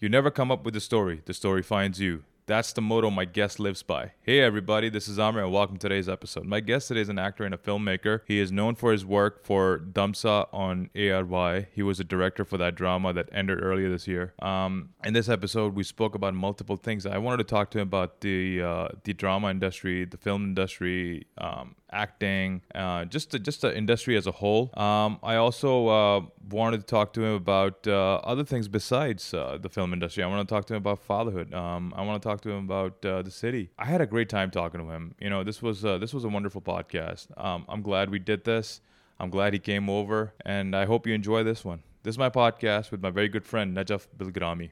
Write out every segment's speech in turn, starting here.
You never come up with the story, the story finds you. That's the motto my guest lives by. Hey everybody, this is Amir and welcome to today's episode. My guest today is an actor and a filmmaker. He is known for his work for Damsa on ARY. He was a director for that drama that ended earlier this year. Um, in this episode, we spoke about multiple things. I wanted to talk to him about the uh, the drama industry, the film industry, um, acting, uh, just the, just the industry as a whole. Um, I also uh, wanted to talk to him about uh, other things besides uh, the film industry. I want to talk to him about fatherhood. Um, I want to talk to him about uh, the city. I had a great time talking to him. You know, this was uh, this was a wonderful podcast. Um, I'm glad we did this. I'm glad he came over, and I hope you enjoy this one. This is my podcast with my very good friend Najaf Bilgrami.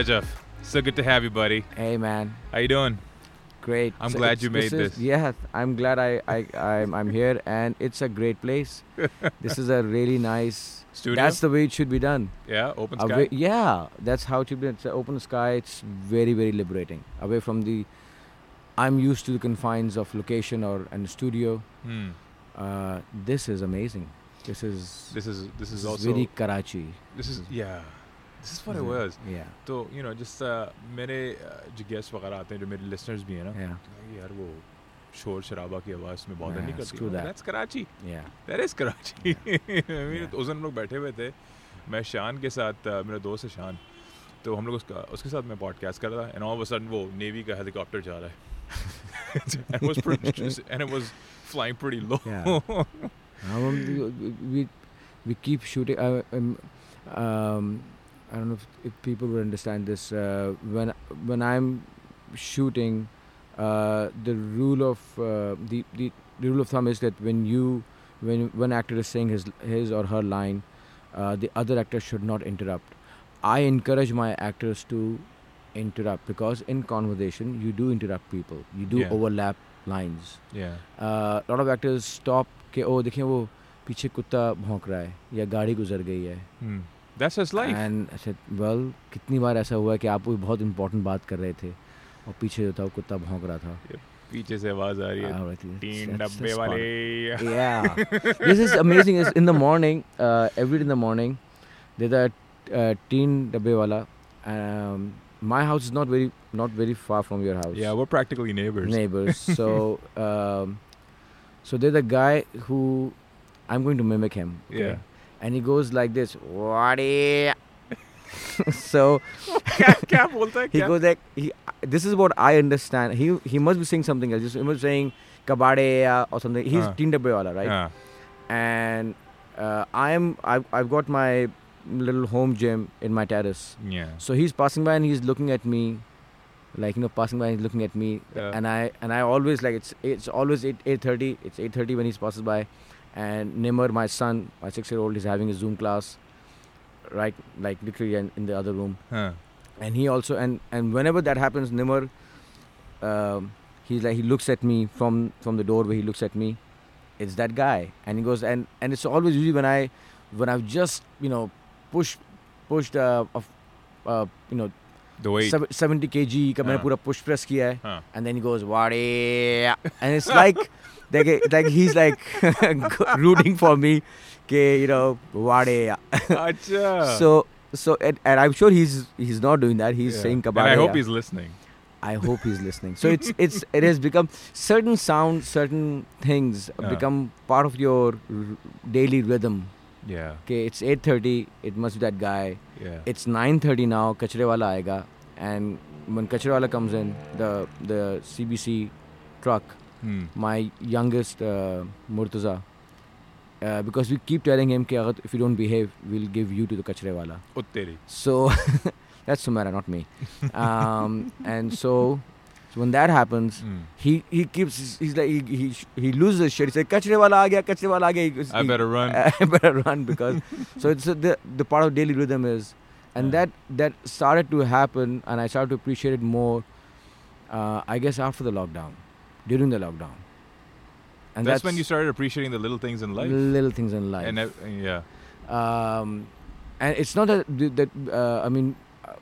Najaf, so good to have you, buddy. Hey man, How you doing? great. I'm glad you made is- this. Yeah, I'm glad I I I'm, I'm here, and it's a great place. this is a really nice. Studio? That's the way it should be done. Yeah, open Away, sky. yeah, that's how it should be. It's an open sky. It's very very liberating. Away from the. I'm used to the confines of location or and studio. Hmm. Uh, this is amazing. This is. This is this is also very Karachi. this is yeah. This is what it Yeah. was. Yeah. तो you know just uh, मेरे uh, जो guest वगैरह आते हैं जो मेरे listeners भी हैं ना यार वो शोर शराबा की आवाज़ में बॉदर नहीं करती is Karachi. I mean, Yeah. उस दिन हम लोग बैठे हुए थे मैं शान के साथ uh, मेरा दोस्त है शान तो हम लोग उसका उसके साथ मैं पॉडकास्ट कर रहा था and all of a sudden वो नेवी का हेलीकॉप्टर जा रहा है and was and it was flying pretty low. Yeah. Um, we we keep shooting. Uh, um, um, I don't know if, if people will understand this. Uh, when when I'm shooting, uh, the rule of uh, the, the the rule of thumb is that when you when one actor is saying his his or her line, uh, the other actor should not interrupt. I encourage my actors to interrupt because in conversation you do interrupt people. You do Yeah. overlap lines. yeah. a lot of actors stop के ओ देखें वो पीछे कुत्ता भौंक रहा है या गाड़ी गुजर गई है Hmm. Well, कितनी बार ऐसा हुआ कि आप कोई बहुत इंपॉर्टेंट बात कर रहे थे और पीछे जो था वो कुत्ता भौंक रहा था? पीछे से आवाज़ आ रही है। Morning every in the morning they डब्बे वाला my house is not very not very far from your house practically neighbours going to mimic him and he goes like this so he goes like he, this is what i understand. He he must be saying something else. He must be saying kabade or something. He's uh. right? Uh. and uh, i'm I've, I've got my little home gym in my terrace. Yeah. So he's passing by and he's looking at me like you know passing by and looking at me. Yeah. and i and i always like it's it's always 8 8:30. it's 8:30 when he passes by and Nimar, my son, my six year old, is having a Zoom class, right, like literally in, in the other room, हाँ. and he also and and whenever that happens, Nimar, um, he's like he looks at me from from the doorway. He looks at me. It's that guy, and he goes and and it's always usually when I when I've just you know pushed pushed uh, of uh, you know The weight. sev- 70 kg का मैंने हाँ. पूरा push press किया है हाँ. and then he goes Wade and it's like like like he's like rooting for me कि you know Wade अच्छा. so so and, and I'm sure he's he's not doing that he's Yeah. saying And kabade I hope he's listening. I hope he's listening so it's it's it has become certain sounds certain things Yeah. become part of your r- daily rhythm Yeah. okay it's 8:30 it must be that guy Yeah. it's 9:30 now. Kachrewala aega, and when Kachrewala comes in, the the CBC truck, hmm. my youngest uh, Murtaza, uh, because we keep telling him, Ki, if you don't behave, we'll give you to the Kachrewala. So that's Sumera, not me. Um, and so so when that happens Hmm. he he keeps he's like he he, he loses his shit he says kachre wala aa gaya kachre wala aa gaya He goes- I he- better run. I better run because so it's uh, the the part of daily rhythm is and Yeah. that that started to happen and I started to appreciate it more uh, I guess after the lockdown during the lockdown and that's, when you started appreciating the little things in life. little things in life And ev- yeah. um, and it's not that that uh, I mean, uh,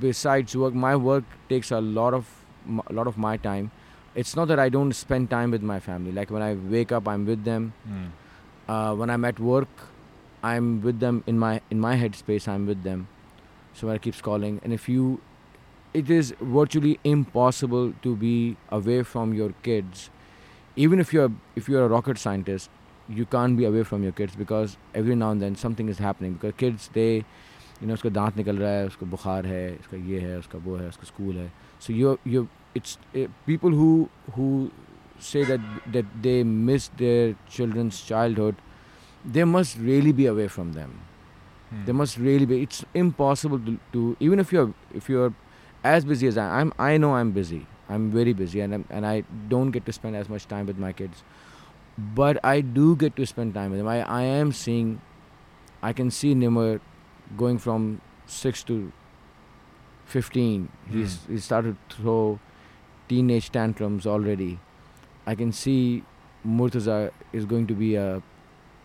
besides work, my work takes a lot of a lot of my time. It's not that I don't spend time with my family. Like when I wake up, I'm with them. Mm. Uh, when I'm at work, I'm with them in my in my headspace. I'm with them. So I keeps calling, and if you, it is virtually impossible to be away from your kids. Even if you're if you're a rocket scientist, you can't be away from your kids because every now and then something is happening. Because kids, they, you know, उसका दांत निकल रहा है, उसको बुखार है, उसका ये है, उसका वो है, उसका school है. So you you it's uh, people who who say that that they miss their children's childhood, they must really be away from them. Mm. They must really be. It's impossible to, to even if you're if you're as busy as I, I'm. I know I'm busy. I'm very busy, and I'm, and I don't get to spend as much time with my kids. But I do get to spend time with them. I, I am seeing. I can see Nimar going from six to fifteen. He's he started to throw teenage tantrums already. I can see Murtaza is going to be a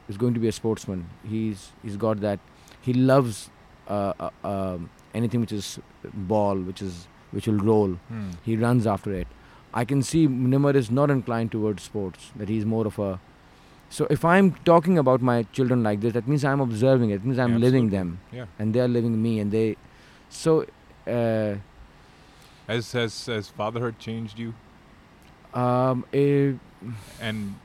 is going to be a sportsman. He's he's got that. He loves uh, uh, um, anything which is ball, which is which will roll. Mm. He runs after it. I can see Nimar is not inclined towards sports. That he's more of a. So if I'm talking about my children like this, that means I'm observing it. It means I'm living Absolutely. them, Yeah. and they are living me, and they. So. Has has has fatherhood changed you? um, eh, And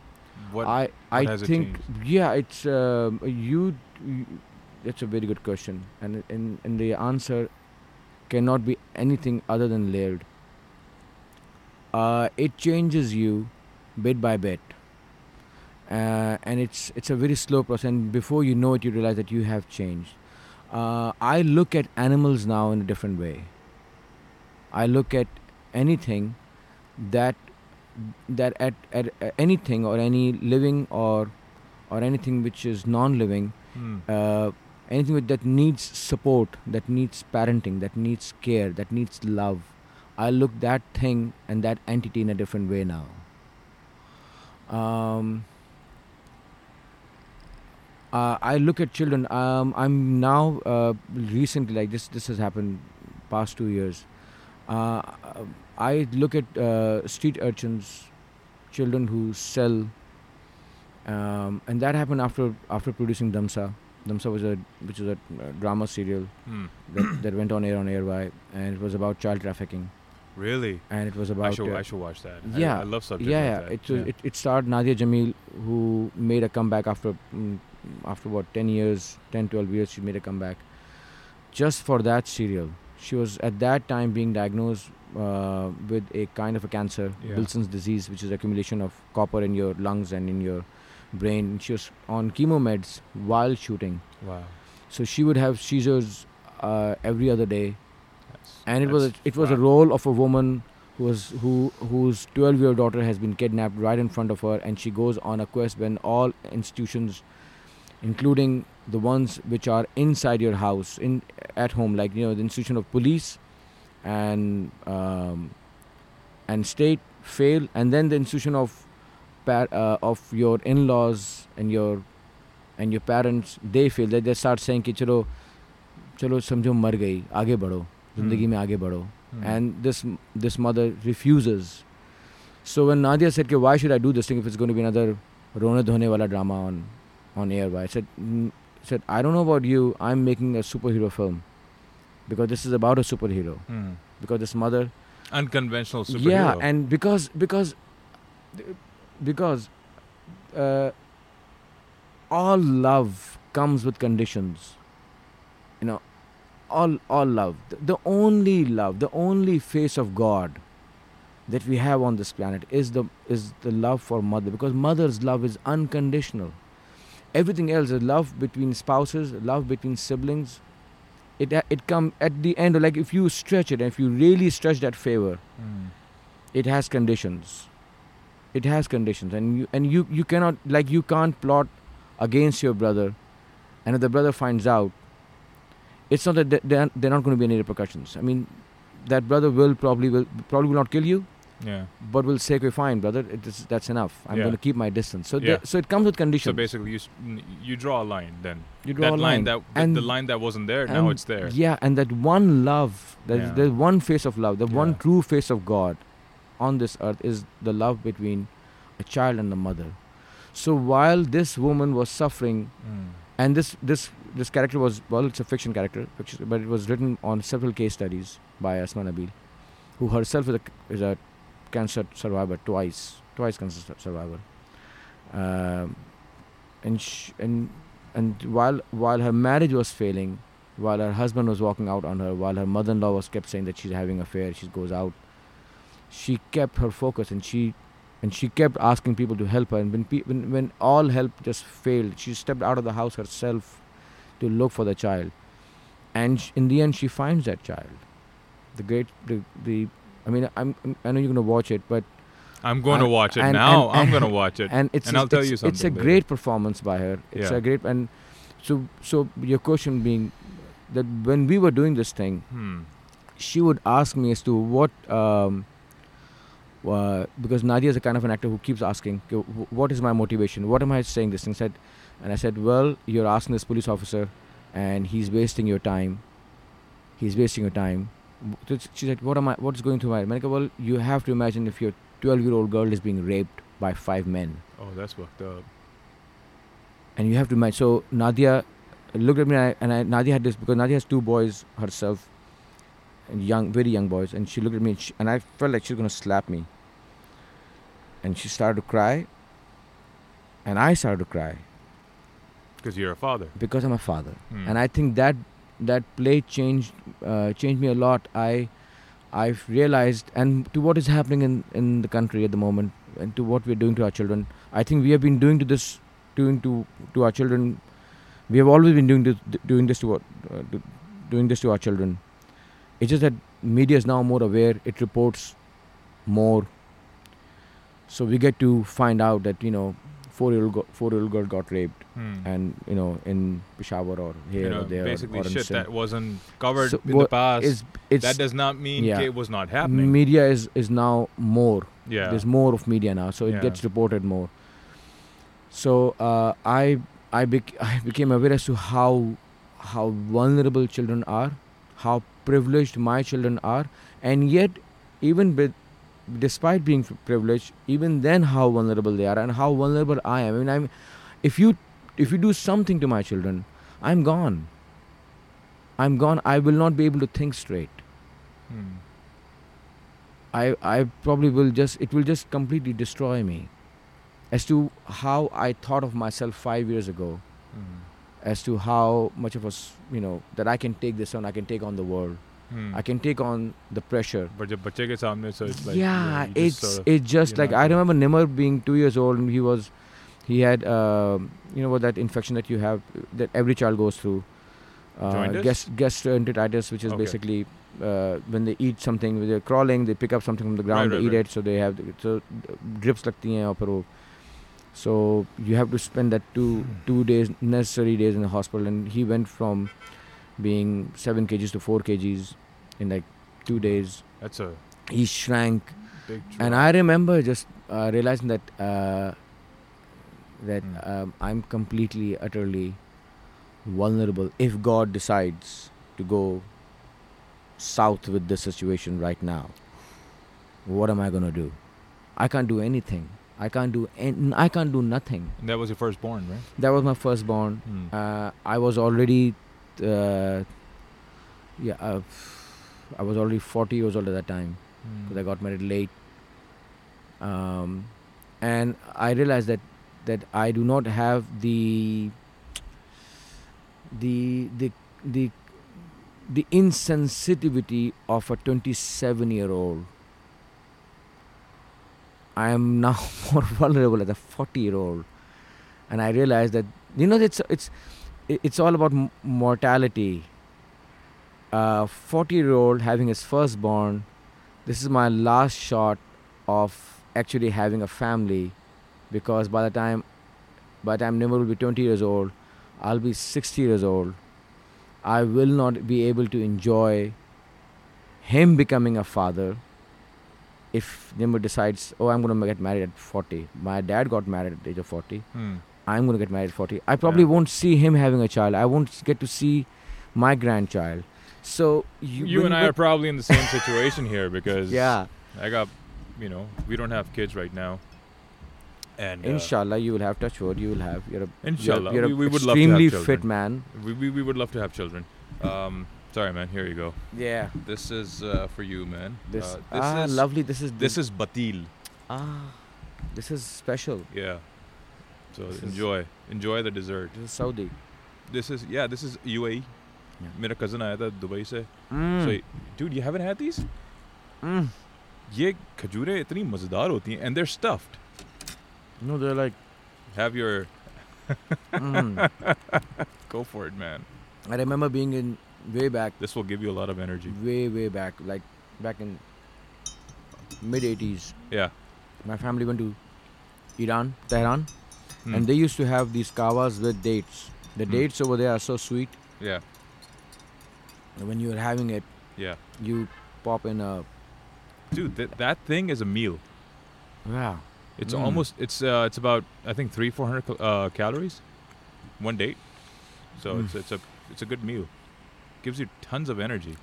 what? I I has it think changed? yeah, it's um, you, you. That's a very good question, and and and the answer cannot be anything other than layered. Uh, it changes you bit by bit, uh, and it's it's a very slow process. And before you know it, you realize that you have changed. Uh, I look at animals now in a different way. I look at anything that that at, at anything or any living or or anything which is non-living Mm. uh, anything that needs support that needs parenting that needs care that needs love i look that thing and that entity in a different way now um, uh, i look at children um, i'm now uh, recently like this this has happened past two years uh, i look at uh, street urchins children who sell um, and that happened after after producing Damsa. Damsa was a which was a uh, drama serial Mm. that, that went on air on ARY, and it was about child trafficking, Really? and it was about. I about should uh, I should watch that. Yeah, I, love subjects yeah, like yeah. It, was, it it starred Nadia Jamil, who made a comeback after mm, after what 10 years, 10 12 years, she made a comeback just for that serial. She was at that time being diagnosed uh, with a kind of a cancer, Yeah. Wilson's disease, which is accumulation of copper in your lungs and in your brain. She was on chemo meds while shooting, wow. so she would have seizures uh, every other day That's, and it was a, it was a role of a woman who was who whose 12 year old daughter has been kidnapped right in front of her and she goes on a quest when all institutions including the ones which are inside your house in at home like you know the institution of police and um, and state fail and then the institution of uh, of your in-laws and your and your parents they fail. That they start saying ki chalo chalo samjho mar gayi aage badho zindagi hmm. mein aage badho. Hmm. And this this mother refuses. So when nadia said ki why should i do this thing if it's going to be another rona dhone wala drama on on air? Why i said said I don't know about you. I'm making a superhero film because this is about a superhero. Mm. because this mother Unconventional superhero. yeah and because because because uh, all love comes with conditions. You know all all love. The, the only love the only face of god that we have on this planet is the is the love for mother because mother's love is unconditional everything else is love between spouses love between siblings it it come at the end like if you stretch it and if you really stretch that favor Mm. it has conditions it has conditions and you and you you cannot like you can't plot against your brother and if the brother finds out it's not that they- they're, they're not going to be any repercussions i mean that brother will probably will probably will not kill you Yeah. but we'll say, okay, fine, brother, it is, that's enough. I'm Yeah. going to keep my distance. So, Yeah. there- so it comes with conditions. So basically, you you draw a line then. you draw that a line. that the, and the line that wasn't there now it's there. Yeah, and that one love, that Yeah. there's one face of love, the one true face of God on this earth is the love between a child and a mother. So while this woman was suffering, Mm. and this this this character was well, it's a fiction character, but it was written on several case studies by Asma Nabil, who herself is a is a cancer survivor twice, twice cancer survivor. Um, and sh- and and while while her marriage was failing, while her husband was walking out on her, while her mother-in-law was kept saying that she's having affair, she goes out. She kept her focus, and she and she kept asking people to help her. And when pe- when when all help just failed, she stepped out of the house herself to look for the child, and sh- in the end, she finds that child. The great the the. I mean, I'm, I'm know you're gonna watch it, but I'm going to watch it and- now. and- I'm going to watch it. and it's and I'll tell it's, you It's a something later. great performance by her. It's Yeah. a great and so so your question being that when we were doing this thing, Hmm. she would ask me as to what um, uh, because Nadia is a kind of an actor who keeps asking, what is my motivation? What am I saying this thing? Said, and I said, well, you're asking this police officer, and he's wasting your time. He's wasting your time. She said, what am I? What's going through my mind? I go, well, you have to imagine if your 12-year-old girl is being raped by five men, Oh, that's fucked up. and you have to imagine. So Nadia looked at me, and, I, and I, Nadia had this because Nadia has two boys herself, and young, very young boys, and she looked at me, and, she, and I felt like she was gonna slap me. And she started to cry, and I started to cry Because you're a father. because I'm a father, Hmm. and I think that that play changed uh, changed me a lot. I I've realized, and to what is happening in in the country at the moment, and to what we're doing to our children. I think we have been doing to this, doing to to our children. We have always been doing this, doing this to, uh, do- doing this to our children. It's just that media is now more aware. It reports more. So we get to find out that you know, four year old go- four year old girl got raped, Hmm. and you know in Peshawar or here you know, or there basically or, shit that wasn't covered So in the past. It's it's that does not mean yeah. it was not happening. media is is now more. yeah. There's more of media now, so it Yeah. gets reported more. So uh, I I, bec- I became aware as to how how vulnerable children are, how privileged my children are, and yet even with despite being privileged, even then how vulnerable they are and how vulnerable I am. I mean, I'm if you if you do something to my children, I'm gone. I'm gone. I will not be able to think straight. Hmm. I I probably will just it will just completely destroy me. As to how I thought of myself five years ago, Hmm. as to how much of us you know that I can take this on, I can take on the world, Hmm. I can take on the pressure. But जब बच्चे के सामने so it's like yeah, you know, it's just sort of, it's just like know, I remember Nimar being two years old and he was he had uh, you know what that infection that you have that every child goes through. Uh, gastroenteritis, which is okay. basically uh, when they eat something, they're crawling, they pick up something from the ground, right, right, they eat right. it, so they have the, so uh, drips like so you have to spend that two hmm. two days necessary days in the hospital and he went from being seven kgs to four kgs in like two days That's a he shrank big and. I remember just uh, realizing that uh, that Hmm. um, I'm completely utterly vulnerable if God decides to go south with this situation right now. What am I gonna do? I can't do anything. I can't do an- I can't do nothing. And that was your firstborn, right? That was my firstborn. Hmm. Uh, I was already, uh, yeah, uh, I was already 40 years old at that time Hmm. because I got married late. Um, and I realized that that I do not have the the the the the insensitivity of a 27 year old. I am now more vulnerable as a 40 year old, and I realized that you know it's it's it- it's all about mortality. A 40 year old having his firstborn this is my last shot of actually having a family because by the time by the time Nimar will be 20 years old I'll be 60 years old I will not be able to enjoy him becoming a father if Nimrod decides, oh, I'm going to get married at 40. My dad got married at the age of 40. Hmm. I'm going to get married at 40. I probably Yeah. won't see him having a child. I won't get to see my grandchild. So you, You and I are probably in the same situation here because yeah. I got, you know, we don't have kids right now. And uh, Inshallah, you will have touch wood. You will have. You're a Inshallah, You're, we, you're we a would love to have extremely children. fit man. We, we, we would love to have children. Um, sorry, man. Here you go. Yeah. This is uh, for you, man. This, Uh, this ah is lovely. This is this is batil. ah, this is special. Yeah. So This is- enjoy, enjoy the dessert. This is Saudi. This is yeah. This is UAE. Yeah. मेरा cousin आया था Dubai से. Mm. So, dude, you haven't had these? Mm. ये खजूरें इतनी मजेदार होती हैं and they're stuffed. No, they're like. Have your Mm. go for it, man. I remember being in way back, This will give you a lot of energy. way way back, like back in mid 80s. Yeah. My family went to Iran, Tehran, Hmm. and they used to have these kawas with dates. The Hmm. dates over there are so sweet. Yeah. When you're having it, Yeah. you pop in a Dude, th- that thing is a meal. yeah. It's Mm. almost it's uh, it's about I think three four hundred uh, calories, one date. So Mm. it's it's a it's a good meal. Gives you tons of energy.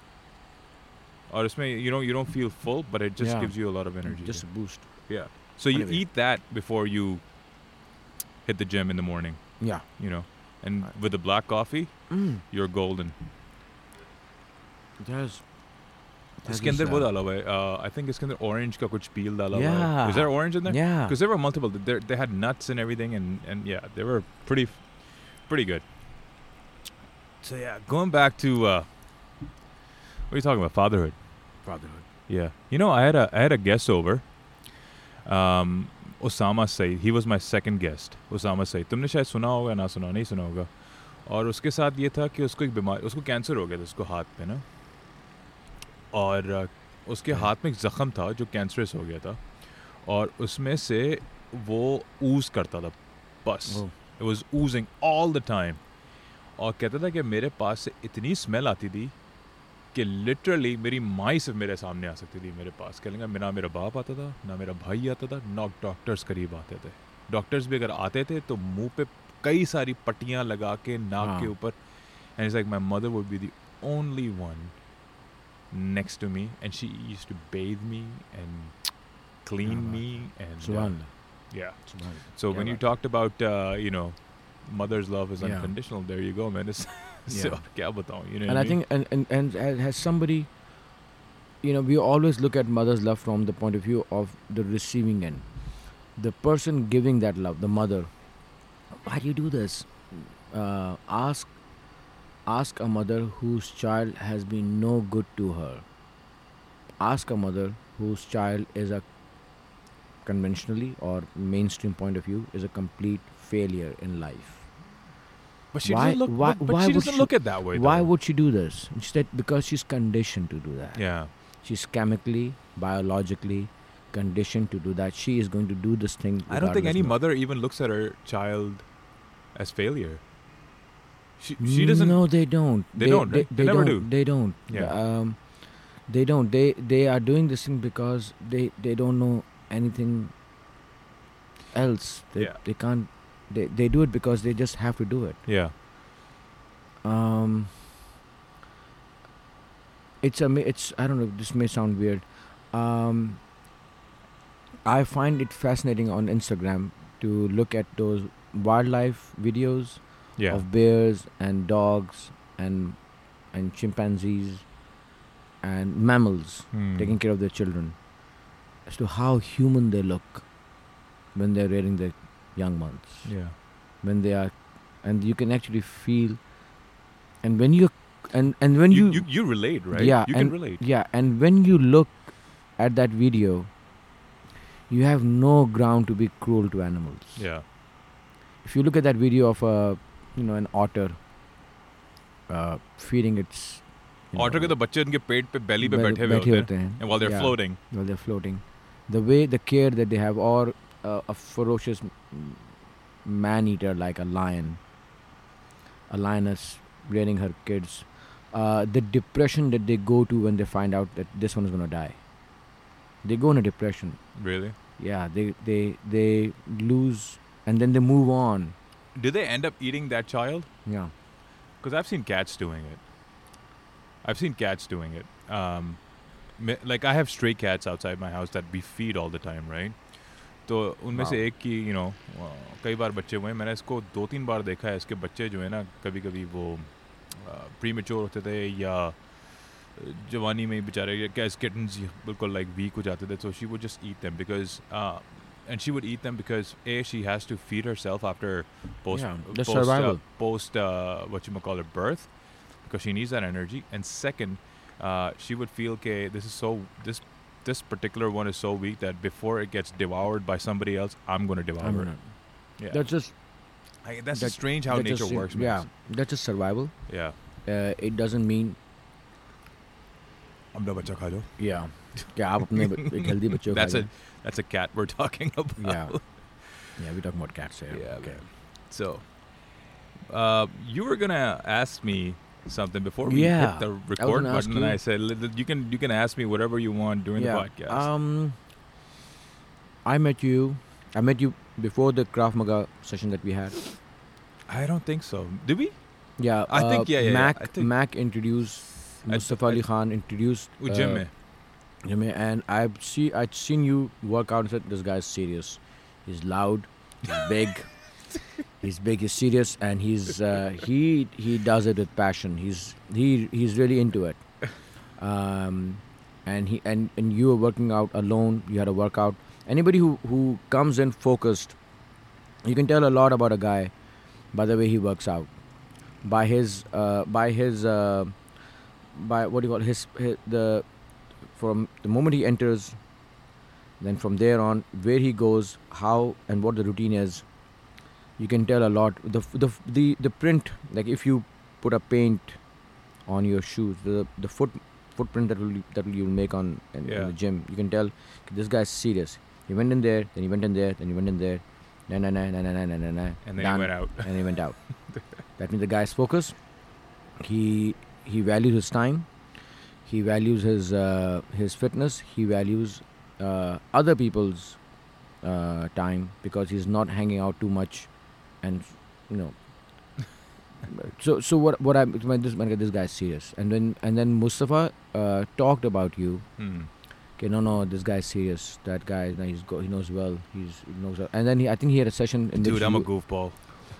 Or it's may you know you don't feel full, but it just Yeah. gives you a lot of energy. Just a boost. yeah. So you Anyway. eat that before you hit the gym in the morning. Yeah. You know, and Right. with the black coffee, Mm. you're golden. There's. इसके अंदर वो डाला हुआ है uh, I think इसके अंदर orange का कुछ peel डाला हुआ है. Yeah. Is there orange in there? Yeah. because there were multiple. They they had nuts and everything, and and yeah, they were pretty pretty good. So yeah, going back to uh, what are you talking about? Fatherhood. Fatherhood. Yeah, you know, I had a I had a guest over. Um, Osama Saeed he was my second guest Usama Saeed तुमने शायद सुना होगा ना सुना नहीं सुना होगा। और उसके साथ ये था कि उसको एक बीमार उसको कैंसर हो गया था उसको हाथ पे ना? और उसके हाथ में एक ज़ख़म था जो कैंसरस हो गया था। और उसमें से वो ऊज करता था बस. It was oozing all the time और कहता था कि मेरे पास से इतनी स्मेल आती थी कि लिटरली मेरी माँ ही सिर्फ़ मेरे सामने आ सकती थी मेरे पास कह लेंगे ना मेरा बाप आता था ना मेरा भाई आता था ना डॉक्टर्स करीब आते थे डॉक्टर्स भी अगर आते थे तो मुँह पे कई सारी पट्टियाँ लगा के नाक हाँ। के ऊपर and it's like my mother would be the only one and she used to bathe me and clean Yeah, me and uh, Subhanallah. yeah so Yeah, when you talked about uh, you know mother's love is Yeah. unconditional there you go man it's yeah. You know and I, mean? think and, and and has somebody you know we always look at mother's love from the point of view of the receiving end the person giving that love the mother why do you do this uh, ask ask a mother whose child has been no good to her ask a mother whose child is a conventionally or mainstream point of view is a complete failure in life but she why- doesn't look why- but, but why she doesn't she- look at that way why though. would she do this? Instead because she's conditioned to do that. Yeah. She's chemically biologically conditioned to do that. She is going to do this thing I don't think any no- mother even looks at her child as failure. She she doesn't no they don't. They don't, they, right? They never don't, do. they don't. Yeah. um they don't. They they are doing this thing because they they don't know anything else. They, Yeah. they can't they, they do it because they just have to do it. Yeah. Um it's a it's i don't know this may sound weird. Um i find it fascinating on instagram to look at those wildlife videos yeah. of bears and dogs and and chimpanzees and mammals Hmm. taking care of their children as to how human they look when they're rearing their young ones yeah when they are and you can actually feel and when you and and when you, you, you you relate right Yeah, you can and- relate yeah and when you look at that video you have no ground to be cruel to animals yeah if you look at that video of a you know an otter uh, feeding its you otter के know, तो बच्चे उनके पेट पे बेली पे बैठे- बैठे हुए बैठे होते होते हैं हैं and while they're Yeah. floating while they're floating the way the care that they have or uh, a ferocious man eater like a lion a lioness rearing her kids uh, the depression that they go to when they find out that this one is going to die they go in a depression. Really? Yeah, they they they lose and then they move on. Do they end up eating that child? Yeah. Because I've seen cats doing it. I've seen cats doing it. Um, like I have stray cats outside my house that we feed all the time, right? तो उनमें से. एक की you know कई बार बच्चे हुए हैं मैंने इसको दो तीन बार देखा है इसके बच्चे जो है ना कभी कभी वो प्री मेच्योर होते थे या जवानी में ही बेचारे कैस किटन्स बिल्कुल लाइक वीक हो जाते थे so she would just eat them because and she would eat them because a she has to feed herself after post Yeah, the post, survival. Uh, post uh, what you call it birth because she needs that energy and second uh, she would feel okay this is so this this particular one is so weak that before it gets devoured by somebody else i'm going to devour I'm it not- yeah That's just I, that's that- strange how that nature just, works man. Yeah, that's just survival. yeah Uh, it doesn't mean अपना बच्चा खा लो yeah कि आप अपने ब- एक healthy बच्चे को that's खा a that's a cat we're talking about जाओ। Yeah. Yeah, we're talking about cats here. Yeah, okay. man. So, uh, you were gonna ask me something before we Yeah, hit the record button, and I said "Li- li- you can you can ask me whatever you want during yeah. the podcast. Um, I met you. I met you before the Krav Maga session that we had. I don't think so. Did we? Yeah, I think- uh, yeah, yeah, yeah, Mac I think- Mac introduced I- Mustafa Ali Khan introduced uh, में. Jimmy, and I've see I'd seen you work out and said this guy's serious. He's loud. He's big. he's big. He's serious, and he's uh, he he does it with passion. He's he he's really into it. Um, and he and and you were working out alone. You had a workout. Anybody who who comes in focused, you can tell a lot about a guy by the way he works out, by his uh, by his uh, by what do you call his, his the from the moment he enters, then from there on, where he goes, how and what the routine is, you can tell a lot. The the the the print, like if you put a paint on your shoes, the the foot footprint that will that will you make on in, Yeah. in the gym, you can tell this guy's serious. He went in there, then he went in there, then he went in there, na na na na na na na na na, And then he went out. and he went out. that means the guy's focused. He he values his time. He values his uh, his fitness. He values uh, other people's uh, time because he's not hanging out too much, and you know. so so what what I this this guy's serious, and then and then Mustafa uh, talked about you. Hmm. Okay, no, no, this guy's serious. That guy, he's go, he knows well. He's he knows. Well. And then he, I think he had a session in Dude, I'm a goofball.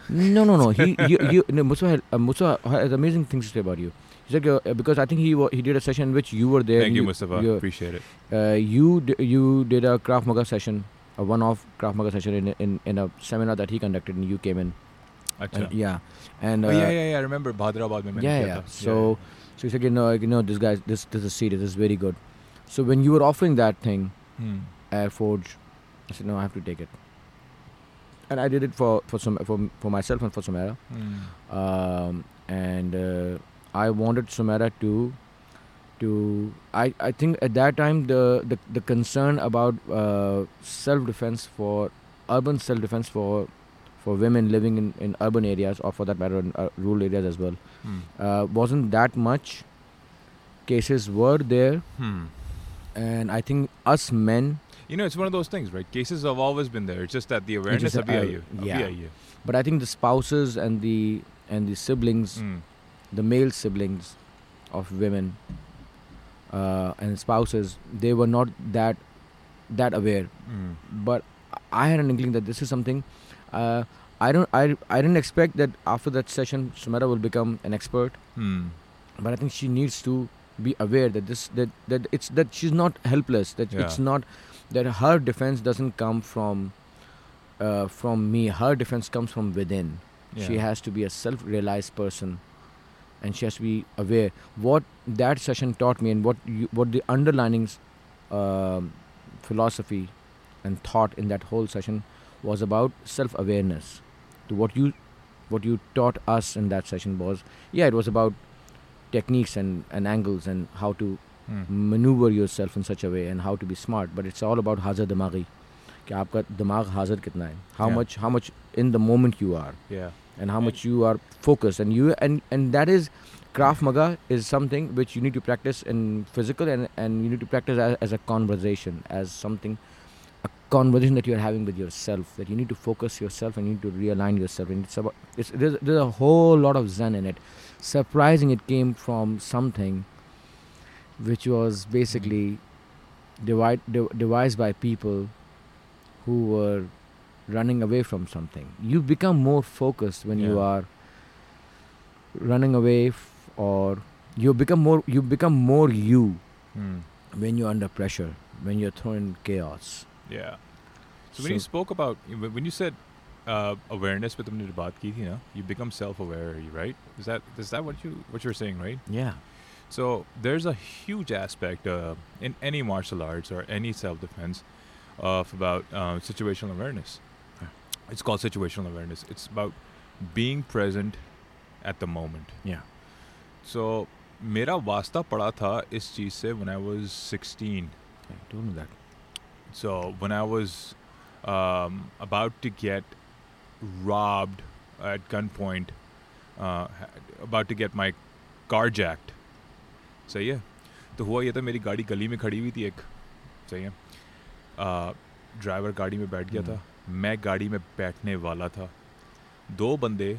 no, no, no. He, you, you, no, Musa, had, uh, Musa has amazing things to say about you. He's like, uh, because I think he wa- he did a session in which you were there. Thank you, you, Mustafa. you- Appreciate it. uh, you d- you did a Krav Maga session, a one-off Krav Maga session in in, in a seminar that he conducted, and you came in. Yeah, and uh, oh, yeah, yeah, yeah. I remember Bhadrabad mein yeah, kiya yeah. So so he's like, you know, you know, this guy, this this is serious. This is very good. So when you were offering that thing, Hmm. Air Forge, I said, no, I have to take it. And I did it for for some for for myself and for Sumera. Hmm. um, and uh, I wanted Sumera to to I, I think at that time the the, the concern about uh, self defense for urban self defense for for women living in, in urban areas or for that matter in uh, rural areas as well Hmm. uh, wasn't that much cases were there Hmm. and I think us men You know, it's one of those things, right? Cases have always been there. It's just that the awareness just, of BIU. uh, yeah. But I think the spouses and the and the siblings Hmm. the male siblings of women uh, and spouses they were not that that aware. Hmm. but i had an inkling that this is something uh, i don't I, I didn't expect that after that session sumera will become an expert. Hmm. but i think she needs to be aware that this that that it's that she's not helpless that it's not that her defense doesn't come from uh, from me. Her defense comes from within. She has to be a self-realized person and she has to be aware what that session taught me and what you, what the underlining um, philosophy and thought in that whole session was about self-awareness to what you what you taught us in that session was yeah it was about techniques and, and angles and how to Hmm. maneuver yourself in such a way and how to be smart but it's all about hazard dimaghi कि आपका दिमाग हाजिर कितना है how Yeah. much how much in the moment you are Yeah. and how much you are focused and you and and that is Krav Maga is something which you need to practice in physical and, and you need to practice as, as a conversation, as something, a conversation that you're having with yourself, that you need to focus yourself and you need to realign yourself. And it's about, it's, there's, there's a whole lot of Zen in it. Surprising, it came from something which was basically divide, de- devised by people who were running away from something. You become more focused when yeah. you are running away f- or you become more you become more you mm. when you're under pressure, when you're thrown in chaos. Yeah. So, so when you spoke about when you said uh, awareness with the baat ki you become self-aware, right? Is that is that what you what you're saying, right? Yeah. So there's a huge aspect uh, in any martial arts or any self-defense of about uh, situational awareness Yeah. It's called situational awareness. It's about being present at the moment. yeah So मेरा वास्ता पड़ा था इस चीज़ से when I was 16. I told me that So when I was um, about to get robbed at gunpoint, uh, ha- about to get my car jacked. सही है तो हुआ ये था मेरी गाड़ी गली में खड़ी हुई थी एक सही है ड्राइवर गाड़ी में बैठ गया था मैं गाड़ी में बैठने वाला था दो बंदे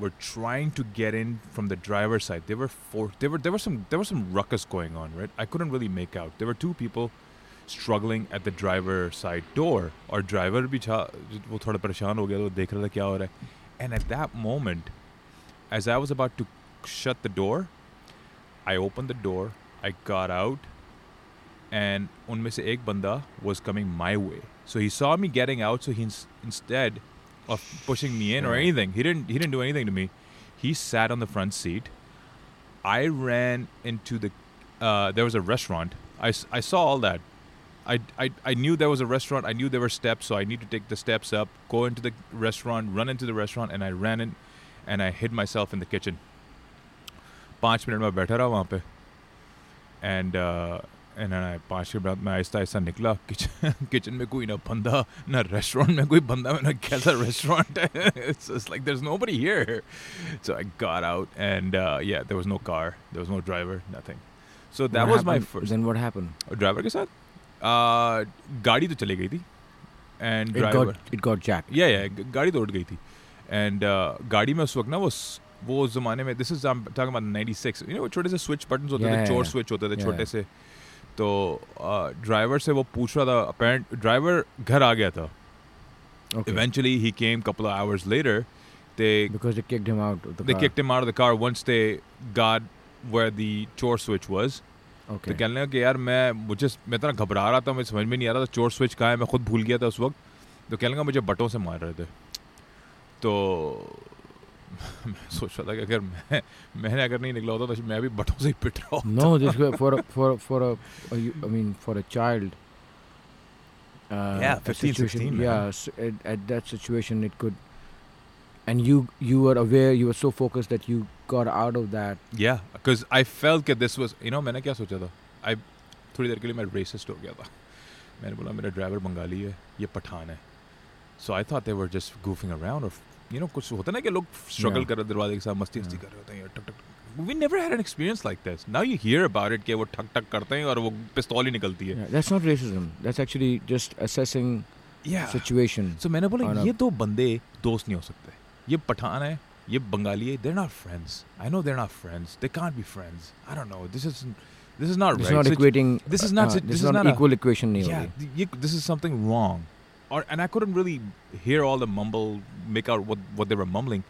were trying to get in from the driver's side. They were for there were there was some there was some ruckus going on, right? I couldn't really make out. There were two people struggling at the driver side door और driver भी था वो थोड़ा परेशान हो गया तो देख रहा था क्या हो रहा है and at that moment as I was about to shut the door I opened the door I got out and उनमें से एक बंदा was coming my way so he saw me getting out so he ins- instead of pushing me in or Yeah. anything he didn't he didn't do anything to me he sat on the front seat I ran into the uh, there was a restaurant I, s- I saw all that I, I, I knew there was a restaurant. I knew there were steps, so I need to take the steps up, go into the restaurant, run into the restaurant, and I ran in, and I hid myself in the kitchen. पाँच minute में बैठा रहा वहाँ पे and and पाँच minute बाद मैं आहिस्ता आहिस्ता निकला किचन किचन में कोई ना बंदा ना रेस्टोरेंट में कोई बंदा मैंने कैसा रेस्टोरेंट है it's just like there's nobody here so I got out and uh, yeah there was no car there was no driver nothing so that What was my happened- first then what happened driver के साथ आ, गाड़ी तो चली गई थी and it driver got it got jacked या yeah गाड़ी तो उड़ गई थी एंड गाड़ी में उस वक्त ना वो स- वो उस जमाने में this is I am talking about 96 you know छोटे से स्विच बटन्स होते Yeah, थे yeah, चोर yeah. स्विच होते थे Yeah, छोटे yeah. से तो ड्राइवर से वो पूछ रहा था अपेरेंट ड्राइवर घर आ गया था। Eventually he came couple of hours later they because they kicked him out of the they car. kicked him out of the car once they got where the chore switch was. Okay. तो कहने लगा कि यार मैं मुझे मैं इतना घबरा रहा था मुझे समझ में नहीं आ रहा था चोर स्विच कहाँ है? मैं खुद भूल गया था उस वक्त. तो कहने लगा मुझे बटों से मार रहे थे। तो मैं सोच रहा था कि अगर मैं मैंने अगर नहीं निकला होता तो मैं भी बटों से ही पिट रहा होता no this way for a, for a, for a, a you- I mean for a child uh, Yeah, a 15, situation, 16, man. yeah s at, at that situation it could and you you were aware you were so focused that you got out of that yeah because I felt that this was you know मैंने क्या सोचा था I थोड़ी देर के लिए मैं racist हो गया था मैंने बोला मेरा ड्राइवर बंगाली है ये पठान है so I thought they were just goofing around or you know कुछ होता ना कि लोग स्ट्रगल कर रहे दरवाजे के साथ मस्ती मस्ती कर रहे होते हैं टक टक we never had an experience like this now you hear about it कि वो ठक ठक करते हैं और वो पिस्तौल ही निकलती है। That's not racism that's actually just assessing situation so मैंने बोला ये दो बंदे दोस्त नहीं हो सकते। ये पठान है ये बंगाली है they're not friends I know they're not friends they can't be friends I don't know this is this is not this is not equating this this, not this is not equal equation नहीं हो रही ये this is something wrong. Or and I couldn't really hear all the mumble, make out what what they were mumbling.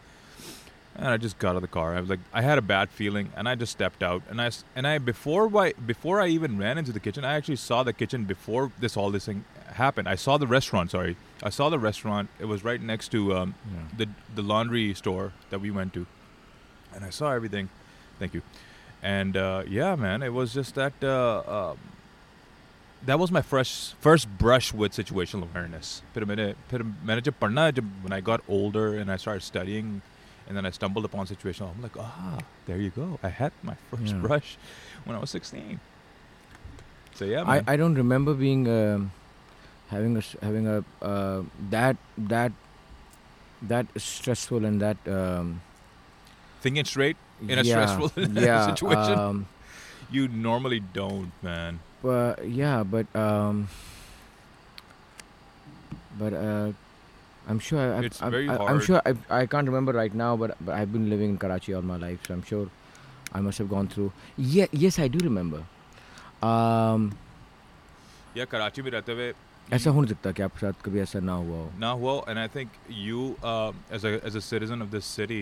And I just got out of the car. I was like, I had a bad feeling, and I just stepped out. And I and I before why before I even ran into the kitchen, I actually saw the kitchen before this all this thing happened. I saw the restaurant. Sorry, I saw the restaurant. It was right next to um, yeah. the the laundry store that we went to, and I saw everything. Thank you. And uh, yeah, man, it was just that. Uh, um, that was my first first brush with situational awareness. फिर मैंने फिर मैंने जब पढ़ना जब when I got older and I started studying, and then I stumbled upon situational. I'm like, ah, there you go. I had my first Yeah. brush when I was 16. So yeah, I, man. I don't remember being um, having a s- having a uh, that that that stressful and that um, thinking straight. in a yeah, stressful yeah, situation? Um, you normally don't, man. but yeah, but um, but uh, I'm sure I, It's I, very I, I'm hard. sure I, I can't remember right now, but but I've been living in Karachi all my life, so I'm sure I must have gone through. Yeah, yes, I do remember. Um, Yeah, Karachi में रहते हुए ऐसा हो नहीं सकता कि आपके साथ कभी ऐसा ना हुआ हो Nah, well, and I think you, um, as a as a citizen of this city,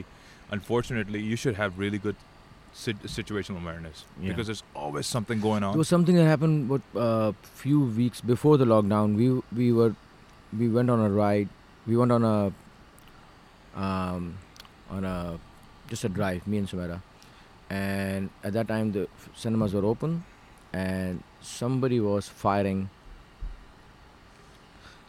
unfortunately, you should have really good sit- situational awareness Yeah. because there's always something going on. There was something that happened what uh, few weeks before the lockdown. We we were we went on a ride. We went on a um, on a just a drive. Me and Sumera, and at that time the cinemas were open, and somebody was firing.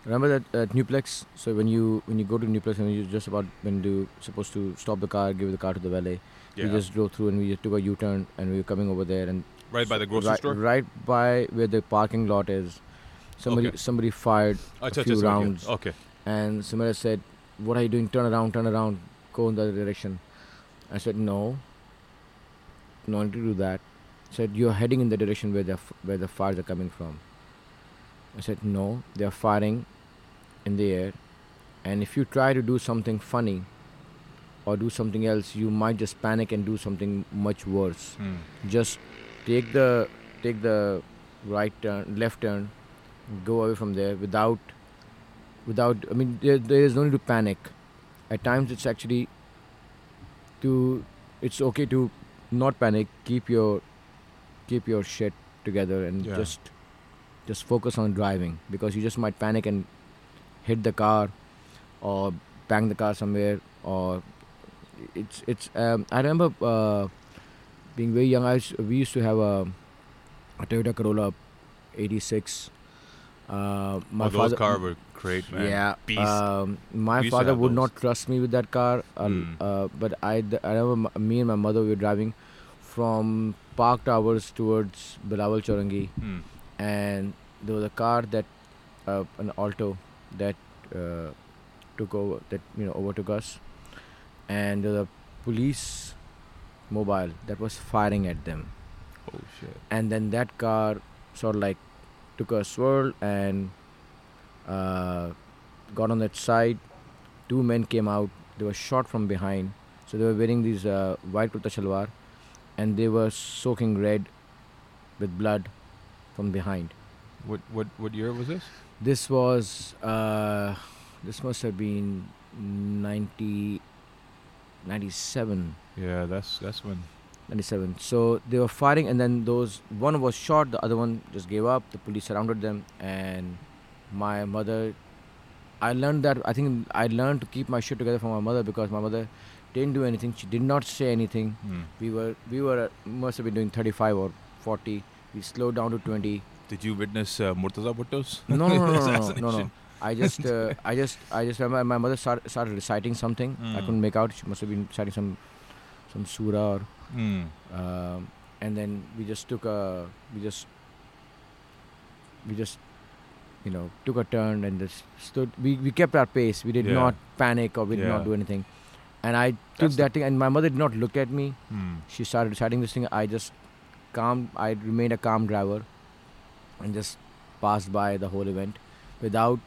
Remember that at Newplex? So when you when you go to Newplex and you're just about when you supposed to stop the car, give the car to the valet. Yeah. We just drove through and we took a U-turn and we were coming over there and right by the grocery right, store. Right by where the parking lot is. Somebody okay. somebody fired I a few it, rounds. Okay. And Sumera said, "What are you doing? Turn around, turn around, go in the other direction." I said, "No, not to do that." Said, "You're heading in the direction where the where the fires are coming from." I said, "No, they are firing in the air, and if you try to do something funny." Or do something else, you might just panic and do something much worse Hmm. just take the take the right turn left turn go away from there without without i mean there, there is no need to panic at times it's actually to it's okay to not panic keep your keep your shit together and Yeah. just just focus on driving because you just might panic and hit the car or bang the car somewhere or it's it's um, i remember uh, being very young, I used, we used to have a, a Toyota Corolla 86. Uh, my oh, those father, cars were great, man. yeah. Beast. Um, my father would those. not trust me with that car. Uh, Hmm. uh, but I, I remember m- me and my mother we were driving from Park Towers towards Bilawal Chorangi, Hmm. and there was a car that, uh, an Alto, that uh, took over, that you know overtook us, and there was a police mobile that was firing at them Oh shit. and then that car sort of like took a swirl and uh, got on that side. Two men came out. They were shot from behind. So they were wearing these uh, white kurta shalwar, and they were soaking red with blood from behind. What what what year was this? This was uh, this must have been 90, 97. Yeah, that's that's when. 97. So they were firing, and then those one was shot, the other one just gave up. The police surrounded them, and my mother. I learned that I think I learned to keep my shit together from my mother because my mother didn't do anything. She did not say anything. Hmm. We were we were must have been doing 35 or 40. We slowed down to 20. Did you witness uh, Murtaza Bhutto's? No, no, no, no, no, no, no? I just, uh, I just, I just remember my mother started, started reciting something. I Mm. couldn't make out. She must have been reciting some, some surah or Hmm. um, and then we just took a we just we just you know took a turn and just stood we, we kept our pace we did Yeah. not panic or we did Yeah. not do anything and i took That's the- that thing and my mother did not look at me Hmm. she started reciting this thing i just calm i remained a calm driver and just passed by the whole event without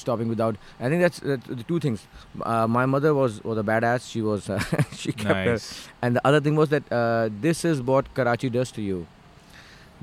stopping without i think that's, that's the two things uh, my mother was was a badass she was uh, she kept her Nice. and the other thing was that uh, this is what Karachi does to you.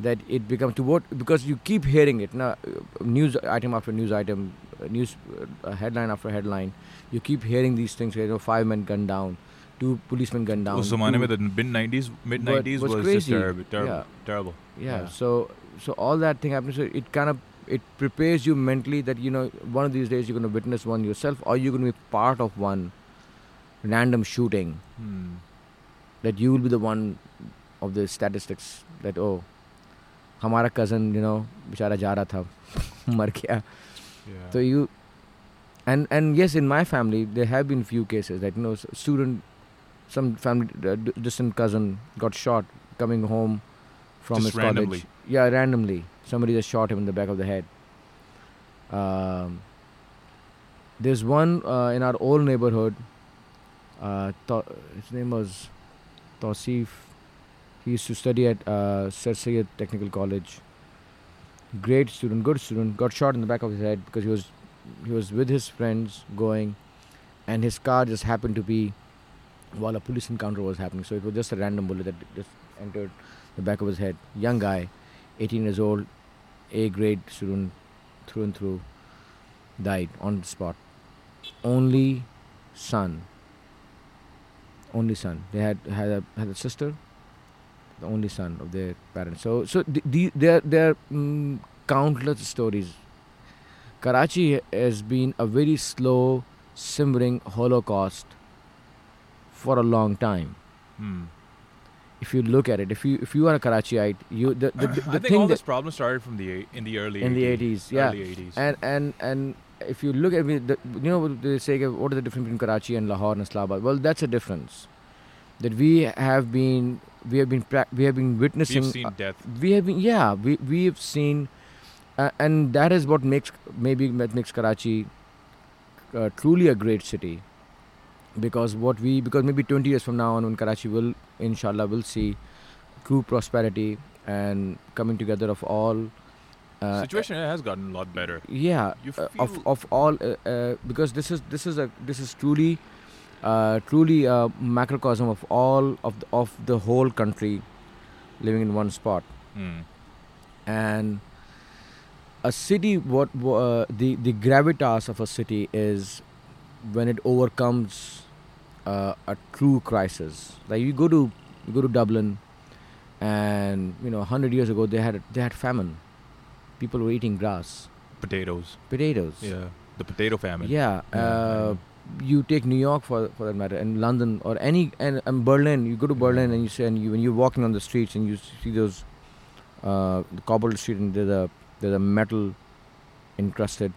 That it becomes to what because you keep hearing it now, uh, news item after news item, uh, news uh, headline after headline. You keep hearing these things. You know, five men gunned down, two policemen gunned down. उस जमाने two- में the mid 90s, mid But 90s what's was just crazy- terrible, terrible, yeah. terrible. yeah, yeah. So so all that thing happens. So it kind of it prepares you mentally that you know one of these days you're going to witness one yourself, or you're going to be part of one random shooting. Hmm. that you will be the one of the statistics that oh हमारा cousin you know बेचारा जा रहा था मर गया Yeah. so you and and yes in my family there have been few cases that you know s- student some family uh, d- distant cousin got shot coming home somebody just shot him in the back of the head um, there's one uh, in our old neighborhood uh, th- his name was Tausif. He used to study at uh, Sir Technical College. Great student, good student. Got shot in the back of his head because he was he was with his friends going, and his car just happened to be while a police encounter was happening. So it was just a random bullet that just entered the back of his head. Young guy, 18 years old, A grade student, through and through, died on the spot. Only son. Only son. They had had a had a sister. The only son of their parents. So so the, the, there there are mm, countless stories. Karachi has been a very slow, simmering Holocaust for a long time. Hmm. If you look at it, if you if you are a Karachiite, you the the, the, the I think all this problem started from the in the early in the 80s, yeah, early 80s. and and and if you look at me, the, you know they say what is the difference between Karachi and Lahore and Islamabad? Well, that's a difference. That we have been we have been prac we have been witnessing We've seen uh, death. we have been yeah we we have seen uh, and that is what makes maybe makes Karachi uh, truly a great city because what we because maybe 20 years from now on when Karachi will inshallah will see true prosperity and coming together of all uh, Situation has gotten a lot better. yeah uh, of of all uh, uh, because this is this is a this is truly uh, truly a macrocosm of all of the, of the whole country living in one spot Hmm. and a city what uh, the the gravitas of a city is when it overcomes uh, a true crisis like you go to you go to dublin and you know 100 years ago they had they had famine people were eating grass Potatoes. potatoes Yeah. The potato famine. yeah, Yeah, uh, you take New York for for that matter, and London or any and, and Berlin. You go to Berlin and you say, and you when you're walking on the streets and you see those uh, the cobbled street and there's a there's a metal encrusted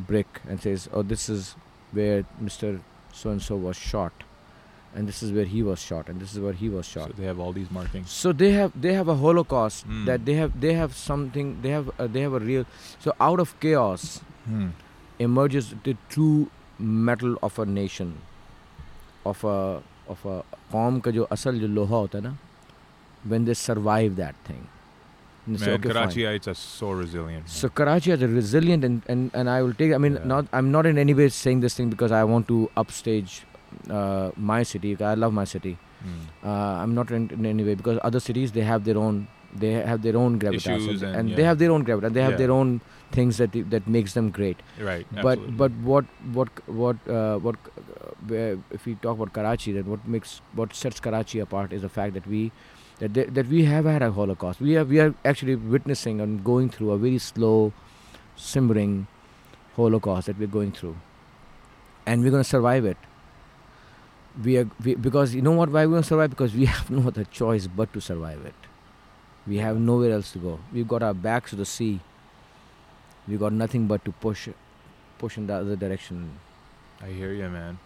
brick and says, "Oh, this is where Mister So and So was shot, and this is where he was shot, and this is where he was shot." So they have all these markings. So they have they have a Holocaust Mm. that they have they have something they have uh, they have a real so out of chaos Hmm. emerges the true metal of a nation of a of a कौम का जो असल जो लोहा होता है ना when they survive that thing And they say, Man, "Okay, fine." Karachiites are so resilient. So Karachi is a resilient and, and, and I will take I mean Yeah. not I'm not in any way saying this thing because I want to upstage uh, my city I love my city Hmm. uh, I'm not in, in any way because other cities they have their own they have their own gravitas Issues and, and, they have their own gravitas they have Yeah. their own things that that makes them great Right. but absolutely. but what what what uh, what uh, if we talk about Karachi then what makes what sets Karachi apart is the fact that we that they, that we have had a holocaust. We are we are actually witnessing and going through a very slow simmering holocaust that we're going through. And we're going to survive it. We are we, because you know what why we're going to survive? Because we have no other choice but to survive it. We have nowhere else to go. We've got our backs to the sea. We've got nothing but to push push in the other direction. I hear you, man.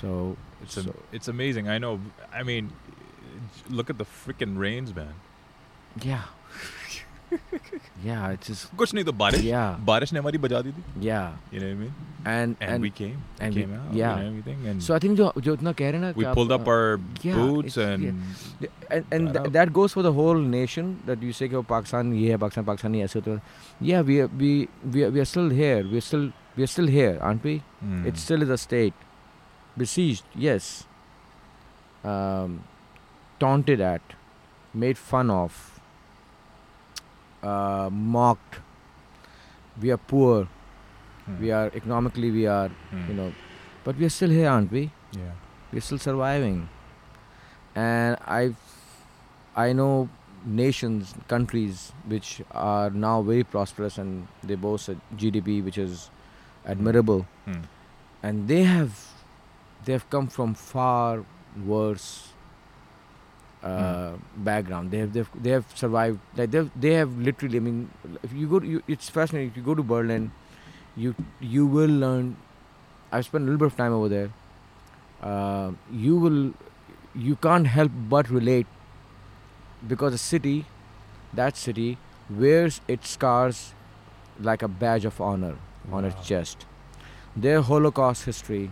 so It's so it's amazing. I know. I mean, look at the freaking rains, man. yeah yeah it's just कुछ नहीं तो बारिश yeah बारिश ने हमारी बजा दी थी yeah you know what I mean and and, and, we came and we we- came out yeah. and everything and so I think जो जो इतना कह रहे हैं ना we कि pulled आप, up our yeah, boots it's- and yeah. and, and got th- out. that goes for the whole nation that you say कि वो पाकिस्तान ये है पाकिस्तान पाकिस्तानी ऐसे होता है yeah we are, we we are, we are still here we are still we are still here aren't we Hmm. it still is a state besieged yes um, taunted at made fun of uh, mocked we are poor Hmm. we are economically we are Hmm. you know but we are still here aren't we yeah we're still surviving and i i know nations countries which are now very prosperous and they boast a gdp which is admirable Hmm. and they have they have come from far worse uh, background. They have they've, they have survived like they they have literally i mean if you go to, you, it's fascinating. If you go to berlin you you will learn i've spent a little bit of time over there. Uh, you will you can't help but relate because the city that city wears its scars like a badge of honor on its chest. Their holocaust history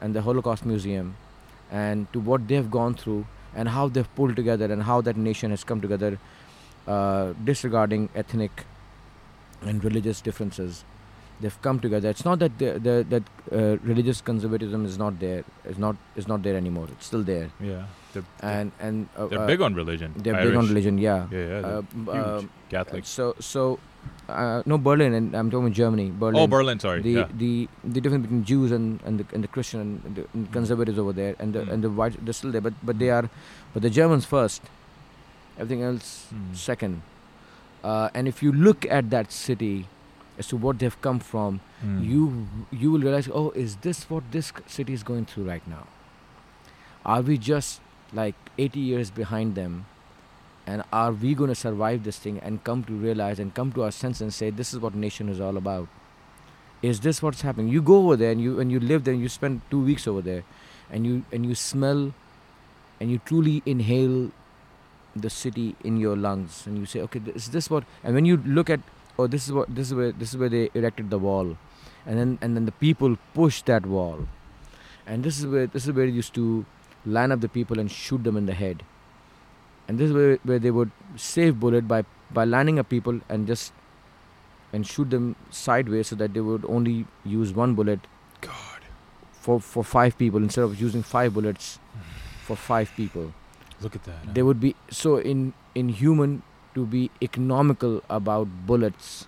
and the holocaust museum and to what they have gone through and how they've pulled together and how that nation has come together, uh, disregarding ethnic and religious differences. They've come together. It's not that the, the that uh, religious conservatism is not there. It's not is not there anymore. It's still there. Yeah. They're, And and uh, they're uh, big on religion. they're big on religion. Yeah. Yeah, yeah. Uh, huge. um, Catholic. so so uh, no Berlin and I'm talking Germany. Berlin. oh, Berlin. Sorry. the yeah. the the difference between Jews and and the, and the Christian and the and conservatives over there and the Mm. and the white they're still there but but they are but the Germans first everything else Mm. second uh, and if you look at that city as to what they've come from Mm. you you will realize oh is this what this city is going through right now are we just like 80 years behind them and are we going to survive this thing and come to realize and come to our sense and say this is what nation is all about. Is this what's happening? You go over there and you and you live there and you spend two weeks over there and you and you smell and you truly inhale the city in your lungs and you say okay is this what and when you look at oh this is what this is where this is where they erected the wall and then and then the people push that wall and this is where this is where they used to line up the people and shoot them in the head and this is where, where they would save bullet by by lining up people and just and shoot them sideways so that they would only use one bullet God. for for five people instead of using five bullets for five people Look at that. huh? they would be so in inhuman to be economical about bullets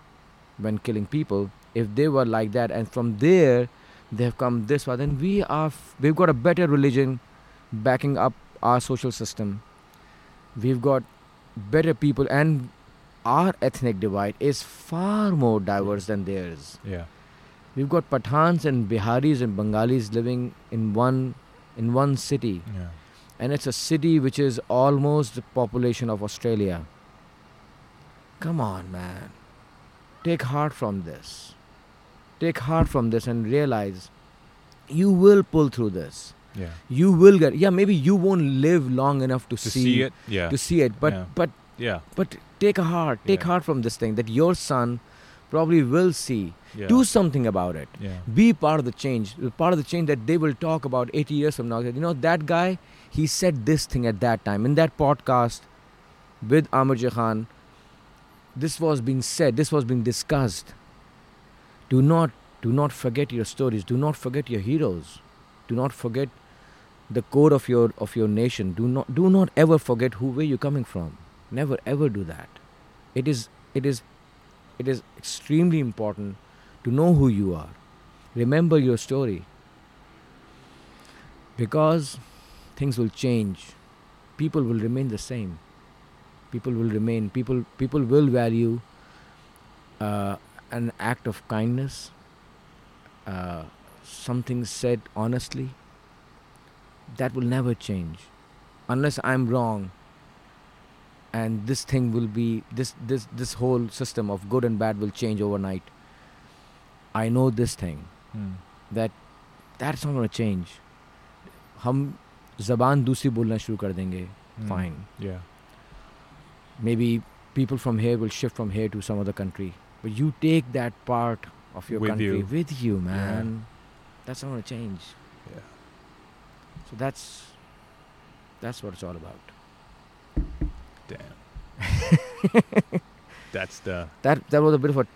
when killing people if they were like that and from there they've come this far then we are f- we've got a better religion backing up our social system we've got better people and our ethnic divide is far more diverse than theirs yeah. we've got pathans and biharis and bengalis living in one in one city Yeah. and it's a city which is almost the population of Australia. Come on, man. Take heart from this. Take heart from this and realize you will pull through this. Yeah. You will get yeah, maybe you won't live long enough to, To see, it. Yeah. To see it. But Yeah. but yeah. but take a heart, take Yeah. heart from this thing that your son probably will see. Yeah. Do something about it be part of the change part of the change that they will talk about 80 years from now that you know that guy he said this thing at that time in that podcast with Amar Khan this was being said this was being discussed do not do not forget your stories do not forget your heroes do not forget the core of your of your nation. Do not do not ever forget who where you're coming from. Never ever do that. It is it is it is extremely important to know who you are. Remember your story. Because things will change. People will remain the same. People will remain people people will value uh, an act of kindness uh, something said honestly that will never change unless i'm wrong and this thing will be this this this whole system of good and bad will change overnight i know this thing Hmm. that that's not going to change हम ज़बान दूसरी बोलना शुरू कर देंगे Hmm. fine Yeah. maybe people from here will shift from here to some other country but you take that part of your With country you. with you man that's not going to change Yeah. so that's that's what it's all about Damn. That's the. that that was a bit of a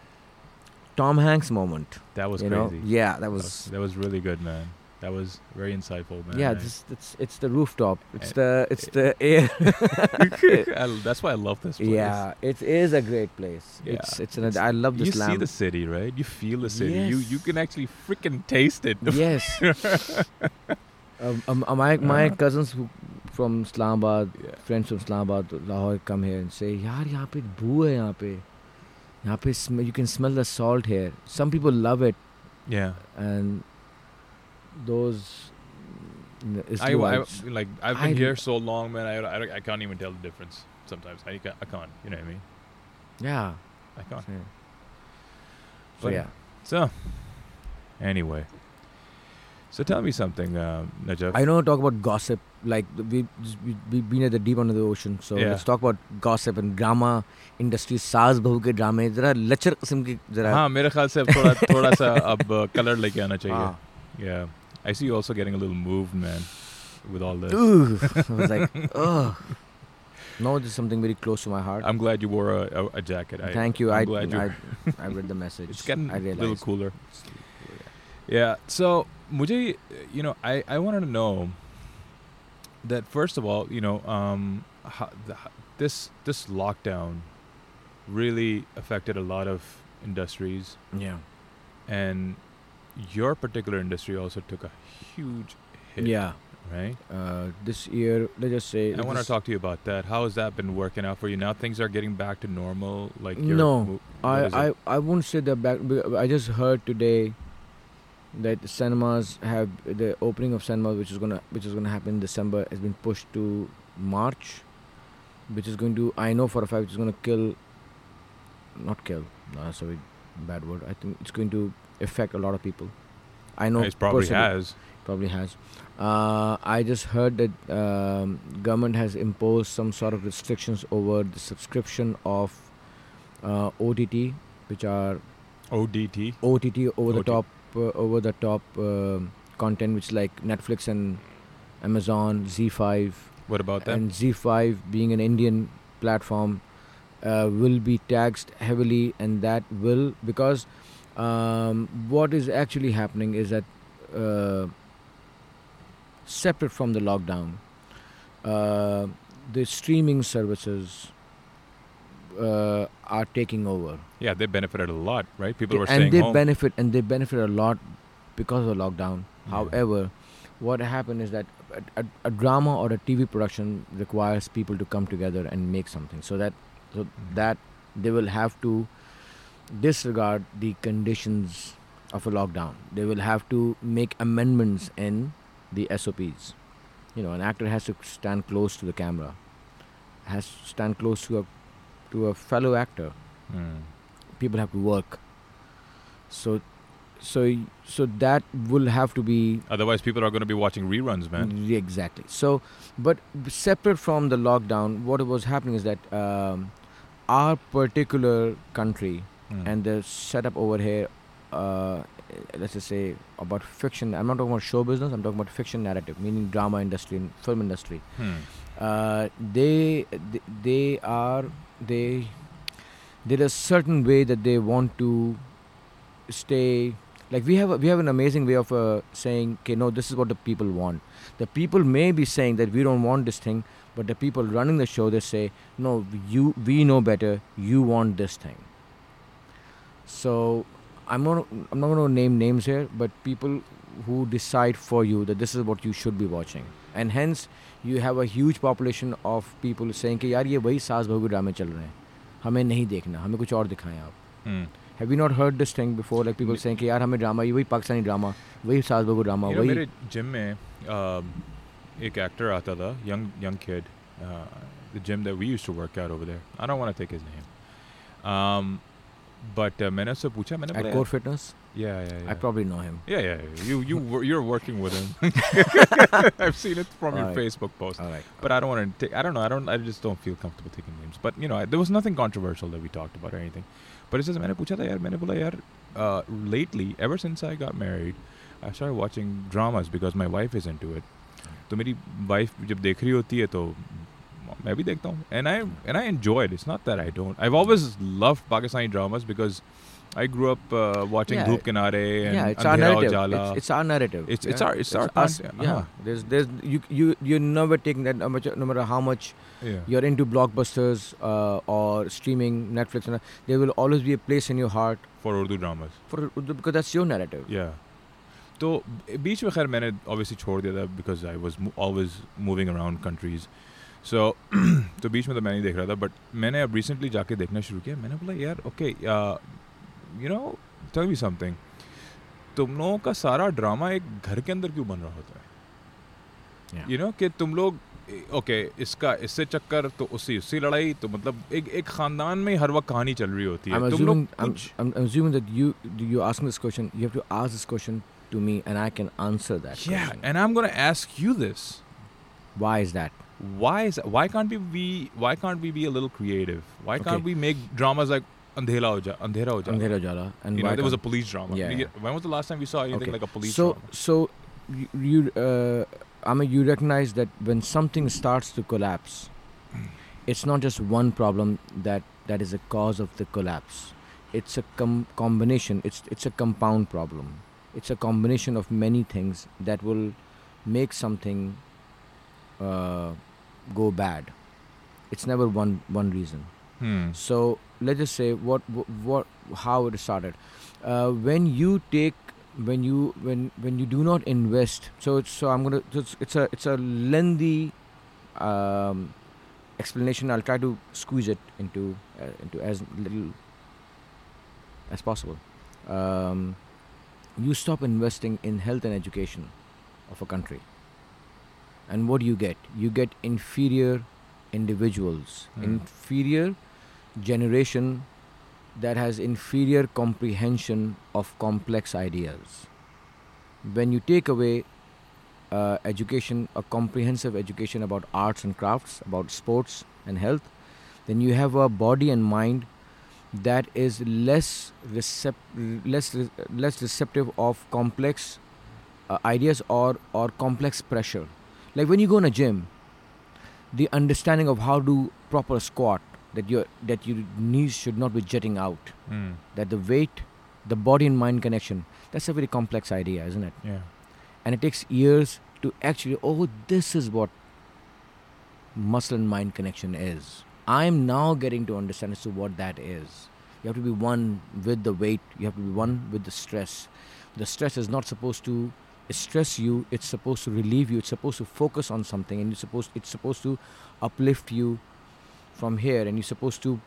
Tom Hanks moment That was you crazy. know yeah that was, that was really good, man. That was very insightful, man. Yeah, this, it's it's the rooftop. It's I, the it's eh. the air. I, that's why I love this place. Yeah, it is a great place. Yeah. It's it's an it's, I love this. You lamp. see the city, right? You feel the city. Yes. You you can actually freaking taste it. Yes. um, um, uh, my my uh, cousins who from Islamabad, yeah. friends from Islamabad, Lahore come here and say, "Yar, yahan pe boo hai yahan pe." Yahan pe sm- you can smell the salt here. Some people love it. Yeah. And those mm, I, I Islamites, like I've been I- here so long, man. I, I, I can't even tell the difference sometimes. I, ca- I can't. You know what I mean? yeah I can't. so, so But- yeah So, anyway. So tell me something, uh, Najaf. I don't want to talk about gossip. Like we we we've been at the deep end of the ocean, so Yeah. let's talk about gossip and drama industry. सास बहू के ड्रामे जरा लचर किस्म की जरा हाँ मेरे ख्याल से अब थोड़ा थोड़ा सा अब कलर लेके आना चाहिए हाँ, Yeah. I see you also getting a little moved, man. with all this. Ugh. I was like, ugh. No, this is something very close to my heart. I'm glad you wore a, a, a jacket. I, Thank you. I'm I. I, I read the message. it's getting I a realized. little cooler. Yeah. So, mujhe, you know, I, I wanted to know that first of all, you know, um, how, the, this this lockdown really affected a lot of industries, Yeah. and your particular industry also took a huge hit. Yeah. Right. Uh, this year, let's just say. I want to talk to you about that. How has that been working out for you? Now things are getting back to normal. Like your No, I. I, I won't say that back. I just heard today that the cinemas have the opening of cinema, which is gonna which is gonna happen in December, has been pushed to March, which is going to I know for a fact it's gonna kill. Not kill. No, that's a bad word. I think it's going to affect a lot of people. I know. it probably has. Probably has. Uh, I just heard that um, government has imposed some sort of restrictions over the subscription of uh, OTT, which are ODT. OTT over the top uh, over the top um content, which is like Netflix and Amazon, ZEE5, What about that? and ZEE5 being an Indian platform uh, will be taxed heavily, and that will because um, what is actually happening is that uh, separate from the lockdown, uh, the streaming services uh, are taking over Yeah, they benefited a lot, right? People were and they home. benefit and they benefit a lot because of the lockdown. Yeah. However, what happened is that a, a, a drama or a TV production requires people to come together and make something. So that so Mhm. that they will have to disregard the conditions of a lockdown. They will have to make amendments in the SOPs. You know, an actor has to stand close to the camera, has to stand close to a to a fellow actor Mm. people have to work so so so that will have to be Otherwise, people are going to be watching reruns, man. Exactly so but separate from the lockdown what was happening is that um, our particular country Mm. and the setup over here uh, let's just say about fiction i'm not talking about show business i'm talking about fiction narrative meaning drama industry and film industry Hmm. uh, they, they they are they there is a certain way that they want to stay like we have a, we have an amazing way of uh, saying okay no this is what the people want the people may be saying that we don't want this thing but the people running the show they say no you we know better you want this thing so i'm not i'm not going to name names here but people who decide for you that this is what you should be watching and hence you have a huge population of people saying कि यार ये वही सास बहू के ड्रामे चल रहे हैं हमें नहीं देखना हमें कुछ और दिखाएं आप Hmm. Have you not heard this thing before? Like people Me- saying कि यार हमें ड्रामा ये वही पाकिस्तानी ड्रामा वही सास बहू ड्रामा You know, वही मेरे जिम में um, एक एक्टर आता था young young kid uh, the gym that we used to work out over there I don't want to take his name um, but uh, मैंने उससे पूछा मैंने at बोला Core Fitness. yeah yeah yeah I probably know him. yeah yeah yeah. you you wor- you're working with him I've seen it from your Alright. Facebook post All right. but I don't want to take I don't know I don't I just don't feel comfortable taking names but you know I, there was nothing controversial that we talked about or anything but it's just मैंने पूछा था यार मैंने बोला यार uh, lately ever since I got married I started watching dramas because my wife is into it तो मेरी wife जब देख रही होती है तो मैं भी देखता हूँ and I and I enjoy it it's not that I don't I've always loved Pakistani dramas because I grew up uh, watching Yeah, Dhoop Kinare and yeah, it's our Andhera narrative. Ujala. It's, it's our narrative. It's- it's yeah? our- it's our us. content, Yeah. uh-huh. There's there's you you you're never taking that no matter, no matter how much yeah. you're into blockbusters uh, or streaming Netflix and all, there will always be a place in your heart for Urdu dramas for because that's your narrative. Yeah. तो बीच में खैर मैंने obviously छोड़ दिया था because I was mo- always moving around countries. सो तो बीच में तो मैं नहीं देख रहा था बट मैंने अब रिसेंटली जाके देखना शुरू किया। मैंने बोला यार okay you know tell me something तुम लोगों का सारा ड्रामा एक घर के अंदर क्यों बन रहा होता है? यू नो कि तुम लोग ओके इसका इससे चक्कर तो उसी उसी लड़ाई तो मतलब एक एक खानदान में हर वक्त कहानी चल रही होती है। तुम लोग I and I can answer that and I am gonna ask you this why is that why is why can't we be why can't we be a little creative why can't Okay. we make dramas like andhera ho ja andhera ho ja Andhera Ujala and you know there was a police drama Yeah, yeah. when was the last time we saw anything Okay. like a police so drama so you, you uh, I mean, you recognize that when something starts to collapse, it's not just one problem that that is a cause of the collapse. It's a com- combination. It's it's a compound problem. It's a combination of many things that will make something uh, go bad. It's never one one reason. Hmm. So let's just say what what, how it started. Uh, when you take when you when when you do not invest. So it's, so I'm gonna it's, it's a it's a lengthy um, explanation. I'll try to squeeze it into uh, into as little as possible. Um, you stop investing in health and education of a country, and what do you get? You get inferior individuals, Hmm. inferior generation that has inferior comprehension of complex ideas. When you take away uh, education, a comprehensive education about arts and crafts, about sports and health, then you have a body and mind that is less recep- less re- less receptive of complex uh, ideas or or complex pressure. Like when you go in a gym, the understanding of how to proper squat, that your that your knees should not be jutting out, Hmm. that the weight, the body and mind connection, that's a very complex idea, isn't it? Yeah. And it takes years to actually, oh, this is what muscle and mind connection is. I'm now getting to understand as to what that is. You have to be one with the weight, you have to be one with the stress. The stress is not supposed to stress you, it's supposed to relieve you, it's supposed to focus on something, and it's supposed, it's supposed to uplift you from here, and you're supposed to.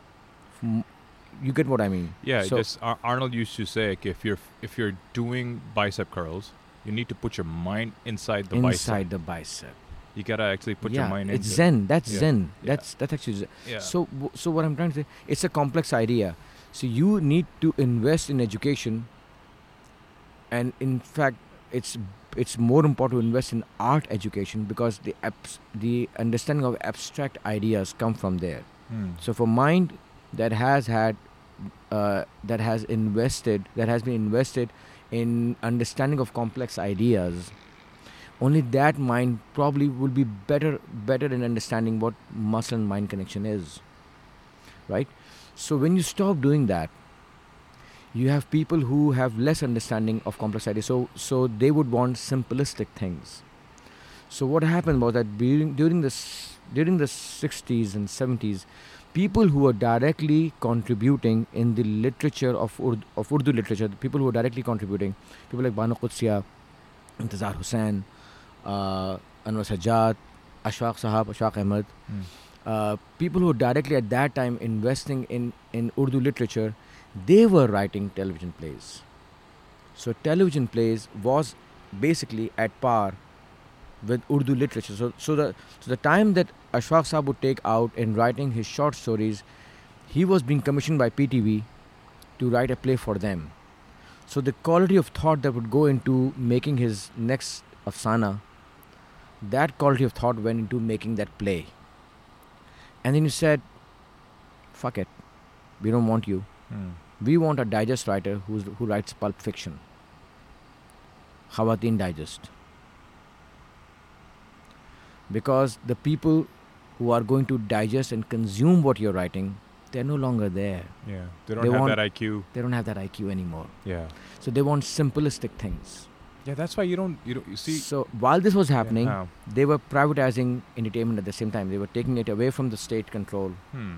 You get what I mean? Yeah, So- just Ar- Arnold used to say like, if you're if you're doing bicep curls, you need to put your mind inside the bicep. Inside the bicep. You gotta actually put yeah, your mind inside it's into Zen. That's Yeah, Zen. yeah. That's that's actually Zen. Yeah. So so what I'm trying to say, it's a complex idea. So you need to invest in education, and in fact, it's it's more important to invest in art education because the abs- the understanding of abstract ideas come from there. Hmm. So for mind that has had uh, that has invested that has been invested in understanding of complex ideas, only that mind probably will be better better in understanding what muscle and mind connection is. Right? So when you stop doing that, you have people who have less understanding of complex ideas. So so they would want simplistic things. So what happened was that during during the during the 60s and 70s, people who were directly contributing in the literature of Urdu, of Urdu literature, the people who were directly contributing, people like Banu Qudsiya, Intizar Hussain, uh, Anwar Sajjad, Ashfaq Sahab, Ashfaq Ahmed, Hmm. uh, people who were directly at that time investing in, in Urdu literature, they were writing television plays. So television plays was basically at par with Urdu literature. So, so the so the time that Ashfaq Saab would take out in writing his short stories, he was being commissioned by PTV to write a play for them. So the quality of thought that would go into making his next afsana, that quality of thought went into making that play. And then you said, "Fuck it, we don't want you. Hmm. We want a digest writer who's, who writes pulp fiction. Khawateen Digest. Because the people who are going to digest and consume what you're writing, they're no longer there. Yeah. They don't They have want- that IQ. They don't have that IQ anymore. Yeah. So they want simplistic things. Yeah. That's why you don't. You don't. You see. so while this was happening, Yeah. they were privatizing entertainment at the same time. They were taking it away from the state control. Hmm.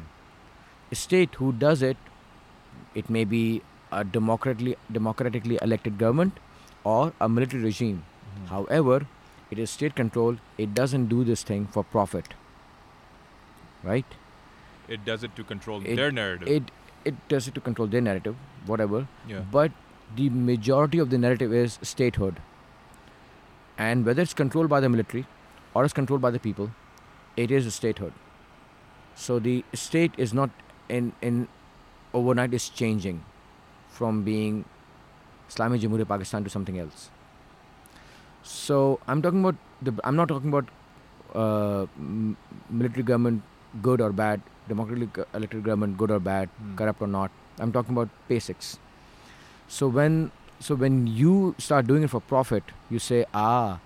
A state who does it, it may be a democratically democratically elected government or a military regime. Mhm. However, it is state controlled. It doesn't do this thing for profit. Right? It does it to control It- their narrative. It it does it to control their narrative, whatever. yeah. But the majority of the narrative is statehood. And whether it's controlled by the military or it's controlled by the people, it is a statehood. So the state is not in in overnight is changing from being Islamic Jamhuriyat Pakistan to something else. So I'm talking about the I'm not talking about uh, military government good or bad, democratically elected government good or bad, Hmm. corrupt or not. I'm talking about basics. So when so when you start doing it for profit, you say, ah,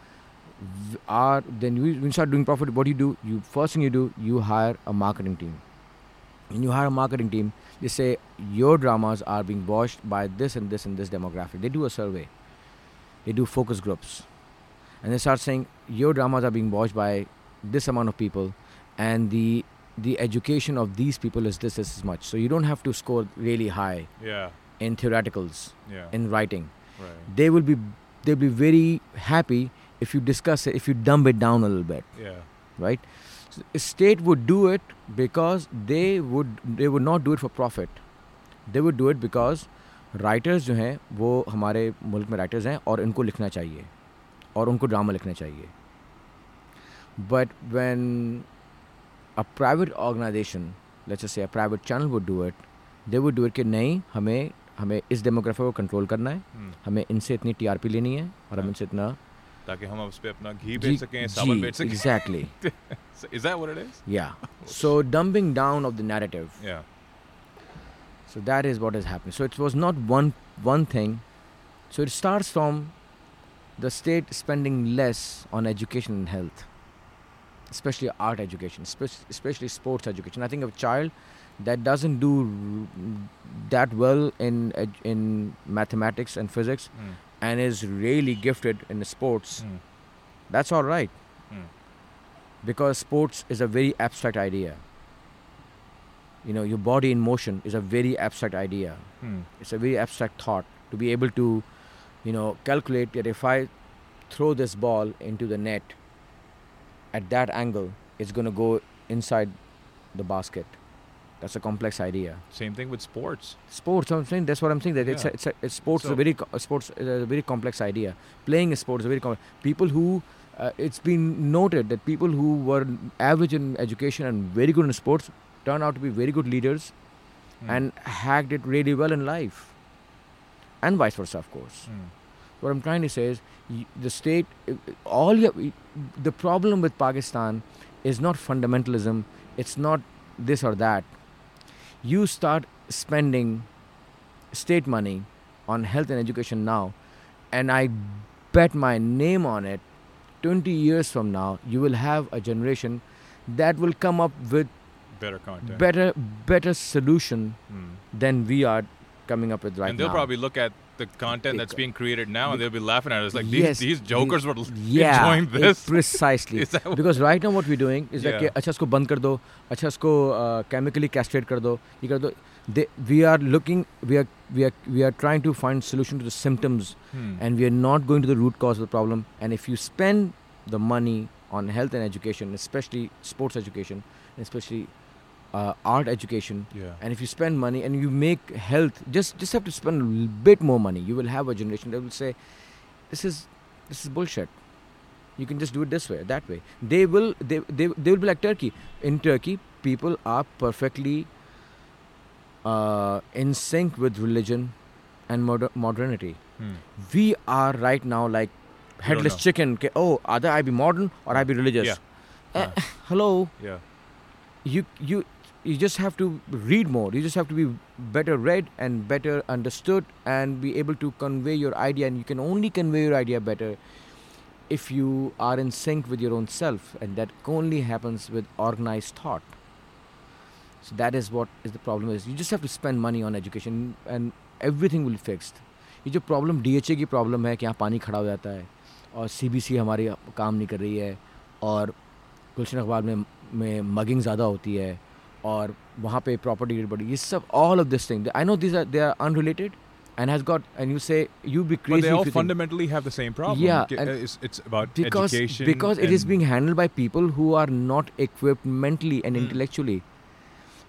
are then you, when you start doing profit what do you do you first thing you do you hire a marketing team when you hire a marketing team they say your dramas are being watched by this and this and this demographic they do a survey they do focus groups and they start saying your dramas are being watched by this amount of people and the the education of these people is this, this much so you don't have to score really high Yeah. in theoreticals Yeah. in writing right. they will be they'll be very happy if you discuss it if you dumb it down a little bit Yeah. right state would do it because they would they would not do it for profit they would do it because writers जो हैं वो हमारे मुल्क में writers हैं और इनको लिखना चाहिए और उनको ड्रामा लिखना चाहिए but when a private organization let's say private channel would do it they would do it कि नहीं हमें हमें इस डेमोग्राफी को कंट्रोल करना है Hmm. हमें इनसे इतनी टीआरपी लेनी है और हम हाँ। इनसे इतना ताकि हम उस पे अपना घी बेच सकें साबुन बेच सकें exactly is that what it is Yeah. So dumbing down of the narrative. yeah So that is what is happening. So it was not one one thing. So it starts from the state spending less on education and health, especially art education, especially, especially sports education. I think a child that doesn't do r- that well in ed- in mathematics and physics Hmm. and is really gifted in sports, Hmm. that's all right. Hmm. because sports is a very abstract idea. You know, your body in motion is a very abstract idea. Hmm. It's a very abstract thought to be able to, you know, calculate that if I throw this ball into the net at that angle, it's going to go inside the basket. That's a complex idea. same thing with sports Sports, I'm saying that's what I'm saying. That it's, a, it's, a, it's sports is a very co- sports is a very complex idea. Playing a sport is a very complex. People who uh, it's been noted that people who were average in education and very good in sports turn out to be very good leaders Hmm. and hacked it really well in life, and vice versa, of course. Hmm. What I'm trying to say is, the state, uh, all you, the problem with Pakistan is not fundamentalism. It's not this or that. You start spending state money on health and education now, and I bet my name on it. 20 years from now, you will have a generation that will come up with better content better, better solution Hmm. than we are coming up with right now. and they'll now. probably look at the content that's Bec- being created now and they'll be laughing at us like Yes, these, these the- jokers were yeah, enjoying it- this precisely. Is that what- because right now what we're doing is that कि Yeah. अच्छा इसको बंद कर दो अच्छा इसको chemically castrate कर दो ये कर दो they, we are looking we are we are we are trying to find solution to the symptoms Hmm. and we are not going to the root cause of the problem and if you spend the money on health and education especially sports education especially uh, art education. Yeah. And if you spend money and you make health just just have to spend a little bit more money. You will have a generation that will say this is this is bullshit. You can just do it this way that way. They will they they, they will be like turkey. In turkey people are perfectly uh, in sync with religion and moder- modernity. Hmm. we are right now like headless chicken. Ke, oh either i be modern or i be religious. Yeah. Uh. hello? Yeah. You you you just have to read more you just have to be better read and better understood and be able to convey your idea and you can only convey your idea better if you are in sync with your own self and that only happens with organized thought so that is what is the problem is you just have to spend money on education and everything will be fixed ये जो problem DHA की problem है कि यहाँ पानी खड़ा हो जाता है और सीबीसी हमारी काम नहीं कर रही है और गुलशन अखबार में में मगिंग ज़्यादा होती है और वहाँ पे प्रॉपर्टी रेट बढ़ी ये सब all of this thing I know this are they are unrelated and has got and you से you B but crazy they all fundamentally have the same problem Yeah, Ge- and uh, it's, it's about because education because it is and- being handled by people who are not equipped mentally and Mm. intellectually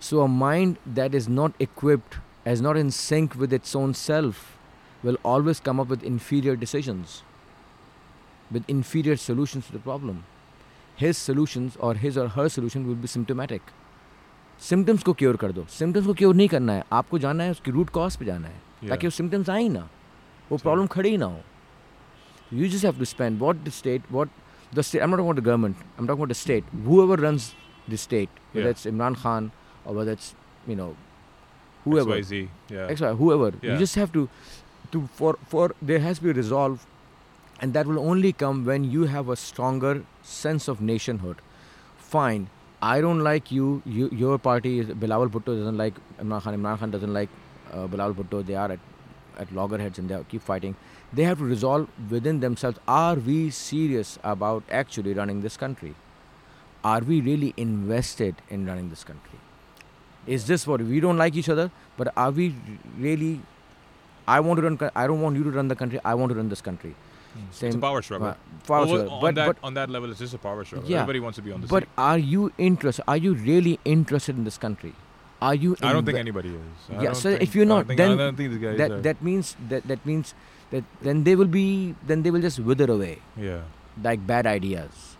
so a mind that is not equipped is not in sync with its own self will always come up with inferior decisions with inferior solutions to the problem his solutions or his or her solution will be symptomatic Symptoms को cure कर दो। Symptoms को cure नहीं करना है। आपको जाना है उसकी रूट कॉज पे जाना है। Yeah. ताकि वो सिम्टम्स आए ना। वो प्रॉब्लम खड़े ही ना हो। You just have to spend what the state what the state I not the government I not what the state whoever run the state that's Imran Khan और that's you know who sense of nationhood fine I don't like you. You your party is Bilawal Bhutto doesn't like Imran Khan. Imran Khan doesn't like uh, Bilawal Bhutto. They are at at loggerheads and they keep fighting. They have to resolve within themselves: Are we serious about actually running this country? Are we really invested in running this country? Is this what we don't like each other? But are we really? I want to run. I don't want you to run the country. I want to run this country. It's a power struggle. Uh, power Well, struggle. on But that but on that level, it's just a power struggle. Yeah. Everybody wants to be on the but seat. are you interested? Are you really interested in this country? Are you? I don't think anybody is. I Yeah, so think- if you're I don't think- then I don't think that are. that means that that means that then they will be then they will just wither away yeah. like bad ideas.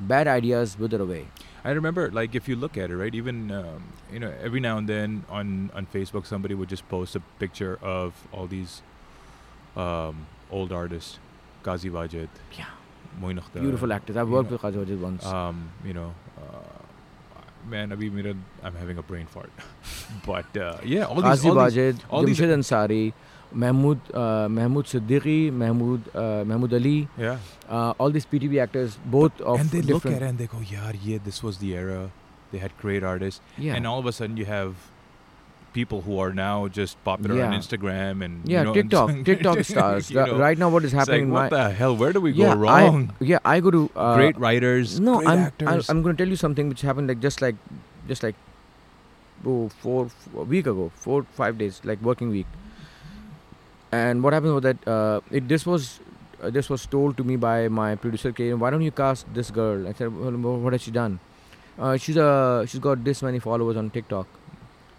Bad ideas wither away. I remember, like, if you look at it, right, even um, you know, every now and then on on Facebook, somebody would just post a picture of all these um, old artists, Qazi Wajid, Yeah. Moin Akhtar, Beautiful actors. I've worked know, with Qazi Wajid once. Um, you know, uh, man, Abhi Mira, I'm having a brain fart. but uh, yeah, all these, Qazi these Wajid, all these- Ansari, Mahmood uh, Mahmood Siddiqui, Mahmood uh, Mahmood Ali, yeah, uh, all these PTV actors, both of and they look at it and they go, yeah, yeah, this was the era. They had great artists, yeah. and all of a sudden you have people who are now just popular on Instagram and yeah, you know, TikTok, just- TikTok stars. you know, right now, what is happening like, in my what the hell? Where do we yeah, go wrong? I, yeah, I go to uh, great writers, No, great I'm, actors. I'm I'm going to tell you something which happened like just like just like oh four f- a week ago, four five days like working week. And what happened was that uh, it this was uh, this was told to me by my producer. K. Why don't you cast this girl? I said, well, what has she done? Uh, she's a she's got this many followers on TikTok,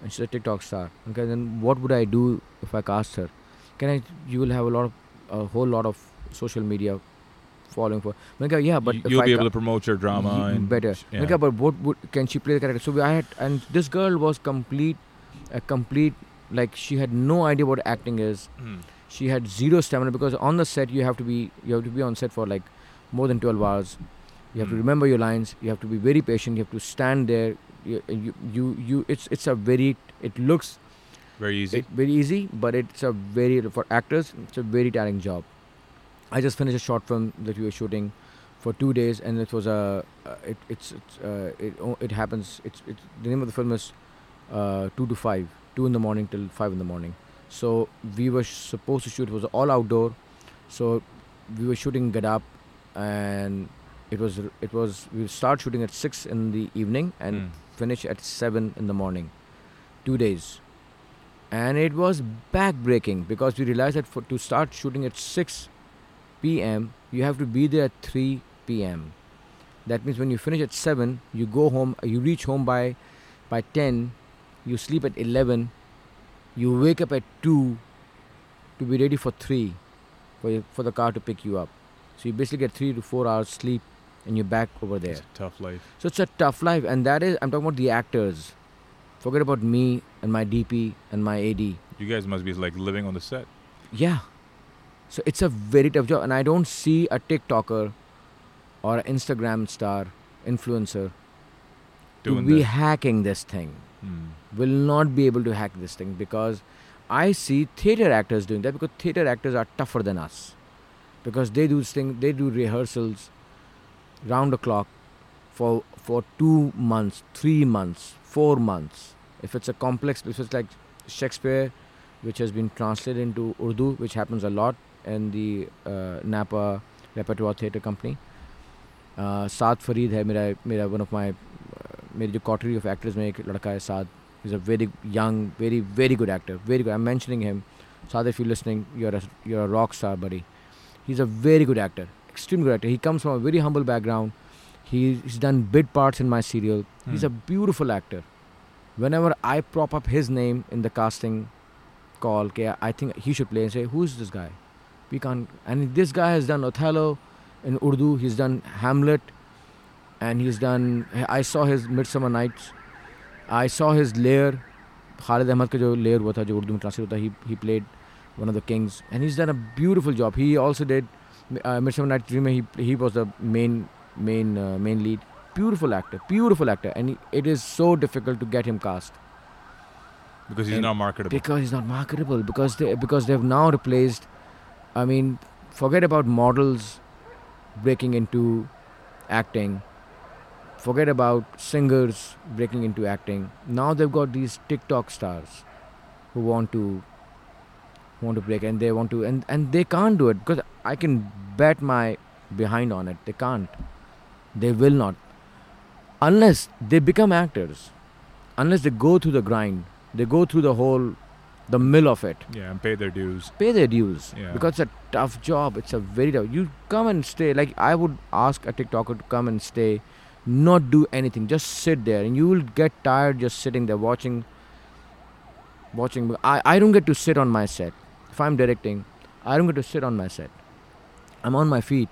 and she's a TikTok star. Okay, then what would I do if I cast her? Can I? You will have a lot of a whole lot of social media following for. Okay, yeah, but you'll I be ca- able to promote your drama Ye- and better. yeah. Okay, but what would can she play the character? So we, I had and this girl was complete, a complete like she had no idea what acting is. Hmm. She had zero stamina because on the set you have to be you have to be on set for like more than twelve hours. You have to Hmm. remember your lines. You have to be very patient. You have to stand there. You you you, you it's it's a very it looks very easy. it, very easy, but it's a very for actors it's a very tiring job. I just finished a short film that we were shooting for two days, and it was a uh, it it's, it's uh, it it happens. It's it's the name of the film is uh, two to five, two in the morning till five in the morning. So we were supposed to shoot. It was all outdoor, so we were shooting Gadap, and it was it was we start shooting at six in the evening and Hmm. Finish at seven in the morning, two days. And it was backbreaking because we realized that for to start shooting at 6 p.m., you have to be there at 3 p.m. That means when you finish at 7, you go home, you reach home by by 10, you sleep at 11, you wake up at 2 to be ready for 3 for, for the car to pick you up. So you basically get 3 to 4 hours sleep and you're back over there. It's a tough life. So it's a tough life, and that is I'm talking about the actors. Forget about me and my DP and my AD. You guys must be like living on the set. Yeah. So it's a very tough job, and I don't see a TikToker or an Instagram star influencer to be this. hacking this thing. Hmm. Will not be able to hack this thing because I see theater actors doing that because theater actors are tougher than us because they do this thing. They do rehearsals round the clock for for two months, three months, four months. If it's a complex, if it's like Shakespeare, which has been translated into Urdu, which happens a lot in the uh, Napa Repertoire Theatre Company. Uh, साद फरीद है मेरा मेरा one of my मेरी जो cautery of actors में एक लड़का है साद is a very young very very good actor very good I am mentioning him Saad if you're listening you're a you're a rock star buddy he's a very good actor extreme good actor. He comes from a very humble background. He's done bit parts in my serial. He's a hmm. beautiful actor. Whenever I prop up his name in the casting call, okay, I think he should play and say, Who's this guy? We can't. And this guy has done Othello in Urdu, he's done Hamlet, and he's done. I saw his Midsummer Nights. I saw his Lear. Khalid Ahmad का jo layer हुआ था जो उर्दू में translate होता he played one of the kings and he is done a beautiful job he also uh, Midsummer Dream he, he was the main main uh, main lead beautiful actor beautiful actor and he, it is so difficult to get him cast Because he's And not marketable. because he's not marketable because they because they've now replaced i mean forget about models breaking into acting. Forget about singers breaking into acting. Now they've got these TikTok stars who want to want to break and they want to and, and they can't do it because I can bet my behind on it. They can't. They will not. Unless they become actors. Unless they go through the grind. They go through the whole the mill of it. Yeah, and pay their dues. Pay their dues. Yeah. Because it's a tough job. It's a very tough you come and stay. Like I would ask a TikToker to come and stay, not do anything. Just sit there and you will get tired just sitting there watching watching I, I don't get to sit on my set. If I'm directing, I don't get to sit on my set. I'm on my feet.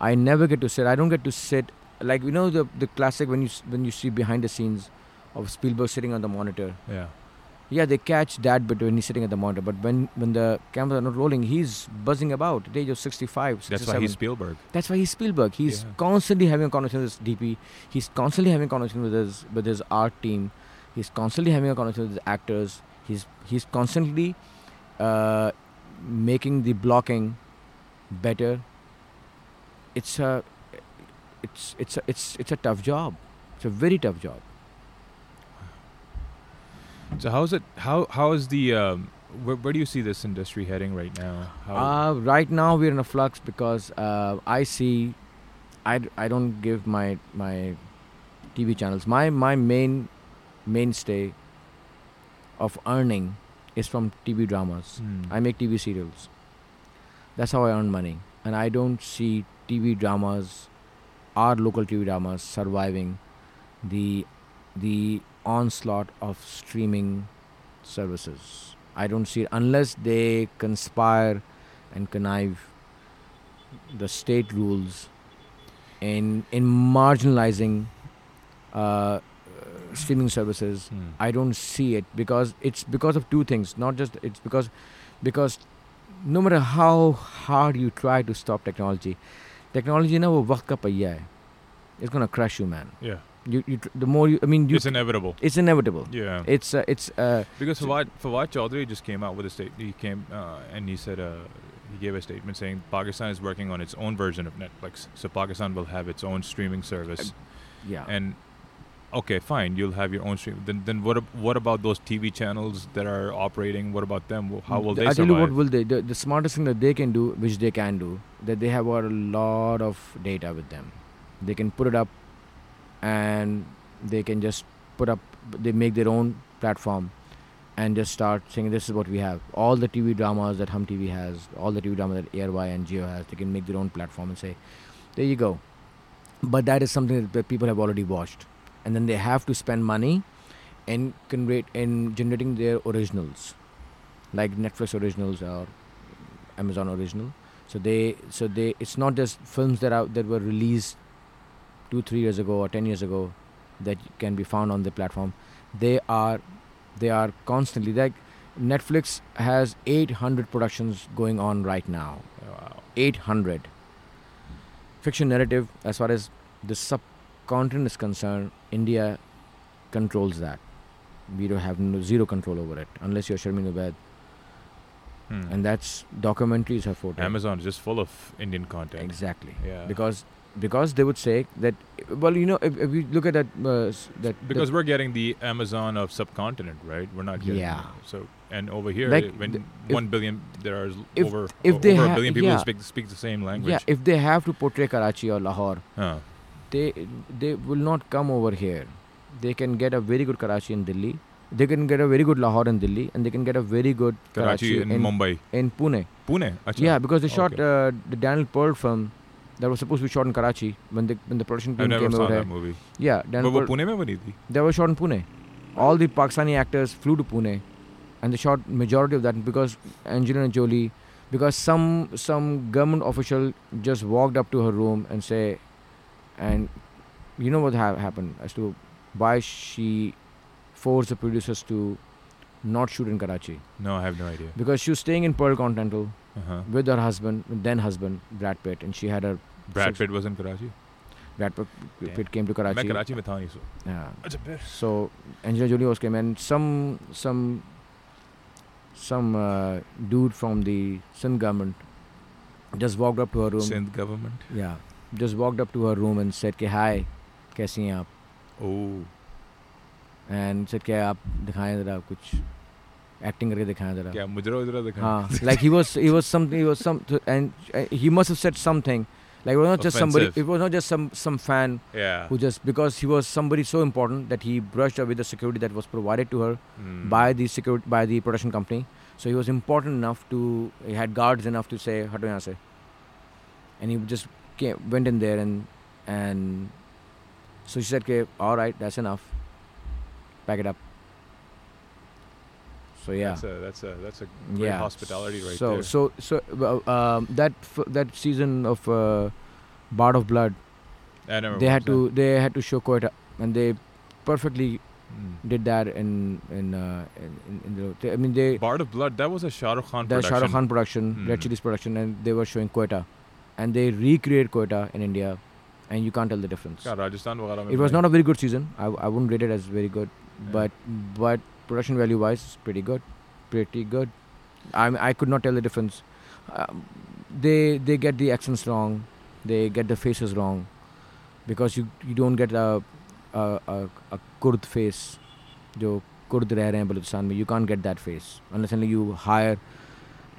I never get to sit. I don't get to sit like you know the the classic when you when you see behind the scenes of Spielberg sitting on the monitor. Yeah. Yeah, they catch that bit when he's sitting at the monitor. But when when the cameras are not rolling, he's buzzing about. At the age of 65, That's why he's Spielberg. That's why he's Spielberg. He's Yeah. constantly having a conversation with his DP. He's constantly having a conversation with his with his art team. He's constantly having a conversation with his actors. He's he's constantly uh, making the blocking better. It's a it's it's a, it's it's a tough job. It's a very tough job. So how's it? How how is the? Um, where, where do you see this industry heading right now? How, Uh, right now we're in a flux because uh, I see, I, I don't give my my TV channels. My my main mainstay of earning is from TV dramas. Hmm. I make TV serials. That's how I earn money, and I don't see TV dramas, our local TV dramas, surviving the the onslaught of streaming services. I don't see it unless they conspire and connive the state rules in in marginalizing uh, streaming services Hmm. I don't see it because it's because of two things. Not just it's because because no matter how hard you try to stop technology, technology ना वो वक्त का पहिया है. It's gonna crush you, man. Yeah. You, you tr- the more you I mean you it's inevitable. it's inevitable. Yeah. It's uh, it's uh, Because So- Fawad, Fawad Chaudhry just came out with a statement. He came uh, and he said uh, he gave a statement saying Pakistan is working on its own version of Netflix. So Pakistan will have its own streaming service. yeah. And okay, fine, you'll have your own stream. Then then what what about those TV channels that are operating? What about them? How will they I tell you what will they the, the smartest thing that they can do, which they can do, that they have a lot of data with them. They can put it up, and they can just put up. They make their own platform, and just start saying, "This is what we have." All the TV dramas that Hum TV has, all the TV dramas that ARY and Geo has, they can make their own platform and say, "There you go." But that is something that people have already watched, and then they have to spend money in convert in generating their originals like Netflix originals or Amazon original. So they so they it's not just films that are that were released two three years ago or ten years ago that can be found on the platform. They are they are constantly like Netflix has 800 productions going on right now. Wow. 800 fiction narrative as far as the subcontinent is concerned india controls that we don't have no, zero control over it unless you're Sharmeen Obaid Hmm. and that's documentaries her forte Amazon is just full of Indian content. exactly Yeah. because because they would say that well you know if, if you look at that uh, that because we're getting the Amazon of subcontinent, right? We're not getting Yeah. So and over here, Like when one billion, there are if- over if over a billion people yeah. who speak speak the same language. yeah if they have to portray Karachi or Lahore Huh they they will not come over here. They can get a very good Karachi in Delhi. They can get a very good Lahore in Delhi, and they can get a very good Karachi, Karachi in, in, Mumbai, in Pune. Pune, Achha. yeah, because they shot okay. uh, the Daniel Pearl film that was supposed to be shot in Karachi when the when the production team I never came saw over that there. movie. Yeah, Daniel but Pearl, Pune mein thi. They were shot in Pune. All the Pakistani actors flew to Pune, and they shot majority of that because Angelina Jolie, because some some government official just walked up to her room and say, and you know what ha- happened as to why she forced the producers to not shoot in Karachi No, I have no idea. because she was staying in Pearl Continental Uh-huh. with her husband, then husband Brad Pitt, and she had a Brad six- Pitt was in Karachi. Brad Pitt, Damn. Pitt came to Karachi. मैं कराची में था नहीं सो. Yeah. अच्छा फिर. So Angelina Jolie was came and some some some uh, dude from the Sindh government just walked up to her room. Sindh government. Yeah, just walked up to her room and said कि hi, कैसी हैं आप? Oh. And said कि आप दिखाएं जरा कुछ acting करके दिखाएं जरा. क्या मुजरा उजरा दिखा हाँ, like he was he was something he was some and uh, he must have said something. Like it was not just somebody. Offensive. It was not just some some fan yeah who just because he was somebody so important that he brushed away the security that was provided to her Hmm. by the security by the production company. So he was important enough to he had guards enough to say हटो यहाँ से, and he just came, went in there and and so she said, "Okay, all right, that's enough. Pack it up." So yeah, that's a that's a that's a great yeah. hospitality right so there so so uh, um, that f- that season of uh, Bard of Blood, I never they had watched to they had to show Quetta, and they perfectly that. Hmm. did that in in uh, in, in, the, I mean they Bard of Blood that was a Shah Rukh Khan the production Shah Rukh Khan production, Red Hmm. Chillies production, and they were showing Quetta, and they recreated Quetta in India, and you can't tell the difference. क्या राजस्थान वगैरह में It was बनाई? not a very good season. I, I wouldn't rate it as very good, Yeah. but but production value wise, it's pretty good, pretty good. I mean, I could not tell the difference. Um, they they get the accents wrong, they get the faces wrong, because you you don't get a a a, a Kurd face, जो Kurd रह रहे हैं बलूचिस्तान में. You can't get that face unless only you hire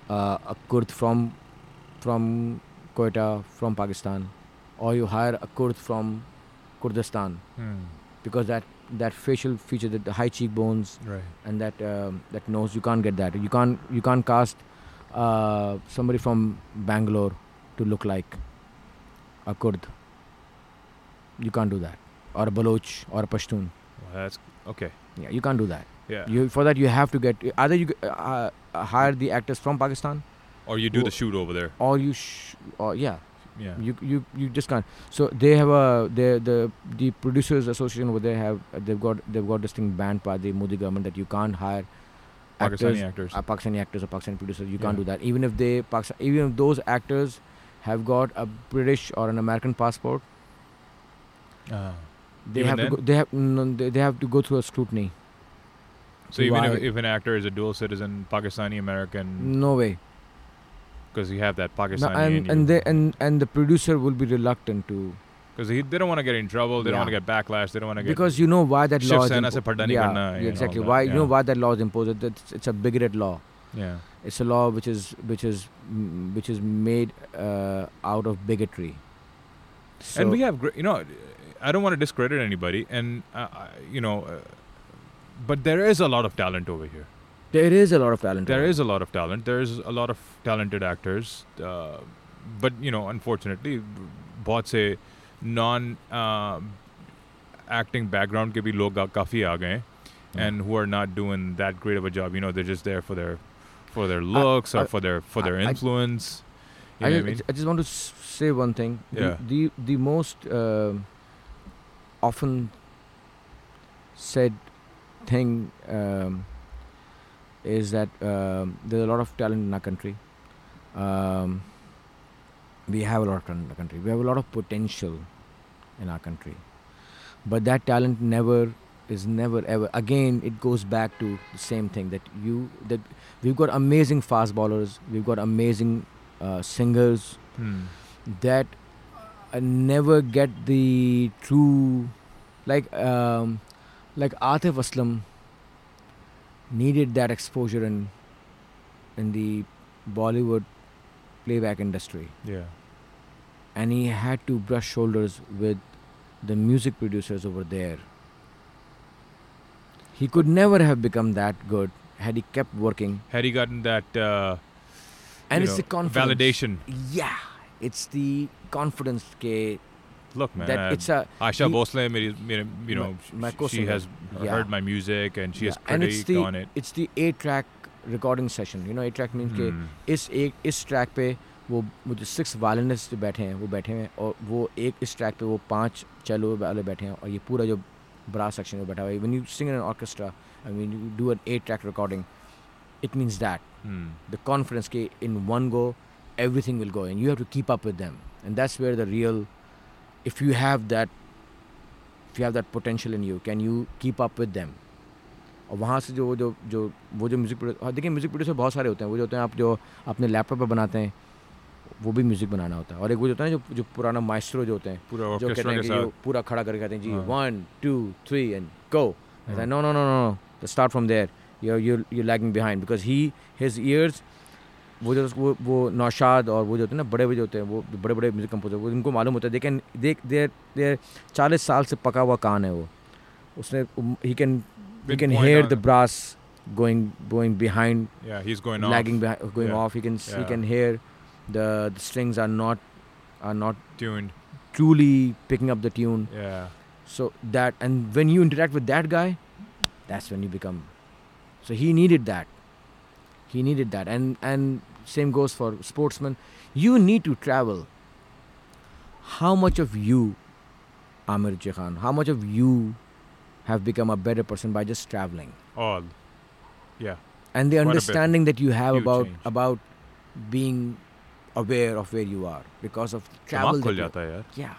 uh, a Kurd from from Quetta from Pakistan, or you hire a Kurd from Kurdistan Hmm. because that that facial feature, that the high cheekbones right and that um, that nose, you can't get that. You can't you can't cast uh, somebody from Bangalore to look like a Kurd. You can't do that, or a Baloch or a Pashtun. well, that's okay Yeah, you can't do that. yeah You for that you have to get either you uh, uh, hire the actors from Pakistan or you do the shoot over there or you sh- or yeah yeah you you you just can't. So they have a the the the producers association over there have they've got they've got this thing banned by the Modi government that you can't hire Pakistani actors, actors uh, Pakistani actors or Pakistani producers. You can't do that. Even if they Pakistan, even if those actors have got a British or an American passport, Ah. they have to go, they have no, they, they have to go through a scrutiny. so even if, if an actor is a dual citizen Pakistani American No way. Because you have that No, Pakistani and and they and and the producer will be reluctant to because they don't want to get in trouble they don't want to get backlash they don't want to get because you know why that law is impo- yeah, yeah, exactly. why you know why that law is imposed? It's, it's a bigoted law. Yeah. It's a law which is which is which is made uh, out of bigotry. So and we have you know i don't want to discredit anybody and uh, you know uh, but there is a lot of talent over here there is a lot of talent there over is a lot of talent there's a lot of talented actors uh, but you know unfortunately बहुत से non uh, acting background के भी लोग आ- काफी आ गए हैं Yeah. and who are not doing that great of a job you know they're just there for their for their looks or I- for their for I- their I- influence you I, know just, what I mean I just want to s- say one thing Yeah. the the, the most uh, often said thing um, is that um, there's a lot of talent in our country. Um, we have a lot of talent in our country. We have a lot of potential in our country. But that talent never is never ever again it goes back to the same thing that you that we've got amazing fast bowlers we've got amazing uh, singers Hmm. that uh, never get the true like um, like Atif Aslam needed that exposure in in the Bollywood playback industry. Yeah. And he had to brush shoulders with the music producers over there. He could never have become that good had he kept working. Had he gotten that uh, and it's know, the confidence. validation. Yeah. It's the confidence ke look, man, that I, it's a. Asha he, Bhosle, you know, my, my she has yeah. heard my music and she yeah. has critiqued the, on it. It's the A track recording session you know a track mean के इस एक इस track पे वो मुझे six violinist जो बैठे हैं वो बैठे हैं और वो एक इस ट्रैक पे वो पांच चलो वाले बैठे हैं और ये पूरा जो ब्रा सेक्शन में बैठा हुआ है one you sing an orchestra I mean you do an A track recording it means that the confidence के in one go everything will go and you have to keep up with them and that's where the real if you have that if you have that potential in you can you keep up with them? और वहाँ से जो जो जो वो जो music producer देखिए music producer बहुत सारे होते हैं। वो जो होते हैं आप जो अपने लैपटॉप पर बनाते हैं वो भी म्यूज़िक बनाना होता है। और एक वो जो होता है जो जो पुराना माइस्ट्रो जो होते हैं पूरा जो कहते हैं कि पूरा खड़ा करके कहते हैं जी हाँ। One two three and go हाँ। No no no no no start from there you you you lagging behind because he his ears वो जो वो वो नौशाद और वो जो होते हैं ना बड़े बड़े जो होते हैं वो बड़े बड़े म्यूजिक कंपोजर वो उनको मालूम होता है दे कैन देख देर देर चालीस साल से पका हुआ कान है वो उसने he can he Been can point hear on- the brass going going behind yeah he's going off lagging behind going Yeah. off he can he Yeah. can hear the, the strings are not are not tuned truly picking up the tune yeah so that and when you interact with that guy that's when you become so he needed that He needed that. And, and same goes for sportsmen. You need to travel. How much of you, Amir Jahan, how much of you have become a better person by just traveling? All. Yeah. And the Quite understanding that you have Huge about change. about being aware of where you are because of travel. Jata, yeah.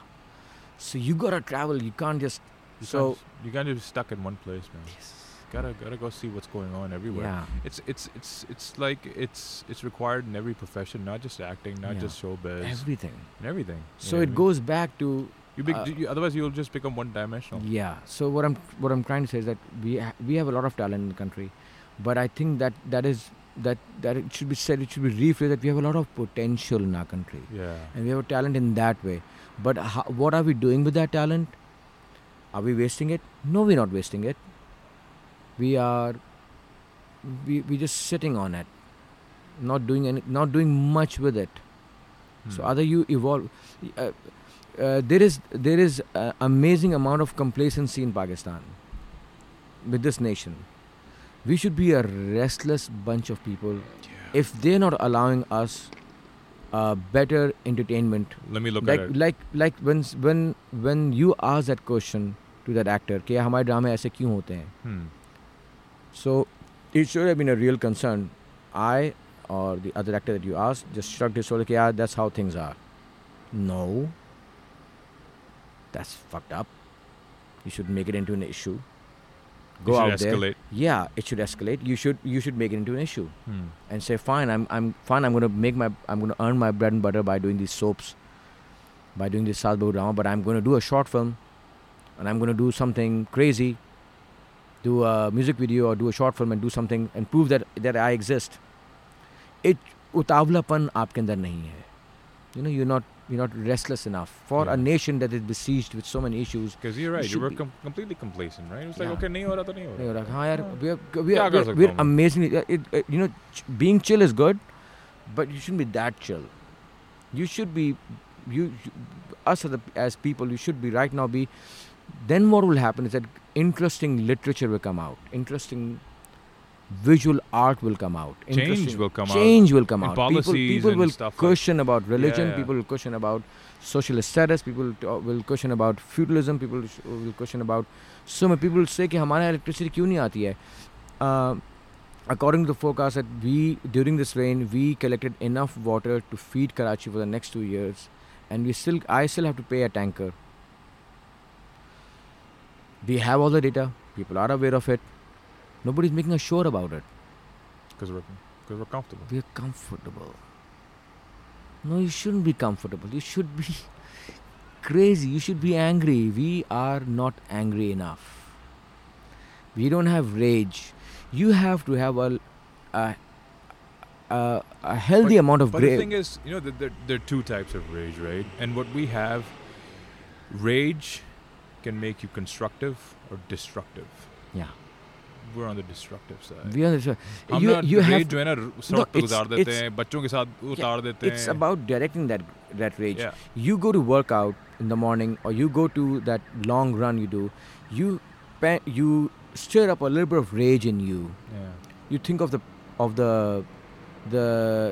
So you gotta travel. You can't just you so can't, you can't just be stuck in one place, man. Yes gotta gotta go see what's going on everywhere. Yeah. It's it's it's it's like it's it's required in every profession not just acting not Yeah. just showbiz. Everything. And everything so it what I mean? goes back to you, be, uh, you otherwise you'll just become one dimensional. Yeah. So what i'm what i'm trying to say is that we ha- we have a lot of talent in the country but i think that that is that that it should be said it should be rephrased that we have a lot of potential in our country. Yeah. And we have a talent in that way. But ho- what are we doing with that talent? Are we wasting it? No we're not wasting it we are we we just sitting on it not doing any not doing much with it so Hmm. either you evolve uh, uh, there is there is uh, amazing amount of complacency in pakistan with this nation we should be a restless bunch of people yeah. if they're not allowing us uh, better entertainment let me look like at it like like when s- when when you ask that question to that actor कि हमारे ड्रामे ऐसे क्यों होते हैं hmm. so it should have been a real concern. I or the other actor that you asked just shrugged his shoulder yeah that's how things are. No. That's fucked up. You should make it into an issue. Go out there. yeah it should escalate. You should you should make it into an issue hmm. and say fine i'm i'm fine i'm going to make my i'm going to earn my bread and butter by doing these soaps by doing this South drama but i'm going to do a short film and i'm going to do something crazy do a music video or do a short film and do something and prove that that I exist. It utavlapan aapke andar nahi hai. You know, you're not you're not restless enough for yeah. a nation that is besieged with so many issues. Because you're right, you were com- completely complacent, right? It was like, okay, nahi ho raha to nahi ho raha. Haan, yaar, we are, we are, we're, we're amazingly, uh, it, uh, you know, ch- being chill is good, but you shouldn't be that chill. You should be, you, you us as, as people, you should be right now be. Then what will happen is that interesting literature will come out interesting visual art will come out Change interesting- will come out. change will come And out people, policies people and will stuff like- question about religion yeah. people will question about social status people t- will question about feudalism people sh- will question about so many people say कि हमारे electricity क्यों नहीं आती है uh, according to the forecast that we during this rain we collected enough water to feed Karachi for the next two years and we still I still have to pay a tanker we have all the data people are aware of it nobody's making a sure about it because we're because we're comfortable we're comfortable. No, you shouldn't be comfortable. You should be crazy. You should be angry. We are not angry enough. We don't have rage. You have to have a a, a, a healthy But- amount of But the thing is, you know, there, there, there are two types of rage, right? And what we have, rage can make you constructive or destructive. Yeah. We're on the destructive side. We are, so- हम you ना you rage have जो है ना र- सड़क पे it's- उतार देते it's- हैं बच्चों के साथ उतार देते it's हैं about directing that that rage. yeah You go to work out in the morning, or you go to that long run you do. You pa- you stir up a little bit of rage in you. yeah you think of the of the the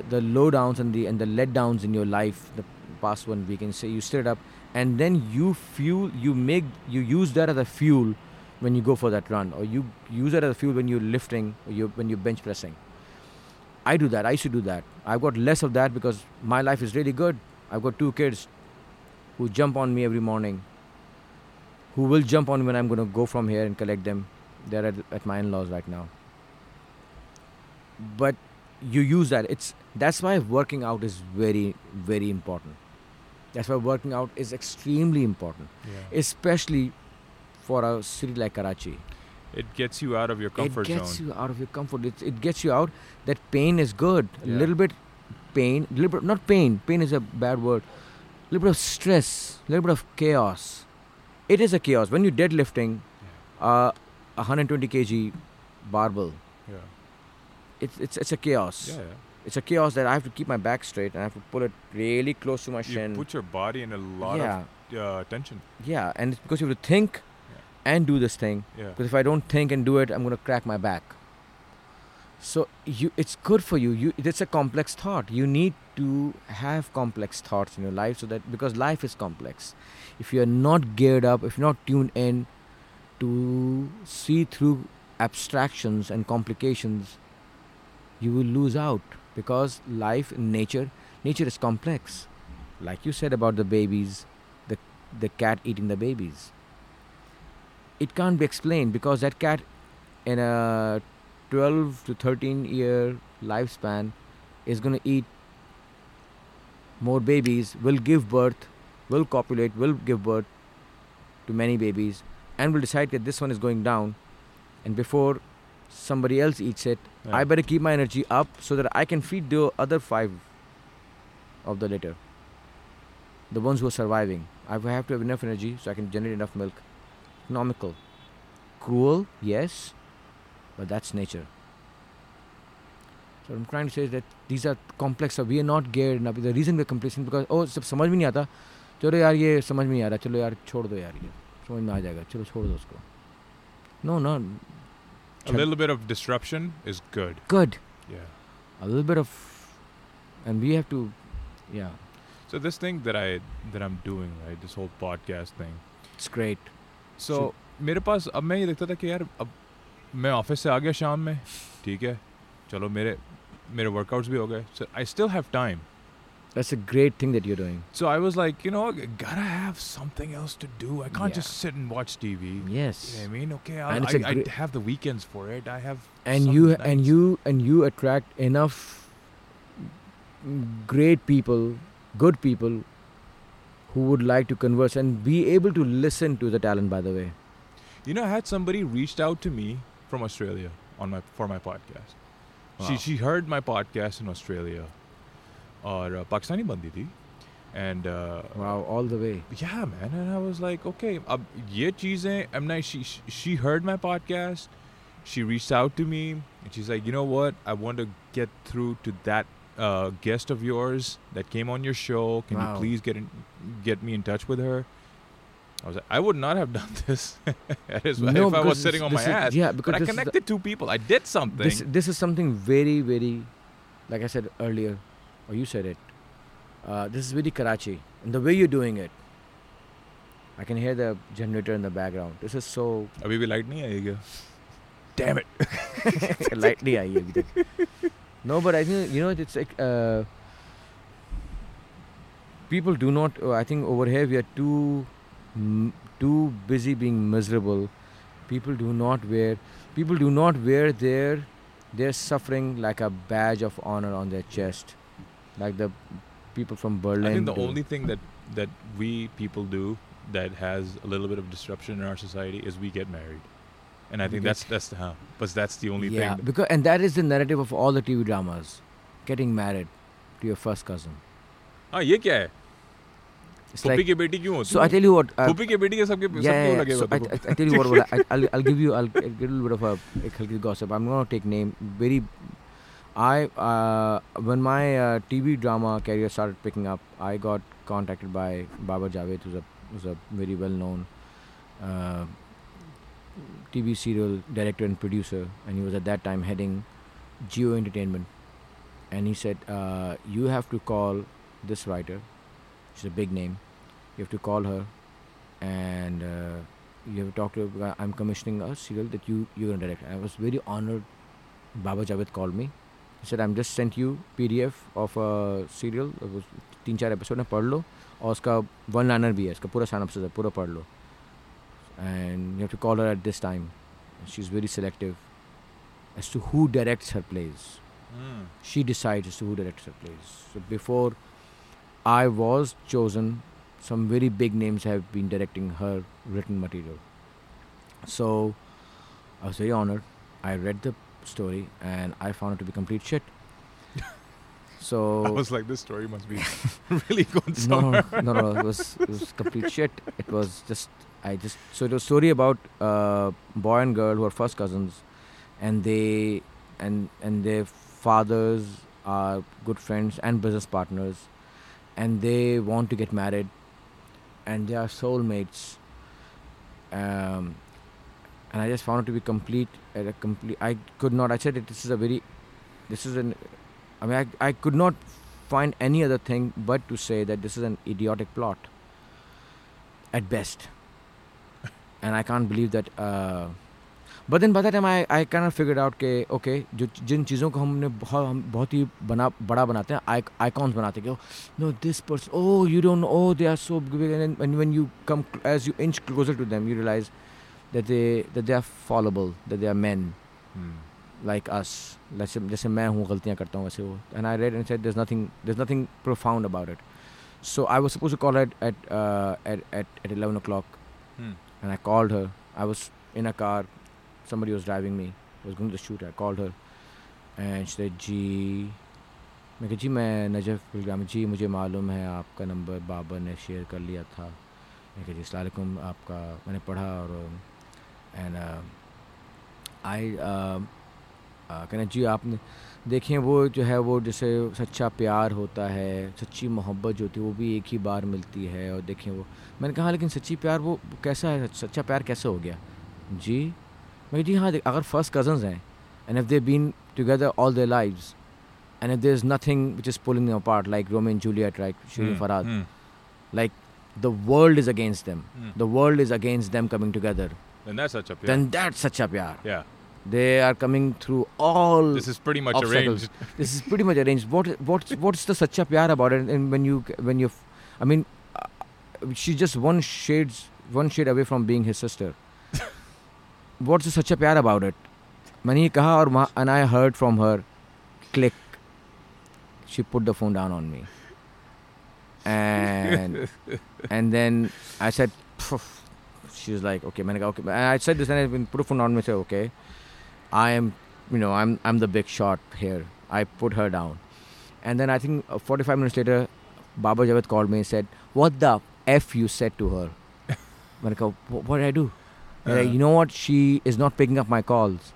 the low downs and the and the let downs in your life the past one week and say you stir it up and then you fuel you make you use that as a fuel when you go for that run or you use it as a fuel when you're lifting or you when you're bench pressing. I do that i used to do that. I've got less of that because my life is really good. I've got two kids who jump on me every morning who will jump on when i'm going to go from here and collect them. They're at, at my in-laws right now. But you use that. It's that's why working out is very very important. That's why working out is extremely important, Yeah. especially for a city like Karachi. It gets you out of your comfort zone. it gets zone. you out of your comfort. It, it gets you out. That pain is good. A little bit pain, little bit not pain. Pain is a bad word. A little bit of stress, a little bit of chaos. It is a chaos when you're deadlifting uh, a 120 kg barbell. Yeah. It's it's it's a chaos. Yeah. yeah. It's a chaos that I have to keep my back straight and I have to pull it really close to my You shin. put your body in a lot yeah, of uh, tension. yeah, and it's because you have to think and do this thing. Yeah. Because if I don't think and do it, I'm gonna crack my back. So you, it's good for you. You, it's a complex thought. You need to have complex thoughts in your life, so that because life is complex. If you are not geared up, if you're not tuned in to see through abstractions and complications, you will lose out. Because life in nature, nature is complex. Like you said about the babies, the the cat eating the babies it can't be explained because that cat in a 12 to 13 year lifespan is going to eat more babies will give birth will copulate will give birth to many babies and will decide that this one is going down and before somebody else eats it Yeah. i better keep my energy up so that i can feed the other five of the litter the ones who are surviving i have to have enough energy so i can generate enough milk economical. Cruel, yes, but that's nature. So what I'm trying to say is that these are complex. So we are not geared enough. The reason we're complacent because oh सब समझ में नहीं आता चलो यार ये समझ में नहीं आ रहा चलो यार छोड़ दो यार ये समझ में आ जाएगा चलो छोड़ दो उसको No, no, A little bit of disruption is good. good. Yeah. A little bit of, and we have to, yeah, So this thing that I that I'm doing, right, this whole podcast thing. it's great. So मेरे पास अब मैं ये देखता था कि यार अब मैं ऑफिस से आ गया शाम में ठीक है चलो मेरे मेरे वर्कआउट्स भी हो गए so I still have time that's a great thing that you're doing. so I was like you know gotta have something else to do I can't Yeah. just sit and watch TV Yes. you know I mean okay I'll, And I, I have the weekends for it I have and you nights. and you and you attract enough great people good people who would like to converse and be able to listen to the talent by the way You know, I had somebody reached out to me from Australia on my for my podcast. She she heard my podcast in Australia, और uh, Pakistani बंदी थी, and uh, wow all the way yeah, man, and I was like, okay, अब ये चीजें, I'm not. She she heard my podcast, she reached out to me, and she's like, you know what, I want to get through to that uh, guest of yours that came on your show. Can Wow. you please get in, get me in touch with her? I was like, I would not have done this if I was because sitting on my this is- ass. yeah because But I this is the- connected two people. I did something. this this is something very very like i said earlier or you said it uh, this is very karachi and the way you're doing it i can hear the generator in the background this is so अभी भी light नहीं आएगी Damn it. lightly आई है अभी तक no but i think you know it's like uh, people do not uh, i think over here we are too m- too busy being miserable people do not wear people do not wear their their suffering like a badge of honor on their chest like the people from berlin I think the do. only thing that that we people do that has a little bit of disruption in our society is we get married, and I We think get- that's that's the huh, but that's the only yeah thing. because and that is the narrative of all the tv dramas getting married to your first cousin हाँ ये क्या है? it's फूफी like की बेटी क्यों होती so i है? tell you what uh, फूफी की बेटी के सबके yeah, सबको yeah, yeah. लगेगा So I, तेरे I, I tell you what, what I, I'll, I'll give you, I'll, I'll give you a little bit of a, a little gossip. I'm gonna take name. Very, I uh, when my uh, TV drama career started picking up, I got contacted by Babar Javed, who's a who's a very well known uh, TV serial director and producer, and he was at that time heading Geo Entertainment, and he said, uh, "You have to call this writer. She's a big name. You have to call her." and uh, you have to talk to her. I'm commissioning a serial that you you're gonna direct. I was very honored. Babar Javed called me. He said, "I'm just sent you PDF of a serial. It was तीन चार episode है पढ़ लो और उसका one liner भी है इसका पूरा सानप है पूरा पढ़ लो and you have to call her at this time. She's very selective as to who directs her plays. She decides as to who directs her plays. So before I was chosen, some very big names have been directing her written material. So I was very honored. I read the story and I found it to be complete shit. so I was like, this story must be really no, somewhere. no, no, no, it was it was complete shit. It was just I just so it was a story about uh, boy and girl who are first cousins, and they and and their fathers are good friends and business partners, and they want to get married, and they are soulmates. Um, and I just found it to be complete uh, A complete. I could not. I said it, this is a very, this is an. I mean, I, I could not find any other thing but to say that this is an idiotic plot. At best. and I can't believe that. Uh, but then by that time I I kind of figured out कि okay जो जिन चीज़ों को हमने बहुत हम बहुत ही बना बड़ा बनाते हैं icons बनाते हैं कि no this person oh you don't know oh they are so big and then when when you come cl- as that they that they are fallible that they are men Hmm. like us जैसे जैसे मैं हूँ गलतियाँ करता हूँ वैसे वो and I read and said there's nothing there's nothing profound about it so I was supposed to call her at at uh, at, at at 11 o'clock Hmm. and I called her I was in a car somebody was driving me I was going to the shoot I called her and she said जी मैं कहा जी मैं Najaf गुलगाम जी मुझे मालूम है आपका number Babar ने share कर लिया था मैं कहा जी अलैक्म आपका मैंने पढ़ा और and I uh, uh, uh, कहना जी आपने देखें वो जो है वो जैसे सच्चा प्यार होता है सच्ची मोहब्बत जो होती है वो भी एक ही बार मिलती है और देखें वो मैंने कहा लेकिन सच्ची प्यार वो कैसा है सच्चा प्यार कैसे हो गया? जी मैं जी हाँ अगर फ़र्स्ट कजन्स हैं and if they been together all their life and if there is nothing which is pulling apart like Romeo Juliet like शुरू Faraz like the world is against them the world is against them coming together Then that's such a yeah. then that's such a pyar yeah. they are coming through all This is pretty much obstacles. arranged. this is pretty much arranged what what's what's the sacha pyar about it and when you when you i mean uh, she's just one shades one shade away from being his sister what's the sacha pyar about it मैंने ये कहा और वहाँ and I heard from her click she put the phone down on me and and then I said "Phew." she was like okay manika." okay and I said this and I've been put on non say okay I am you know I'm I'm the big shot here I put her down and then I think uh, 45 minutes later Babar Javed called me and said what the f you said to her Manika, what did I do uh-huh. like, you know what she is not picking up my calls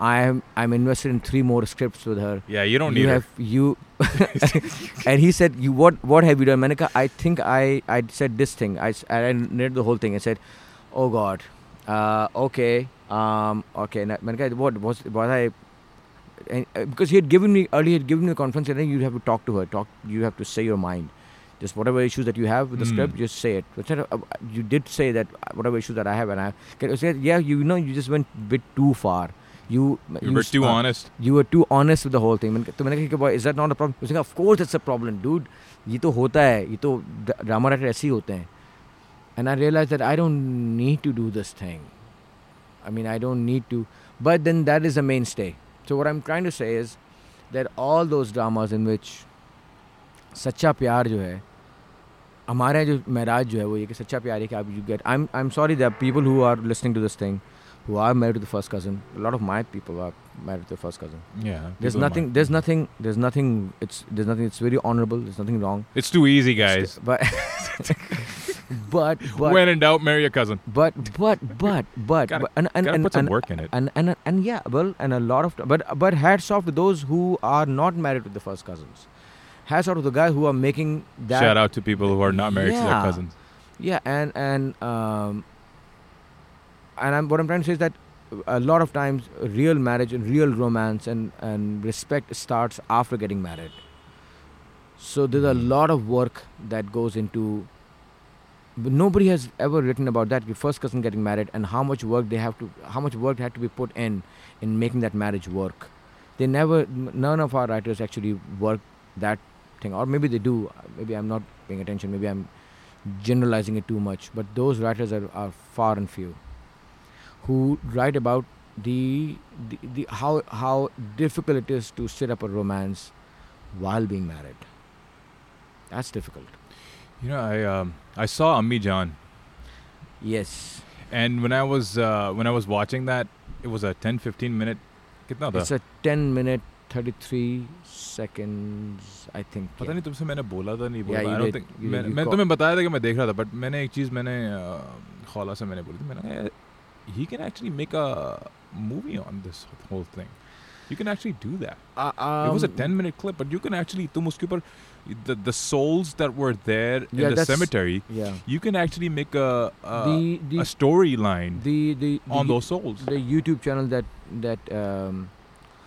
I'm I'm invested in three more scripts with her. Yeah, you don't you need have, her. you. and he said, "You what? What have you done, Manika? I think I I said this thing. I I read the whole thing. I said, oh uh, um okay na- Manika what was was I and, uh, because he had given me earlier he had given me a conference and then you have to talk to her talk you have to say your mind just whatever issues that you have with the Hmm. script just say it but said, uh, you did say that uh, whatever issues that I have and I can said yeah you know you just went a bit too far you You were too uh, honest. you were too honest with the whole thing मैंने तो मैंने कहा कि is that not a problem उसने कहा of course it's a problem dude ये तो होता है ये तो ड्रामा राइटर ऐसे ही होते हैं and I realized that I don't need to do this thing I mean I don't need to but then that is a mainstay so what I'm trying to say is that all those dramas in which सच्चा प्यार जो है हमारे जो महराज जो है वो ये कि सच्चा प्यार है कि आप you get I am I am sorry that people who are listening to this thing who are married to the first cousin a lot of my people are married to the first cousin Yeah. there's people nothing might- there's nothing there's nothing it's there's nothing it's very honorable there's nothing wrong It's too easy, guys. but but but when in doubt, marry a cousin. but but but but, Gotta- but and, and, and, put some and, work in it. and, and and yeah well and a lot of but but hats off to those who are not married to the first cousins hats off to the guys who are making that Shout out to people who are not married to their cousins. yeah and and um and I'm, what i'm trying to say is that a lot of times real marriage and real romance and and respect starts after getting married so there's a Mhm. lot of work that goes into but nobody has ever written about that the first cousin getting married and how much work they have to how much work had to be put in in making that marriage work they never none of our writers actually work that thing or maybe they do maybe i'm not paying attention maybe i'm generalizing it too much but those writers are, are far and few who write about the, the the how how difficult it is to set up a romance while being married. That's difficult. You know, I um, I saw Ammi Jaan, Yes, and when I was uh, when I was watching that, it was a 10-15 minute. कितना था? it's a ten minute thirty three seconds. I think. पता yeah. नहीं तुमसे मैंने बोला था नहीं बोला Yeah, I you don't did. think You मैं did. You मैं call- तुम्हें बताया था कि मैं देख रहा था बट मैंने एक चीज मैंने uh, खौला से मैंने बोली थी मैंने कहा he can actually make a movie on this whole thing you can actually do that Uh, it was a um, 10 minute clip but you can actually तुम उसके ऊपर the, the souls that were there in the cemetery Yeah. you can actually make a a, the the a storyline the the, on those souls the YouTube channel that that um,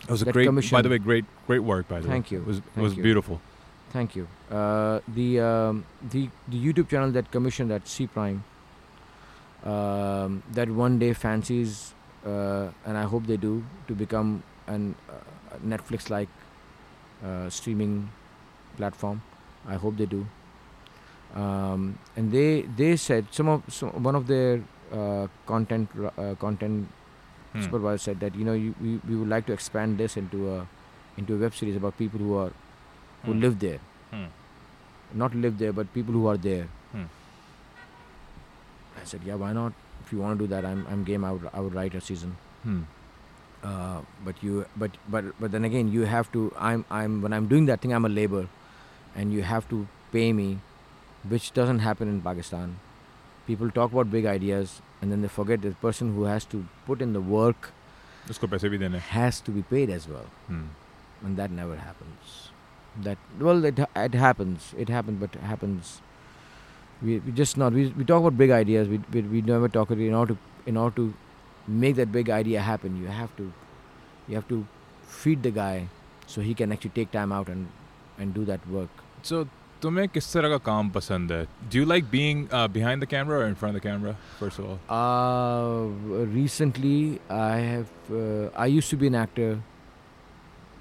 it was a great by the way great great work by the way. Thank way you. it was, Thank was you. beautiful Thank you. Uh, the um, the the YouTube channel that commissioned that See Prime. Um, that one day fancies, uh, and I hope they do, to become an uh, Netflix-like uh, streaming platform. I hope they do. Um, and they they said some of some, one of their uh, content uh, content Hmm. supervisor said that you know you, we, we would like to expand this into a into a web series about people who are who Hmm. live there Hmm. not live there but people who are there Hmm. i said yeah why not if you want to do that i'm, I'm game I would, I would write a season Hmm. uh, but you but but but then again you have to i'm i'm when i'm doing that thing i'm a labor and you have to pay me, which doesn't happen in Pakistan. People talk about big ideas and then they forget the person who has to put in the work has to be paid as well. Hmm. And that never happens. That well, it it happens. It happens, but it happens. We, we just not. We, we talk about big ideas. We, we, we never talk about in order to in order to make that big idea happen. You have to you have to feed the guy so he can actually take time out and and do that work So, तुम्हें किस तरह का काम पसंद है? Do you like being uh, behind the camera or in front of the camera? First of all. uh recently i have uh, i used to be an actor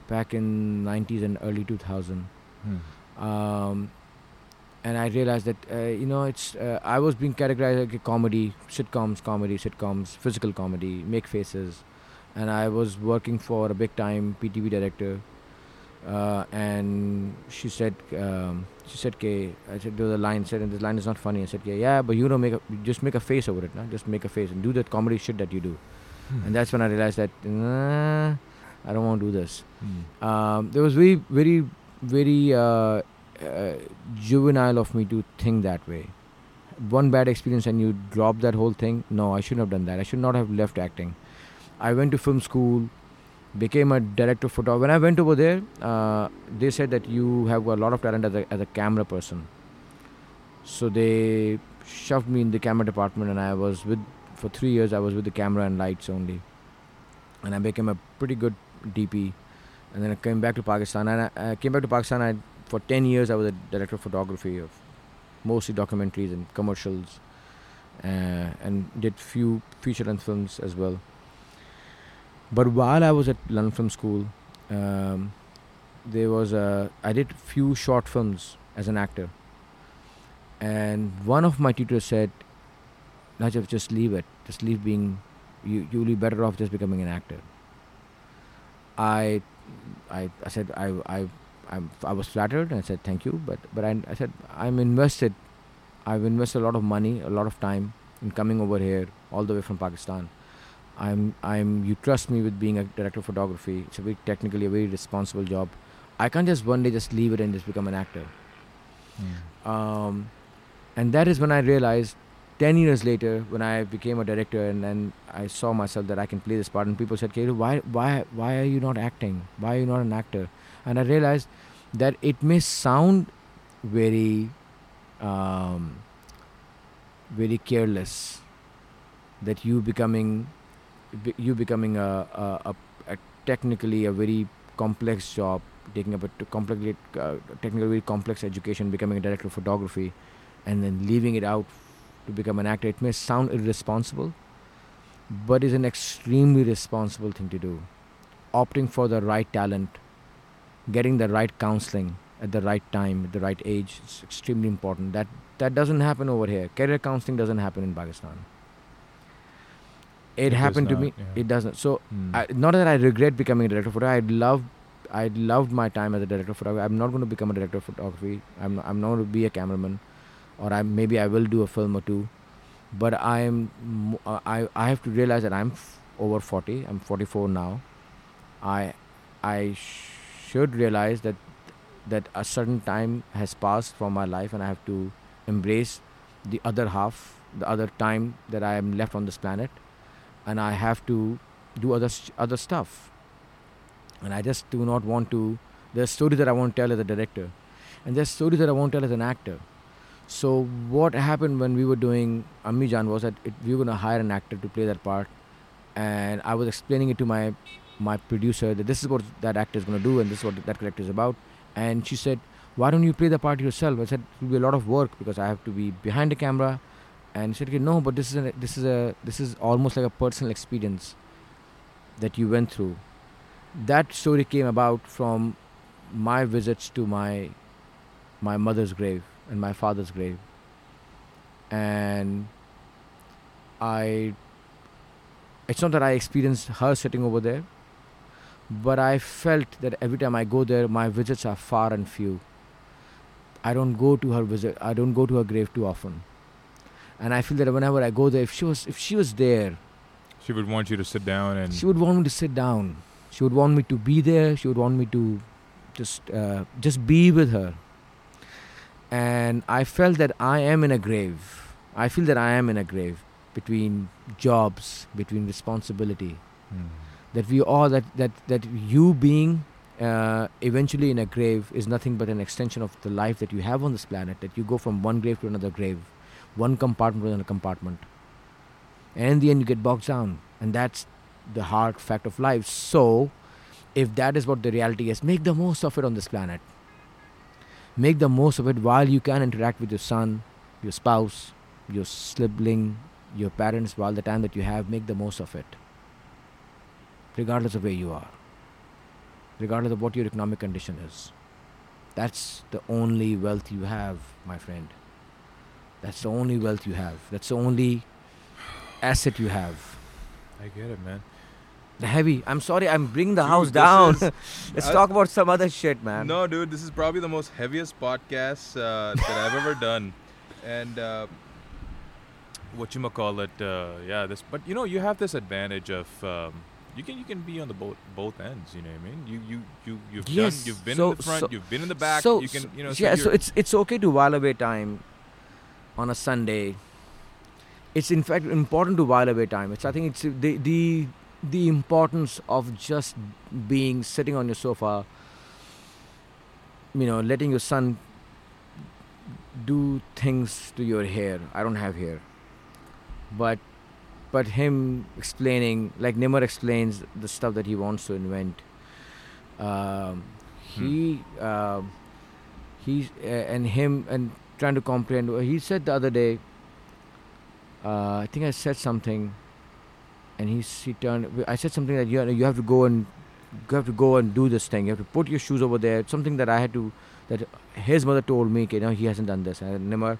back in 90s and early 2000 Hmm. um, and I realized that uh, you know it's uh, I was being categorized like a comedy, sitcoms, comedy, sitcoms, physical comedy, make faces, and I was working for a big time PTV director, uh, and she said um, she said, "Okay," I said, "Do a line." Said, "And this line is not funny." I said, "Yeah, yeah, but you know, make a, just make a face over it, nah? Just make a face and do that comedy shit that you do." Hmm. And that's when I realized that nah, I don't want to do this Hmm. um, there was very very very uh, uh, juvenile of me to think that way one bad experience and you drop that whole thing no i shouldn't have done that i should not have left acting i went to film school became a director of photography when i went over there uh, they said that you have a lot of talent as a, as a camera person so they shoved me in the camera department and i was with for three years i was with the camera and lights only and i became a pretty good dp and then I came back to Pakistan. And I, I came back to Pakistan. I, for ten years, I was a director of photography of mostly documentaries and commercials, uh, and did few feature length films as well. But while I was at London Film School, um, there was a I did a few short films as an actor, and one of my tutors said, "Najaf, just leave it. Just leave being. You you'll be better off just becoming an actor." I I, I said I I I'm, I was flattered and I said thank you but but I, I said I'm invested I've invested a lot of money a lot of time in coming over here all the way from Pakistan I'm I'm you trust me with being a director of photography. It's a very technically a very responsible job. I can't just one day just leave it and just become an actor. Hmm. um, and that is when I realized 10 years later when I became a director and then I saw myself that I can play this part and people said Keru, why why why are you not acting? Why are you not an actor? And I realized that it may sound very um, very careless that you becoming be- you becoming a, a, a, a technically a very complex job taking up a complex uh, technically very complex education becoming a director of photography and then leaving it out to become an actor it may sound irresponsible but is an extremely responsible thing to do. Opting for the right talent getting the right counseling at the right time at the right age is extremely important. That that doesn't happen over here. Career counseling doesn't happen in pakistan it, does happened to me. yeah. It doesn't. So Hmm. I, not that I regret becoming a director of photography. I love. I loved my time as a director of photography. I'm not going to become a director of photography. I'm not, I'm not going to be a cameraman, or I maybe I will do a film or two, but I'm uh, I I have to realize that I'm f- over 40. I'm 44 now. I I sh- should realize that that a certain time has passed from my life, and I have to embrace the other half, the other time that I am left on this planet, and I have to do other other stuff. And I just do not want to. There's stories that I want to tell as a director, and there's stories that I want to tell as an actor. So what happened when we were doing Ammi Jan was that it, we were gonna hire an actor to play that part, and I was explaining it to my my producer that this is what that actor is gonna do and this is what that character is about, and she said, "Why don't you play the part yourself?" I said, "It will be a lot of work because I have to be behind the camera." And she said, "Okay, "No, but this is a, this is a this is almost like a personal experience that you went through." That story came about from my visits to my my mother's grave and my father's grave, and I. It's not that I experienced her sitting over there, but I felt that every time I go there, my visits are far and few. I don't go to her visit. I don't go to her grave too often, and I feel that whenever I go there, if she was if she was there, She would want you to sit down and. she would want me to sit down. She would want me to be there. She would want me to just uh, just be with her. And I felt that I am in a grave. I feel that I am in a grave between jobs, between responsibility. Hmm. That we all that that that you being uh, eventually in a grave is nothing but an extension of the life that you have on this planet. That you go from one grave to another grave, one compartment to another compartment, and in the end you get bogged down, and that's the hard fact of life. So, if that is what the reality is, make the most of it on this planet. Make the most of it while you can interact with your son, your spouse, your sibling, your parents, while the time that you have, make the most of it. Regardless of where you are, regardless of what your economic condition is. That's the only wealth you have, my friend. That's the only wealth you have. That's the only asset you have. I get it, man. The heavy. I'm sorry, I'm bringing the Dude, house down. is- Let's I- talk about some other shit, man. No, dude, this is probably the most heaviest podcast uh, that I've ever done, and uh, what you call it? Uh, yeah, this. But you know, you have this advantage of um, you can you can be on the both both ends. You know what I mean? You you you you've Yes, done. You've been so- in the front. so- you've been in the back. So, you can you know. so- yeah, so it's it's okay to while away time on a Sunday. It's in fact important to while away time. It's I think it's the the the importance of just being sitting on your sofa. You know, letting your son do things to your hair. I don't have hair, but but him explaining like Nimar explains the stuff that he wants to invent. Um, he um he's uh, and him and trying to comprehend. He said the other day. Uh, I think I said something, and he he turned. I said something that you you have to go and you have to go and do this thing. You have to put your shoes over there. Something that I had to that his mother told me. Okay, no, he hasn't done this. And I said, Nimar,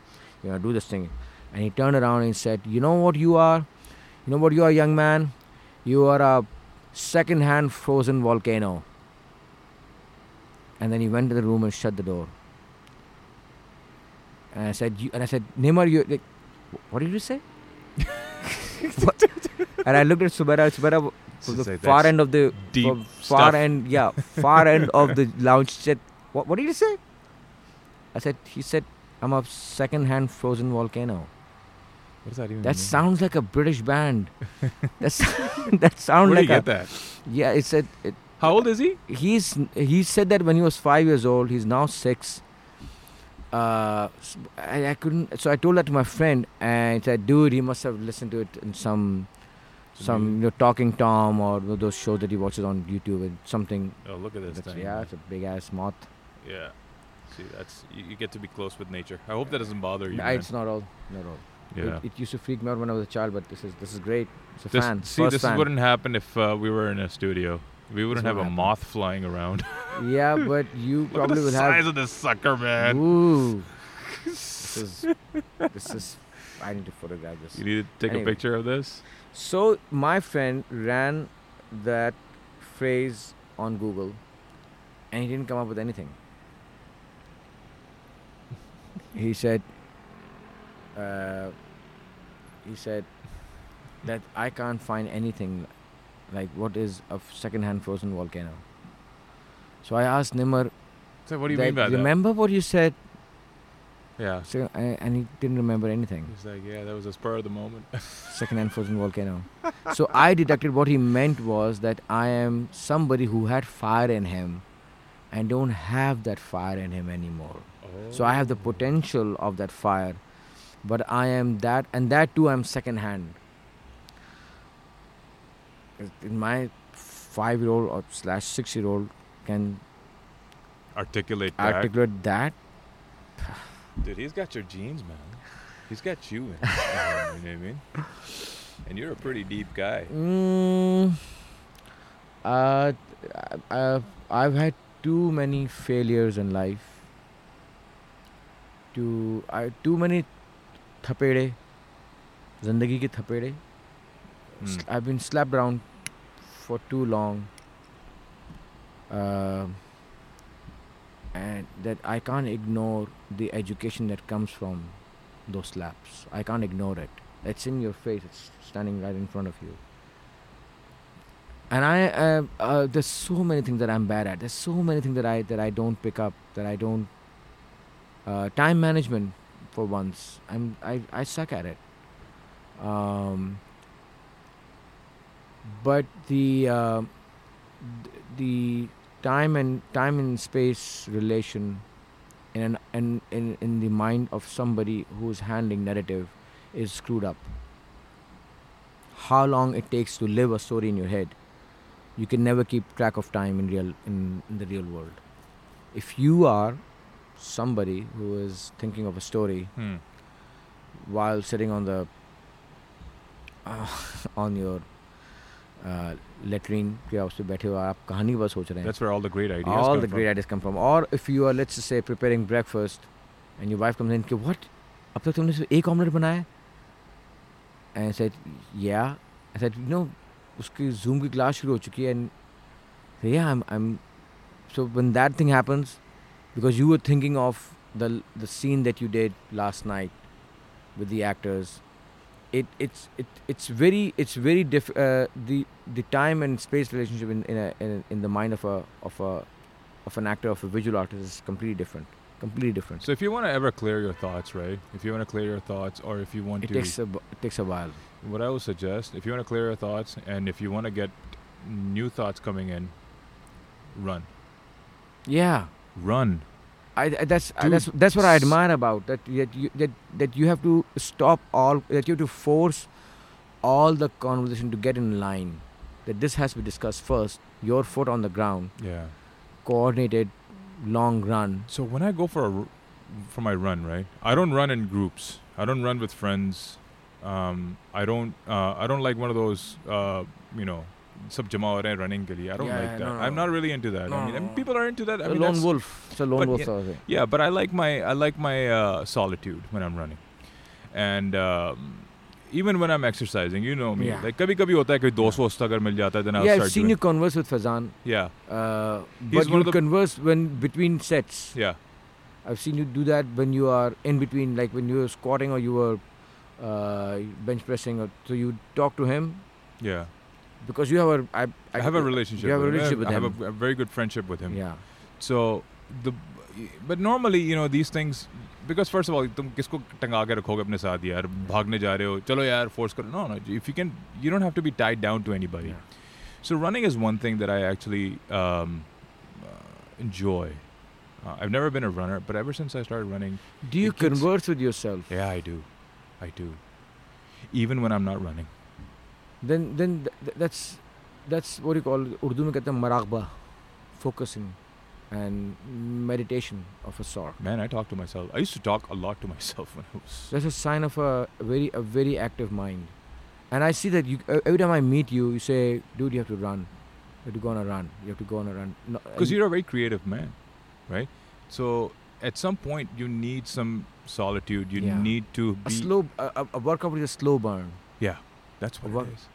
you know, do this thing. And he turned around and said, "You know what you are? You know what you are, young man? You are a second-hand frozen volcano." And then he went to the room and shut the door. And I said, you, and I said, Nimar, you like, what did you say? And I looked at Sumera. Sumera was the far end of the far- stuff. end, yeah, far end of the lounge. Said, what? What did you say? I said, he said, I'm a second-hand frozen volcano. What does that even That mean? sounds like a British band. That's that sounds Where do like you a get that? yeah. It said it, How old is he? he's he said that when he was five years old. He's now six. Uh, I, I couldn't. So I told that to my friend, and he said, "Dude, he must have listened to it in some, some you know, Talking Tom or those shows that he watches on YouTube and something. Oh, look at this thing. yeah, it's a big ass moth. Yeah. See, that's you, you get to be close with nature. I hope that doesn't bother you. Nah, it's not all. Not all. yeah. It, it used to freak me out when I was a child, but this is this is great. It's a This, fan. see, First this fan. wouldn't happen if uh, we were in a studio. We wouldn't have a moth flying around. yeah, but you Look probably at the will size have. of this sucker, man. Ooh. this is this is. I need to photograph this. You need to take Anyway. a picture of this. So my friend ran that phrase on Google, and he didn't come up with anything. he said, uh, he said that I can't find anything like what is a second-hand frozen volcano. So I asked Nimar, So what do you mean by that? remember what you said? Yeah. So, and he didn't remember anything. He's like, yeah, that was a spur of the moment. second-hand frozen volcano. so I deducted what he meant was that I am somebody who had fire in him and don't have that fire in him anymore. Oh. So I have the oh. potential of that fire, but I am that, and that too I'm second-hand. In my five-year-old or slash six-year-old can articulate that. articulate that. Dude, he's got your genes, man. He's got you. In you know what I mean? And you're a pretty deep guy. Mm, uh, I've, I've had too many failures in life. Too, I, too many thapede. Zindagi ki thapede. Hmm. S- I've been slapped around for too long. Uh, and that I can't ignore the education that comes from those slaps. I can't ignore it. It's in your face. It's standing right in front of you. And I, uh, uh, there's so many things that I'm bad at. There's so many things that I that I don't pick up. That I don't. Uh, time management, for once, I'm I I suck at it. Um, but the uh, th- the time and time and space relation in an in, in in the mind of somebody who's handling narrative is screwed up. How long it takes to live a story in your head, you can never keep track of time in real in, in the real world. If you are somebody who is thinking of a story Hmm. while sitting on the uh, on your latrine के office बैठे हुए आप कहानी बस सोच रहे हैं। All the great ideas come from और if you are let's say preparing breakfast and your wife comes in के व्हाट अब तक तुमने एक ऑमलेट बनाया एंड सेट या सेट यू नो उसकी जूम की क्लास शुरू हो चुकी है एंड या I am so one that thing happens because you are thinking of the scene that you did last night with the actors it it's it it's very it's very diff uh, the the time and space relationship in in, a, in in the mind of a of a of an actor of a visual artist is completely different completely different So if you want to ever clear your thoughts, right? If you want to clear your thoughts, or if you want it to, takes a it takes a while what I would suggest, if you want to clear your thoughts, and if you want to get new thoughts coming in, run, yeah run. I, that's Dude, that's that's what I admire about that that you that that you have to stop all that you have to force all the conversation to get in line that this has to be discussed first your foot on the ground Yeah. coordinated long run So when I go for a for my run, right? I don't run in groups. I don't run with friends. Um, I don't. Uh, I don't like one of those. Uh, you know, sub jama ho rahe hain running ke liye. I don't Yeah, like that. no, I'm no. not really into that. No, I mean, I no, mean, no. people are into that. I a mean, lone that's- wolf it's a lone but wolf yeah, sort of thing. Yeah, but I like my I like my uh, solitude when I'm running, and um, even when I'm exercising, you know me. Yeah. Like कभी कभी होता है कोई दोस्त वोस्त अगर मिल जाता है then I'll yeah I've start seen doing. you converse with Fazan Yeah, uh, He's but one you of the- converse when between sets yeah, I've seen you do that when you are in between, like when you were squatting or you were uh, bench pressing. Or, so you talk to him yeah. because you have a. I, I, have a relationship. You have a with him. relationship with I have him. a, a very good friendship with him. Yeah. So the but normally you know these things because first of all तुम किसको टंगा के रखोगे अपने साथ यार भागने जा रहे हो चलो यार force करो no no if you can you don't have to be tied down to anybody Yeah. so running is one thing that I actually um, uh, enjoy uh, I've never been a runner but ever since I started running Do you It gets- converse with yourself? yeah I do I do even when I'm not running then then th- that's that's what you call Urdu mein kehte maragba, focusing and meditation of a sort. Man, I talk to myself. I used to talk a lot to myself when I was. That's a sign of a very a very active mind, and I see that you every time I meet you, you say, "Dude, you have to run, you have to go on a run, you have to go on a run." Because no, you're a very creative man, right? So at some point, you need some solitude. You yeah. need to a slow a, a workout is a slow burn. Yeah, that's what a work, it is.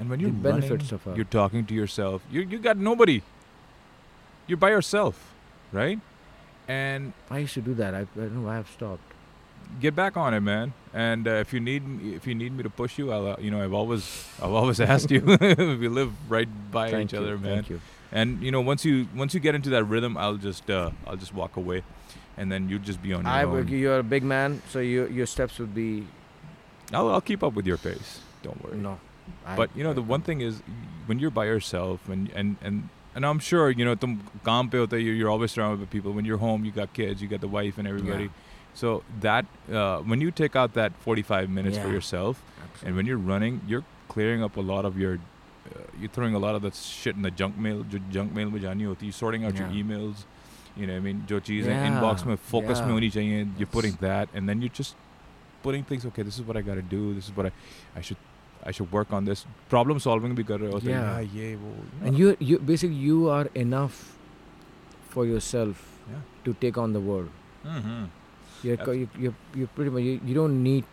And when you're benefits running, of a- you're talking to yourself. You you got nobody. You're by yourself, right? And I used to do that. I, I know. I have stopped. get back on it, man. And uh, if you need me- if you need me to push you, I'll uh, you know I've always I've always asked you. we live right by Thank each you. other, man. Thank you. And you know once you once you get into that rhythm, I'll just uh, I'll just walk away, and then you just be on your I, own. you're a big man, so your your steps would be I'll I'll keep up with your pace. Don't worry. no. I- But you know the one thing is when you're by yourself and and and and I'm sure you know tum kaam pe hote, you're, you're always surrounded by people. When you're home, you got kids, you got the wife and everybody. So that uh, when you take out that 45 minutes for Yeah. yourself, Absolutely. and when you're running, you're clearing up a lot of your. Uh, you're throwing a lot of that shit in the junk mail. जो junk mail में जानी होती, you're sorting out your Yeah. emails. You know, what I mean, जो चीज़ें Yeah, inbox में focus में yeah. होनी चाहिए. You're That's- putting that, and then you're just putting things. Okay, this is what I got to do. This is what I, I should, I should work on this. Problem solving भी कर रहे होते हैं. Yeah. Yeah, ये वो. and you you basically you are enough for yourself Yeah. to take on the world. Mm-hmm. You're Abs- co- you you you pretty much you, you don't need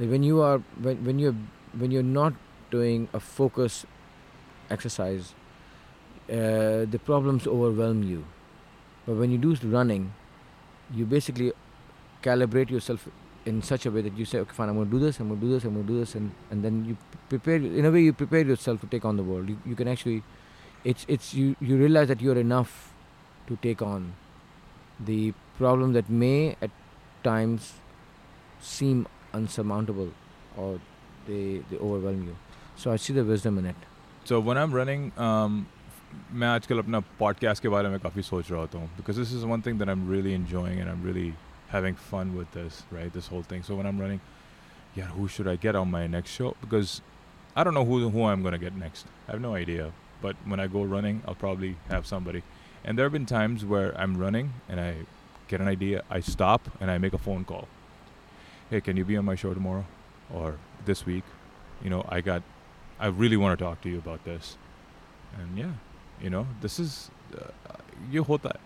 like when you are when when you're when you're not doing a focus exercise, uh, the problems overwhelm you. But when you do running, you basically calibrate yourself in such a way that you say, okay, fine, I'm going to do this, I'm going to do this, I'm going to do this, and, and then you prepare. In a way, you prepare yourself to take on the world. You, you can actually, it's it's you you realize that you're enough to take on the problem that may at times seem unsurmountable or they they overwhelm you. So I see the wisdom in it. So when I'm running, um, मैं आजकल अपना podcast के बारे में काफ़ी सोच रहा होता हूँ because this is one thing that I'm really enjoying and I'm really having fun with this, right? This whole thing. So when I'm running, yeah, who should I get on my next show? Because I don't know who who I'm gonna get next. I have no idea. But when I go running, I'll probably have somebody. And there have been times where I'm running and I get an idea, I stop and I make a phone call. Hey, can you be on my show tomorrow or this week? You know, I got I really want to talk to you about this. And yeah, you know, this is uh, ये होता है.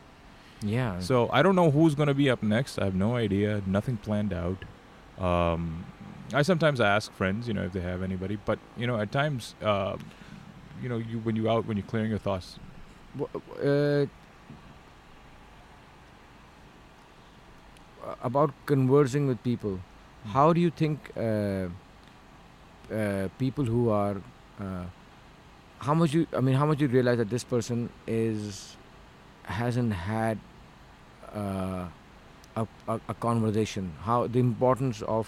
yeah. So I don't know who's going to be up next. I have no idea. Nothing planned out. Um, I sometimes ask friends, you know, if they have anybody. But you know, at times, uh, you know, you when you out when you're clearing your thoughts. Uh, about conversing with people how do you think uh, uh, people who are uh, how much you i mean how much you realize that this person is hasn't had a, a, a conversation. How the importance of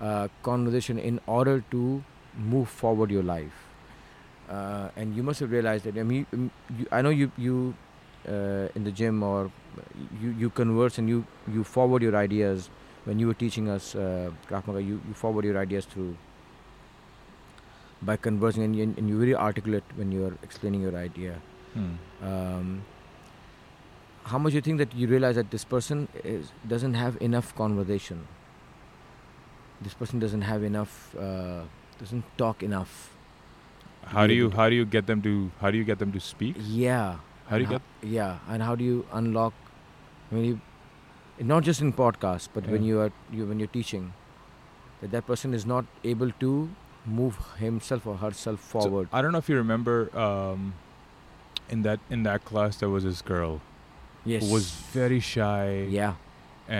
uh, conversation in order to move forward your life. Uh, and you must have realized that I mean, you, you, I know you you uh, in the gym or you you converse and you you forward your ideas. When you were teaching us uh, Krav Maga, you you forward your ideas through by conversing and, you- and you're very articulate when you're explaining your idea. Um, how much you think that you realize that this person is doesn't have enough conversation. This person doesn't have enough, uh, doesn't talk enough. How do you how do you get them to how do you get them to speak? Yeah. How do you and get? yeah and how do you unlock when you not just in podcasts but when you are you when you're teaching that that person is not able to move himself or herself So, forward I don't know if you remember um, in that in that class there was this girl yes who was very shy yeah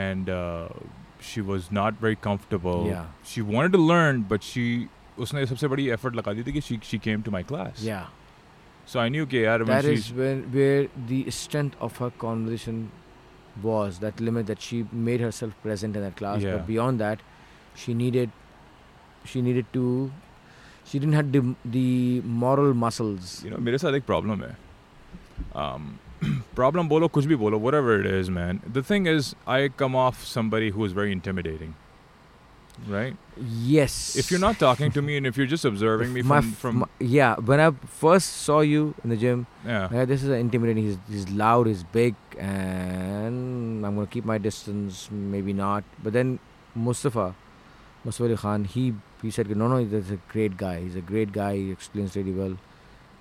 and uh, she was not very comfortable. Yeah. She wanted to learn, but she उसने सबसे बड़ी effort लगा दी थी कि she she came to my class. yeah So I knew कि यार when that she's is when where the strength of her conversation was that limit that she made herself present in that class Yeah. but beyond that she needed she needed to she didn't have the, the moral muscles you know मेरे साथ एक problem है. Um, problem bolo kuch bhi bolo whatever it is man. The thing is i come off somebody who is very intimidating right? Yes. If you're not talking to me and if you're just observing me my, from, from my, yeah when i first saw you in the gym yeah. uh, this is intimidating. He's, he's loud he's big and i'm gonna keep my distance maybe not. But then mustafa mustafa khan he he said no no he's a great guy. He's a great guy. He explains really well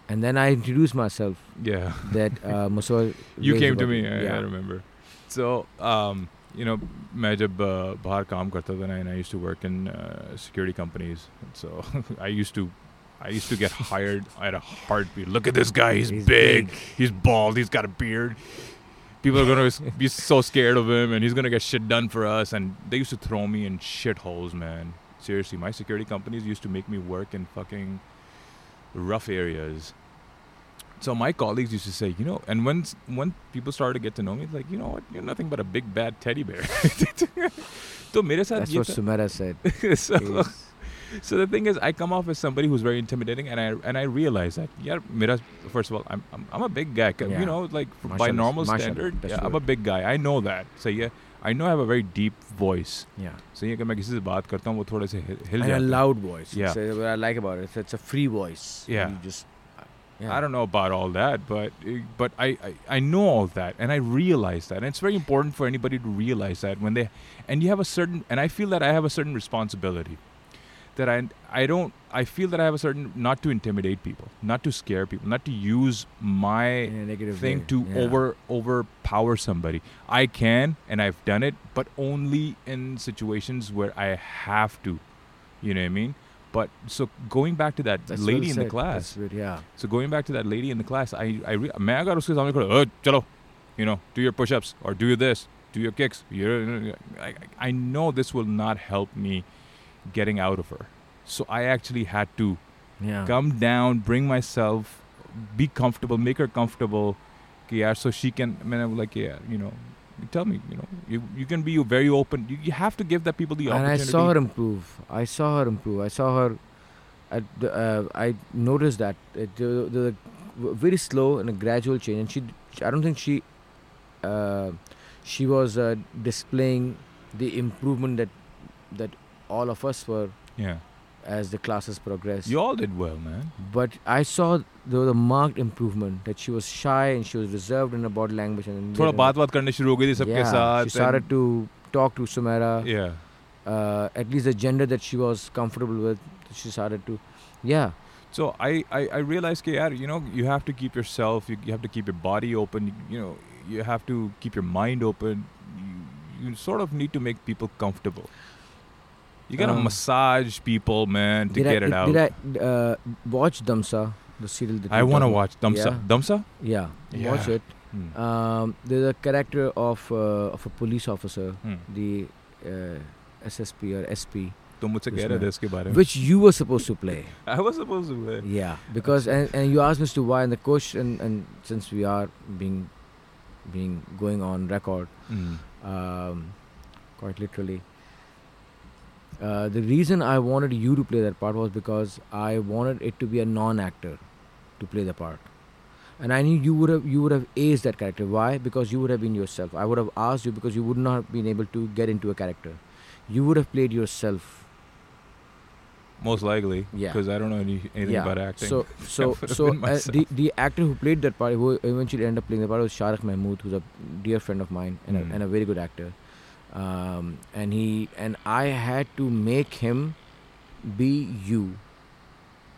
and then i introduced myself Yeah. that uh, mustafa you knows came to about me it. I, yeah I remember so um you know मैं जब uh, बाहर काम करता था ना and I used to work in uh, security companies so I used to I used to get hired at a heartbeat look at this guy he's, He's big. big. he's bald he's got a beard people are gonna be so scared of him and he's gonna get shit done for us and they used to throw me in shitholes man seriously my security companies used to make me work in fucking rough areas. So my colleagues used to say, you know, and when when people started to get to know me, like, you know what, you're nothing but a big bad teddy bear. so That's what Sumera said. so, so the thing is, I come off as somebody who's very intimidating, and I and I realize that. Yeah, Mira, first of all, I'm I'm, I'm a big guy. Yeah. You know, like by normal standard, yeah, I'm a big guy. I know that. So yeah I know I have a very deep voice. yeah. So ये कि मैं किसी से बात करता हूँ वो थोड़े से हिल हिल And a जाते हैं. loud voice. Yeah. So what I like about it, it's a free voice. Yeah. You just. Yeah. I don't know about all that, but uh, but I, I I know all that, and I realize that, and it's very important for anybody to realize that when they, and you have a certain, and I feel that I have a certain responsibility, that I I don't I feel that I have a certain not to intimidate people, not to scare people, not to use my In a negative thing way. to Yeah. over overpower somebody. I can, and I've done it, but only in situations where I have to. You know what I mean? But so going back to that That's lady well in the said. class, That's good, yeah. so going back to that lady in the class, I I re- मैं अगर उसके सामने खड़ा "ओए, चलो you know do your push-ups or do this do your kicks you I, I know this will not help me getting out of her. So I actually had to yeah. come down, bring myself, be comfortable, make her comfortable. Yeah, so she can. I mean, I'm like, yeah, you know, tell me, you know, you, you can be very open. You, you have to give that people the and opportunity. And I saw her improve. I saw her improve. I saw her. At the, uh, I noticed that it, the, the, very slow and a gradual change. And she, I don't think she, uh, she was uh, displaying the improvement that that all of us were yeah as the classes progressed. you all did well man But I saw there was a marked improvement that she was shy and she was reserved in her body language and थोड़ा later- बात बात करने शुरू हो गई थी सबके yeah, साथ She started and- to talk to Sumera. yeah uh, at least the gender that she was comfortable with, she started to, yeah, So I, I, I realized, कि यार, you know, you have to keep yourself, you, you have to keep your body open, you, you know, you have to keep your mind open. You, you sort of need to make people comfortable. You gotta Um, massage people, man, to did get I, it did, out. did I uh, watch Damsa, the serial? That I we want to talked- watch Damsa. Yeah. Damsa? Yeah, watch Yeah. it. Hmm. Um, there's a character of uh, of a police officer, Hmm. the uh, SSP or SP, तो मुझसे कह रहे थे इसके बारे में. which you were supposed to play. I was supposed to play. Yeah, because and, and you asked me as to why, and the coach and, and since we are being being going on record, Hmm. um, quite literally. uh, the reason I wanted you to play that part was because I wanted it to be a non-actor to play the part, and I knew you would have you would have aced that character. Why? Because you would have been yourself. I would have asked you because you would not have been able to get into a character. You would have played yourself. Most likely. Yeah. Because I don't know any, anything yeah. about acting. So so so uh, the the actor who played that part, who eventually ended up playing the part, was Sharik Mahmood, who's a dear friend of mine and, Hmm. a, and a very good actor. Um, and he and I had to make him be you,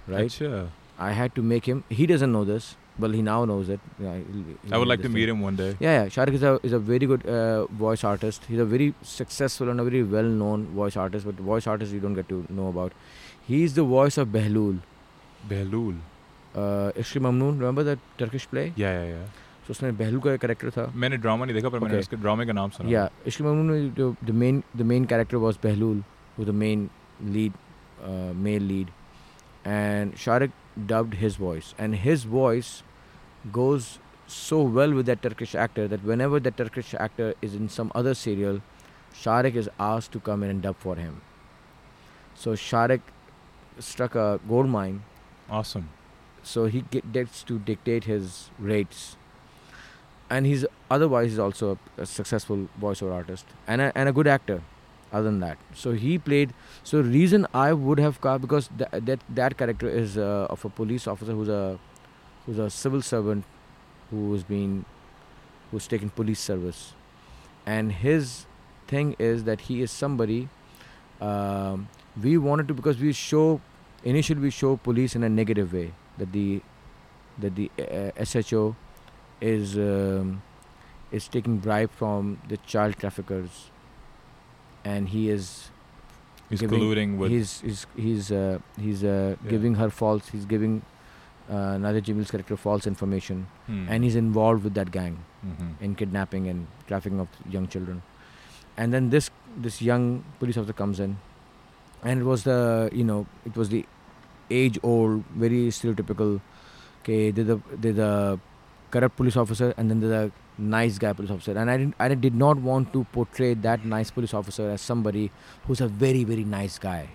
right? Acha. I had to make him. He doesn't know this, but he now knows it. Yeah, he'll- he'll I would like to meet him one day. Yeah, yeah. Sharik is a is a very good uh, voice artist. He's a very successful and a very well known voice artist. But voice artists you don't get to know about. He's the voice of Behlul. Behlul. Uh, Ishq-e-Mamnoon, remember that Turkish play? Yeah, yeah, yeah. So उसमें बेहलू का character था मैंने drama नहीं देखा पर मैंने Okay. उसके ड्रामे का नाम सुना yeah Ishki Mamnoon the, the main the main character was Behlul who the main lead uh, male lead and Sharik dubbed his voice and his voice goes so well with that Turkish actor that whenever that Turkish actor is in some other serial Sharik is asked to come in and dub for him so Sharik struck a gold mine awesome so he get, gets to dictate his rates and he's otherwise he's also a, a successful voiceover artist and a, and a good actor other than that. So he played so reason i would have cast because tha- that that character is uh, of a police officer who's a who's a civil servant who's been who's taken police service. And his thing is that he is somebody um, we wanted to because we show initially we show police in a negative way that the that the uh, SHO is um, is taking bribe from the child traffickers, and he is He's giving- colluding with. he's he's he's uh, he's uh, Yeah. giving her false. He's giving uh, Nadia Jamil's character false information, Hmm. and he's involved with that gang Mhm. in kidnapping and trafficking of young children. And then this this young police officer comes in, and it was the you know it was the age old, very stereotypical. Okay, they're the they're the corrupt police officer, and then there's a nice guy police officer. And I didn't I did not want to portray that nice police officer as somebody who's a very very nice guy.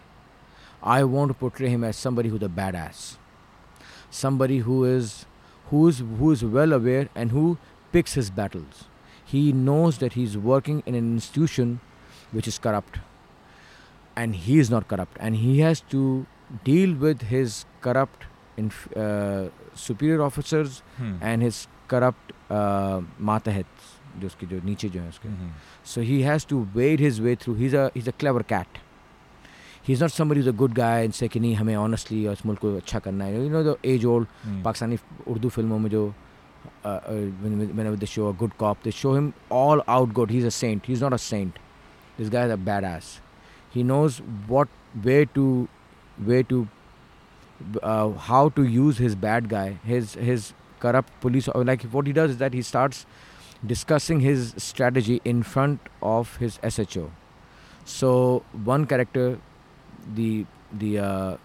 I want to portray him as somebody who's a badass, somebody who is who's who's well aware and who picks his battles. He knows that he's working in an institution which is corrupt, and he is not corrupt, and he has to deal with his corrupt inf- uh, superior officers and his corrupt मातहत जो उसके जो नीचे जो है उसके। So he has to wade his way through he's is a clever cat he is not summer is a good guy and say कि नहीं हमें ऑनेस्टली इस मुल्क को अच्छा करना है। You know the age old Pakistani Urdu फ़िल्मों में जो show a good cop the show him all out good he is a saint he is not a saint this guy is a bad badass. He knows what way to way to uh, how to use his bad guy, his his corrupt police. Like what he does is that he starts discussing his strategy in front of his SHO. So one character, the the uh,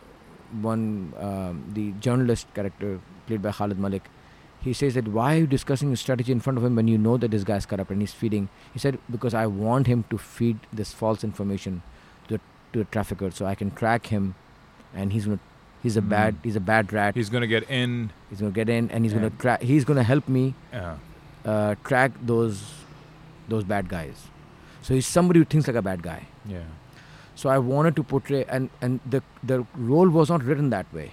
one um, the journalist character played by Khalid Malik, he says that why are you discussing your strategy in front of him when you know that this guy is corrupt and he's feeding? He said because I want him to feed this false information to to the trafficker so I can track him, and he's gonna he's a bad Mm. he's a bad rat. He's gonna get in. He's gonna get in and he's gonna And- track. He's gonna help me Yeah. uh, track those those bad guys. So he's somebody who thinks like a bad guy. Yeah. So I wanted to portray and and the the role was not written that way.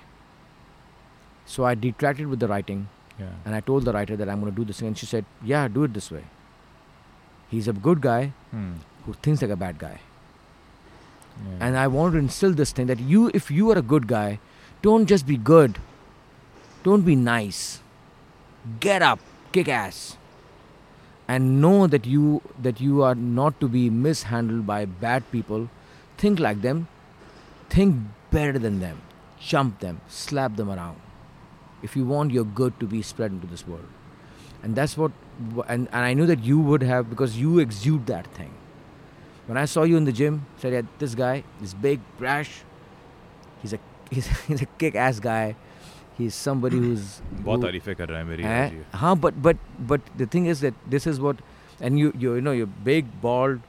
So I detracted with the writing Yeah. and I told the writer that I'm going to do this thing and she said, "Yeah, do it this way." He's a good guy Hmm. who thinks like a bad guy. Yeah. And I wanted to instill this thing that you if you are a good guy, don't just be good. Don't be nice. Get up, kick ass. And know that you that you are not to be mishandled by bad people. Think like them. Think better than them. Jump them, slap them around. If you want your good to be spread into this world. And that's what and, and I knew that you would have because you exude that thing. When I saw you in the gym, said, yeah, this guy is big, brash. He's a he's, he's a kick-ass guy. He's somebody who's बहुत who- तारीफें कर रहा है मेरी Eh? आज ये. हाँ, but but but the thing is that this is what, and you you, you know you're big, bald,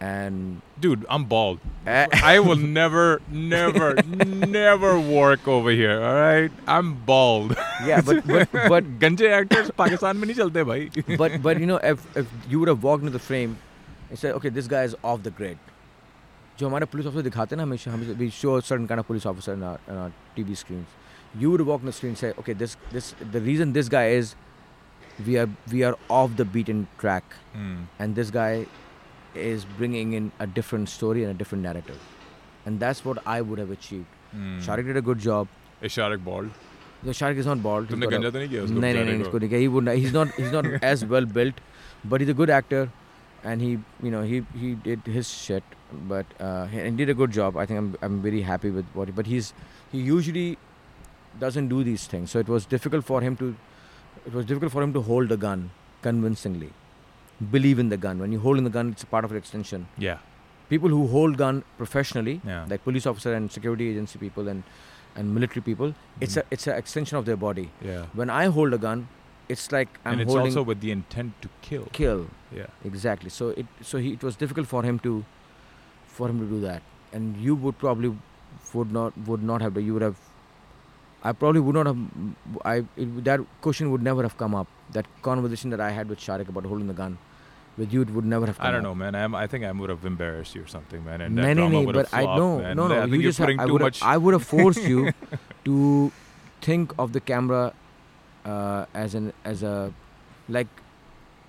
and Dude, I'm bald. Eh. I will never, never, never work over here. All right, I'm bald. yeah, but but but गंजे actors Pakistan में नहीं चलते भाई. but but you know if if you would have walked into the frame and said okay this guy is off the grid जो हमारे police officer दिखाते ना हमेशा हमें we show certain kind police officer T V screen you would walk the screen से okay this this the reason this guy is we are we are off the beat in track and this guy is bringing in a different story and a different narrative and that's what I would have achieved Shariq did a good job Is hmm. hmm. Sharik bald? No, Sharik is not तुमने गंजा तो नहीं किया उसको? नहीं नहीं नहीं इसको नहीं किया. He would not. He's not. He's not as well built, but he's a good actor, and he, you know, he he did his shit. But uh, he, did a good job I think I'm I'm very happy with what he, but he's he usually doesn't do these things so it was difficult for him to it was difficult for him to hold the gun convincingly believe in the gun when you hold in the gun it's a part of an extension Yeah. people who hold gun professionally Yeah. like police officer and security agency people and and military people it's Mhm. a it's an extension of their body Yeah. when I hold a gun, it's like I'm and it's holding also with the intent to kill. kill. Yeah. Exactly. So it so he, it was difficult for him to for him to do that, and you would probably would not would not have. You would have. I probably would not have. I it, that question would never have come up. That conversation that I had with Sharik about holding the gun, with you, it would never have come I don't up. know, man. I'm, I think I would have embarrassed you or something, man. And that No, no, drama would but have I flopped, no, man. no, no. I think you you're just putting I too would much. have, I would have forced you to think of the camera uh, as an as a like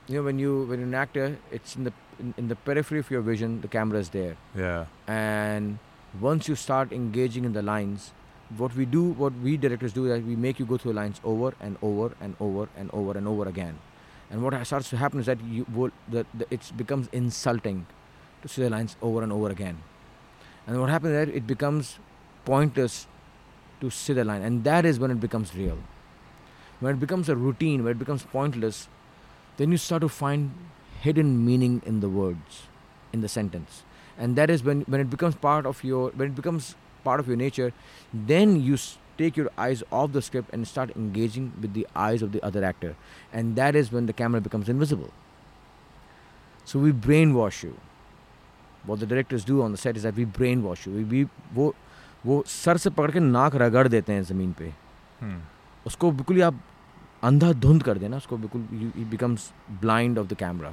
you know when you when you're an actor, it's in the in, in the periphery of your vision. The camera is there, yeah. and once you start engaging in the lines, what we do, what we directors do, is that we make you go through lines over and over and over and over and over again, And what starts to happen is that you will, the, the, it becomes insulting to see the lines over and over again. And what happens that it becomes pointless to see the line. And that is when it becomes real. When it becomes a routine, when it becomes pointless, then you start to find hidden meaning in the words, in the sentence. And that is when, when it becomes part of your when it becomes part of your nature, then you s- take your eyes off the script and start engaging with the eyes of the other actor. And that is when the camera becomes invisible. So we brainwash you. What the directors do on the set is that we brainwash you. We, we वो वो sir से पकड़ के नाक रगड़ देते हैं ज़मीन पे Hmm. उसको बिल्कुल ही आप अंधाधुंध कर देना उसको बिल्कुल ही becomes blind of the camera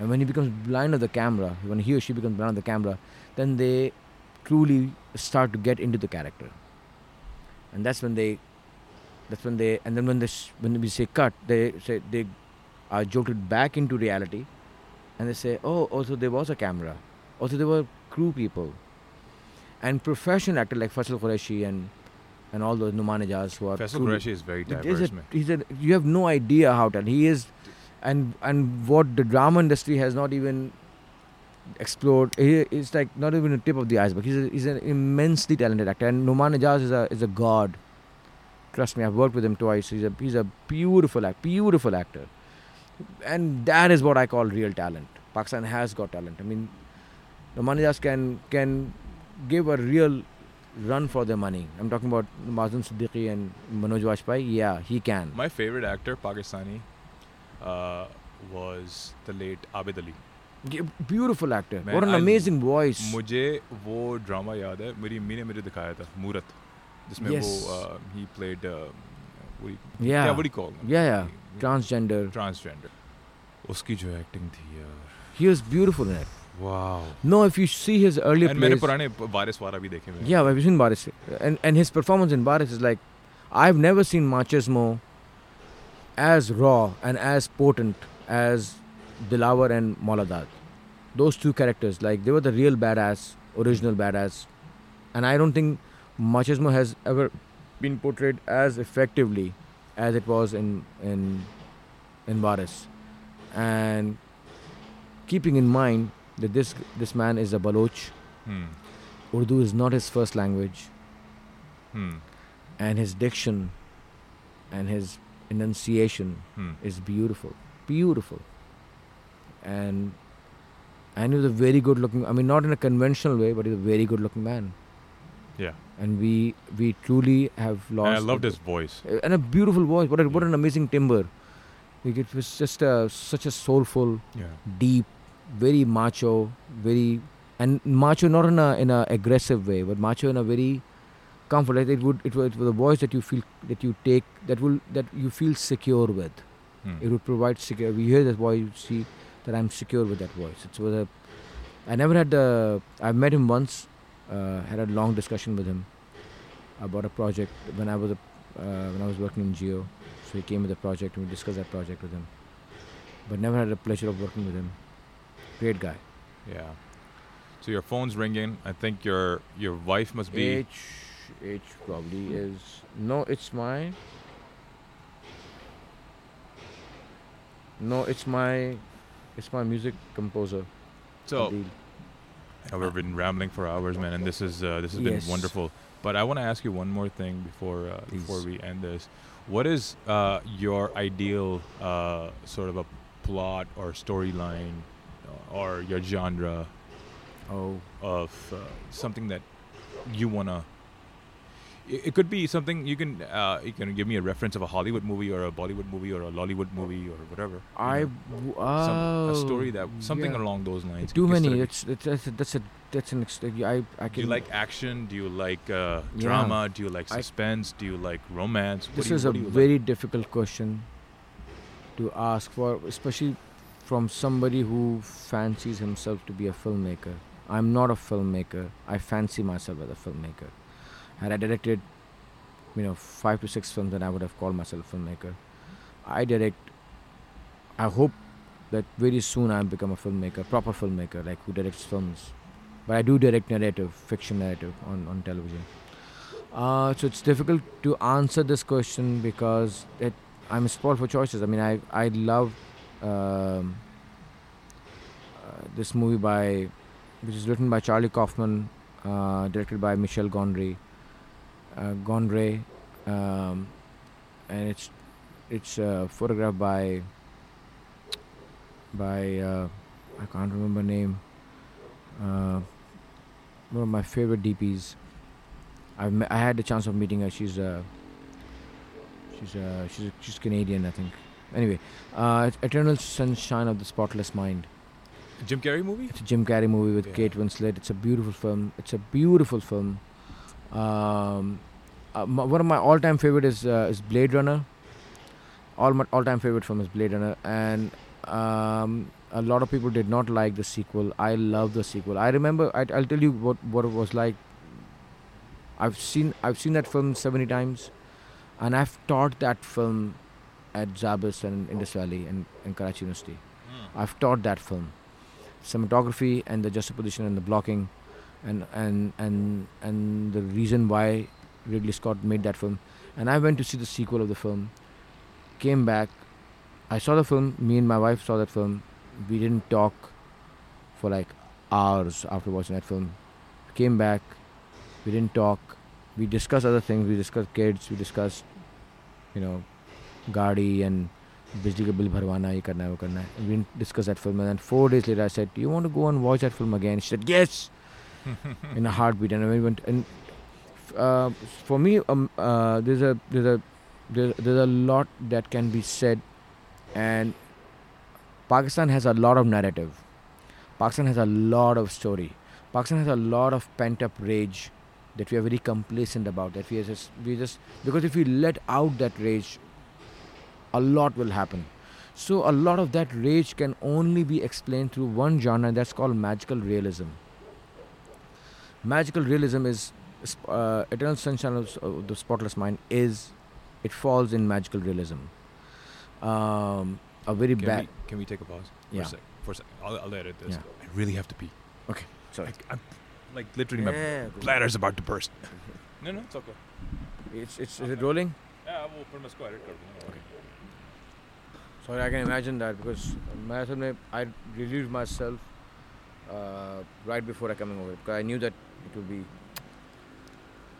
and when he becomes blind of the camera, when he or she becomes blind of the camera, then they truly start to get into the character. And that's when they, that's when they, and then when they, when we say cut, they say they are jolted back into reality, and they say, oh, also there was a camera, also there were crew people, and professional actor like Faisal Qureshi and and all those Numan Ijaz who are. Faisal Qureshi is very diverse. A, he's a, you have no idea how talented he is and and what the drama industry has not even explored it's like not even a tip of the iceberg. He's, a, he's an immensely talented actor, and Numan Ijaz is a is a god. Trust me, I've worked with him twice. He's a he's a beautiful act, beautiful actor, and that is what I call real talent. Pakistan has got talent. I mean, Numan Ijaz can can give a real run for their money. I'm talking about Nawazuddin Siddiqui and Manoj Vajpayee. Yeah, he can. My favorite actor, Pakistani, uh, was the late Abid Ali. G- Beautiful actor. Man, what an I- amazing voice. मुझे वो drama याद है मेरी अम्मी ने मुझे दिखाया था मूरत जिसमें Yes. वो ही played do you call Yeah, yeah. Transgender. Transgender उसकी जो एक्टिंग थी यार He was beautiful in it. No, if you see his earlier मैंने plays. पुराने वारिस वारा भी देखे हुए Yeah, I've seen Baris. And, and his performance in Baris is like, I've never seen Machismo as raw and as potent as Dilawar and Mauladad. Those two characters, like, they were the real badass, original badass. And I don't think Machismo has ever been portrayed as effectively as it was in, in, in Waris. And keeping in mind that this, this man is a Baloch, Hmm. Urdu is not his first language, Hmm. and his diction and his enunciation Hmm. is beautiful, beautiful. And and he was a very good looking. I mean, not in a conventional way, but he's a very good looking man. Yeah. And we we truly have lost. And I loved his voice. and a beautiful voice. What a, what an amazing timbre. It was just a, such a soulful, Yeah. deep, very macho, very and macho not in a in a aggressive way, but macho in a very comfort. It would it was, it was a voice that you feel that you take that will that you feel secure with. Hmm. It would provide secure. We hear that voice, you see that I'm secure with that voice. It was a. I never had the. I met him once. Uh, had a long discussion with him about a project when I was a, uh, when I was working in Geo. So he came with a project and we discussed that project with him. But never had the pleasure of working with him. Great guy. Yeah. So your phone's ringing. I think your your wife must be. H H probably is no. It's my. No, it's my, it's my music composer. So Adil. we've been rambling for hours, man, and this is uh, this has Yes. been wonderful. But I want to ask you one more thing before uh, before we end this. What is uh, your ideal uh, sort of a plot or storyline uh, or your genre Oh, of uh, something that you wanna? It, it could be something you can uh, you can give me a reference of a Hollywood movie or a Bollywood movie or a Lollywood movie or whatever. I. know? w- Some, a story oh, that something yeah. along those lines. Too many. It's, it's that's a, that's a that's an ex- I I Do you like action? Do you like uh, Yeah. drama? Do you like I- suspense? Do you like romance? What This you, is a very difficult question to ask for, especially from somebody who fancies himself to be a filmmaker. I'm not a filmmaker. I fancy myself as a filmmaker. Had I directed, you know, five to six films, then I would have called myself a filmmaker. I direct. I hope that very soon I'll become a filmmaker, proper filmmaker, like who directs films. But I do direct narrative, fiction narrative on, on television. Uh, so it's difficult to answer this question because it I'm spoiled for choices. I mean, I I love um, uh, this movie by, which is written by Charlie Kaufman, uh, directed by Michel Gondry, uh, Gondry, um, and it's it's uh, photographed by by uh, I can't remember name. Uh, one of my favorite DPs. I've me- I had the chance of meeting her. She's uh, she's uh, she's she's Canadian, I think. Anyway, uh, Eternal Sunshine of the Spotless Mind. Jim Carrey movie? It's a Jim Carrey movie with Yeah. Kate Winslet. It's a beautiful film. It's a beautiful film. Um, uh, my, one of my all-time favorite is uh, is Blade Runner. All my all-time favorite film is Blade Runner, and um, a lot of people did not like the sequel. I love the sequel. I remember. I, I'll tell you what what it was like. I've seen I've seen that film seventy times, and I've taught that film at SZABIST and Indus Valley and, and Karachi University. I've taught that film cinematography and the juxtaposition and the blocking and and and and the reason why Ridley Scott made that film and I went to see the sequel of the film came back I saw the film me and my wife saw that film we didn't talk for like hours after watching that film came back we didn't talk we discussed other things we discussed kids we discussed you know गाड़ी and बिजली का bill भरवाना ये करना है वो करना है we didn't discuss that film and then four days later I said do you want to go and watch that film again she said yes in a heartbeat and went and uh, for me um, uh, there's a there's a there's, there's a lot that can be said and Pakistan has a lot of narrative. Pakistan has a lot of story. Pakistan has a lot of pent up rage that we are very complacent about that we just we just because if we let out that rage a lot will happen. So a lot of that rage can only be explained through one genre that's called magical realism magical realism is uh, Eternal Sunshine of the Spotless Mind is it falls in magical realism. Um, a very can bad. We, can we take a pause? Yeah. For a sec. For a sec. I'll, I'll edit this. Yeah. I really have to pee. Okay. Sorry. I, am like literally yeah, my bladder's about to burst. no, no, it's okay. It's it's okay. is it rolling? Yeah, I will put my square. Okay. Sorry, I can imagine that because marathon I relieved myself uh, right before I coming over because I knew that it will be.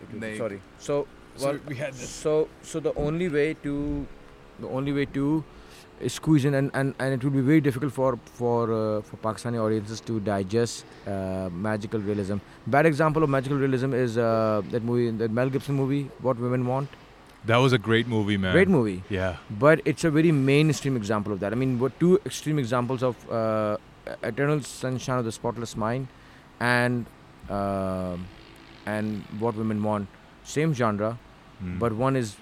It would be sorry. So So well, we had this. so so the only way to, the only way to, squeeze in and, and, and it will be very difficult for for uh, for Pakistani audiences to digest uh, magical realism. Bad example of magical realism is uh, that movie, that Mel Gibson movie, What Women Want. That was a great movie, man. Great movie Yeah. but it's a very mainstream example of that. I mean, what two extreme examples of uh, Eternal Sunshine of the Spotless Mind and um and What Women Want, same genre, Mm. but one is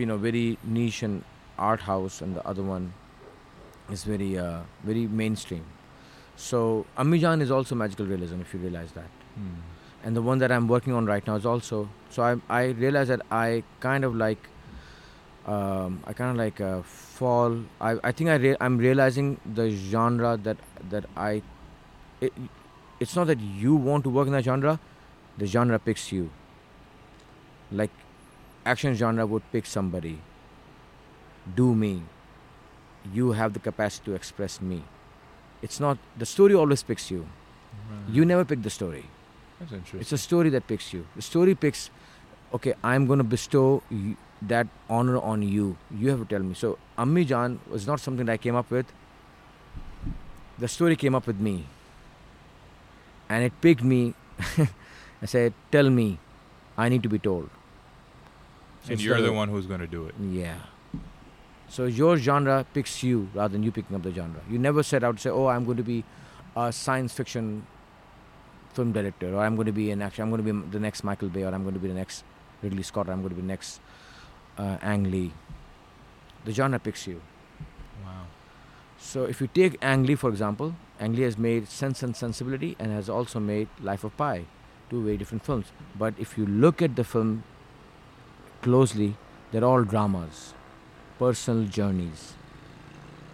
you know very niche and art house, and the other one is very uh, very mainstream. So Ammi Jaan is also magical realism, if you realize that Mm. and the one that I'm working on right now is also. So I I realize that I kind of like, um, I kind of like uh, fall. I I think I re- I'm realizing the genre that that I, it, it's not that you want to work in that genre, the genre picks you. Like, action genre would pick somebody. Do me. You have the capacity to express me. It's not the story always picks you. You never pick the story. That's interesting. It's a story that picks you. The story picks, okay, I'm going to bestow y- that honor on you. You have to tell me. So, Ammi Jan was not something that I came up with. The story came up with me. And it picked me. I said, tell me. I need to be told. So and you're the the- one who's gonna do it. Yeah. So your genre picks you rather than you picking up the genre. You never set out to say, "Oh, I'm going to be a science fiction film director, or I'm going to be an action. I'm going to be the next Michael Bay, or I'm going to be the next Ridley Scott, or I'm going to be next uh, Ang Lee." The genre picks you. Wow. So if you take Ang Lee, for example, Ang Lee has made Sense and Sensibility and has also made Life of Pi, two very different films. But if you look at the film closely, they're all dramas, personal journeys.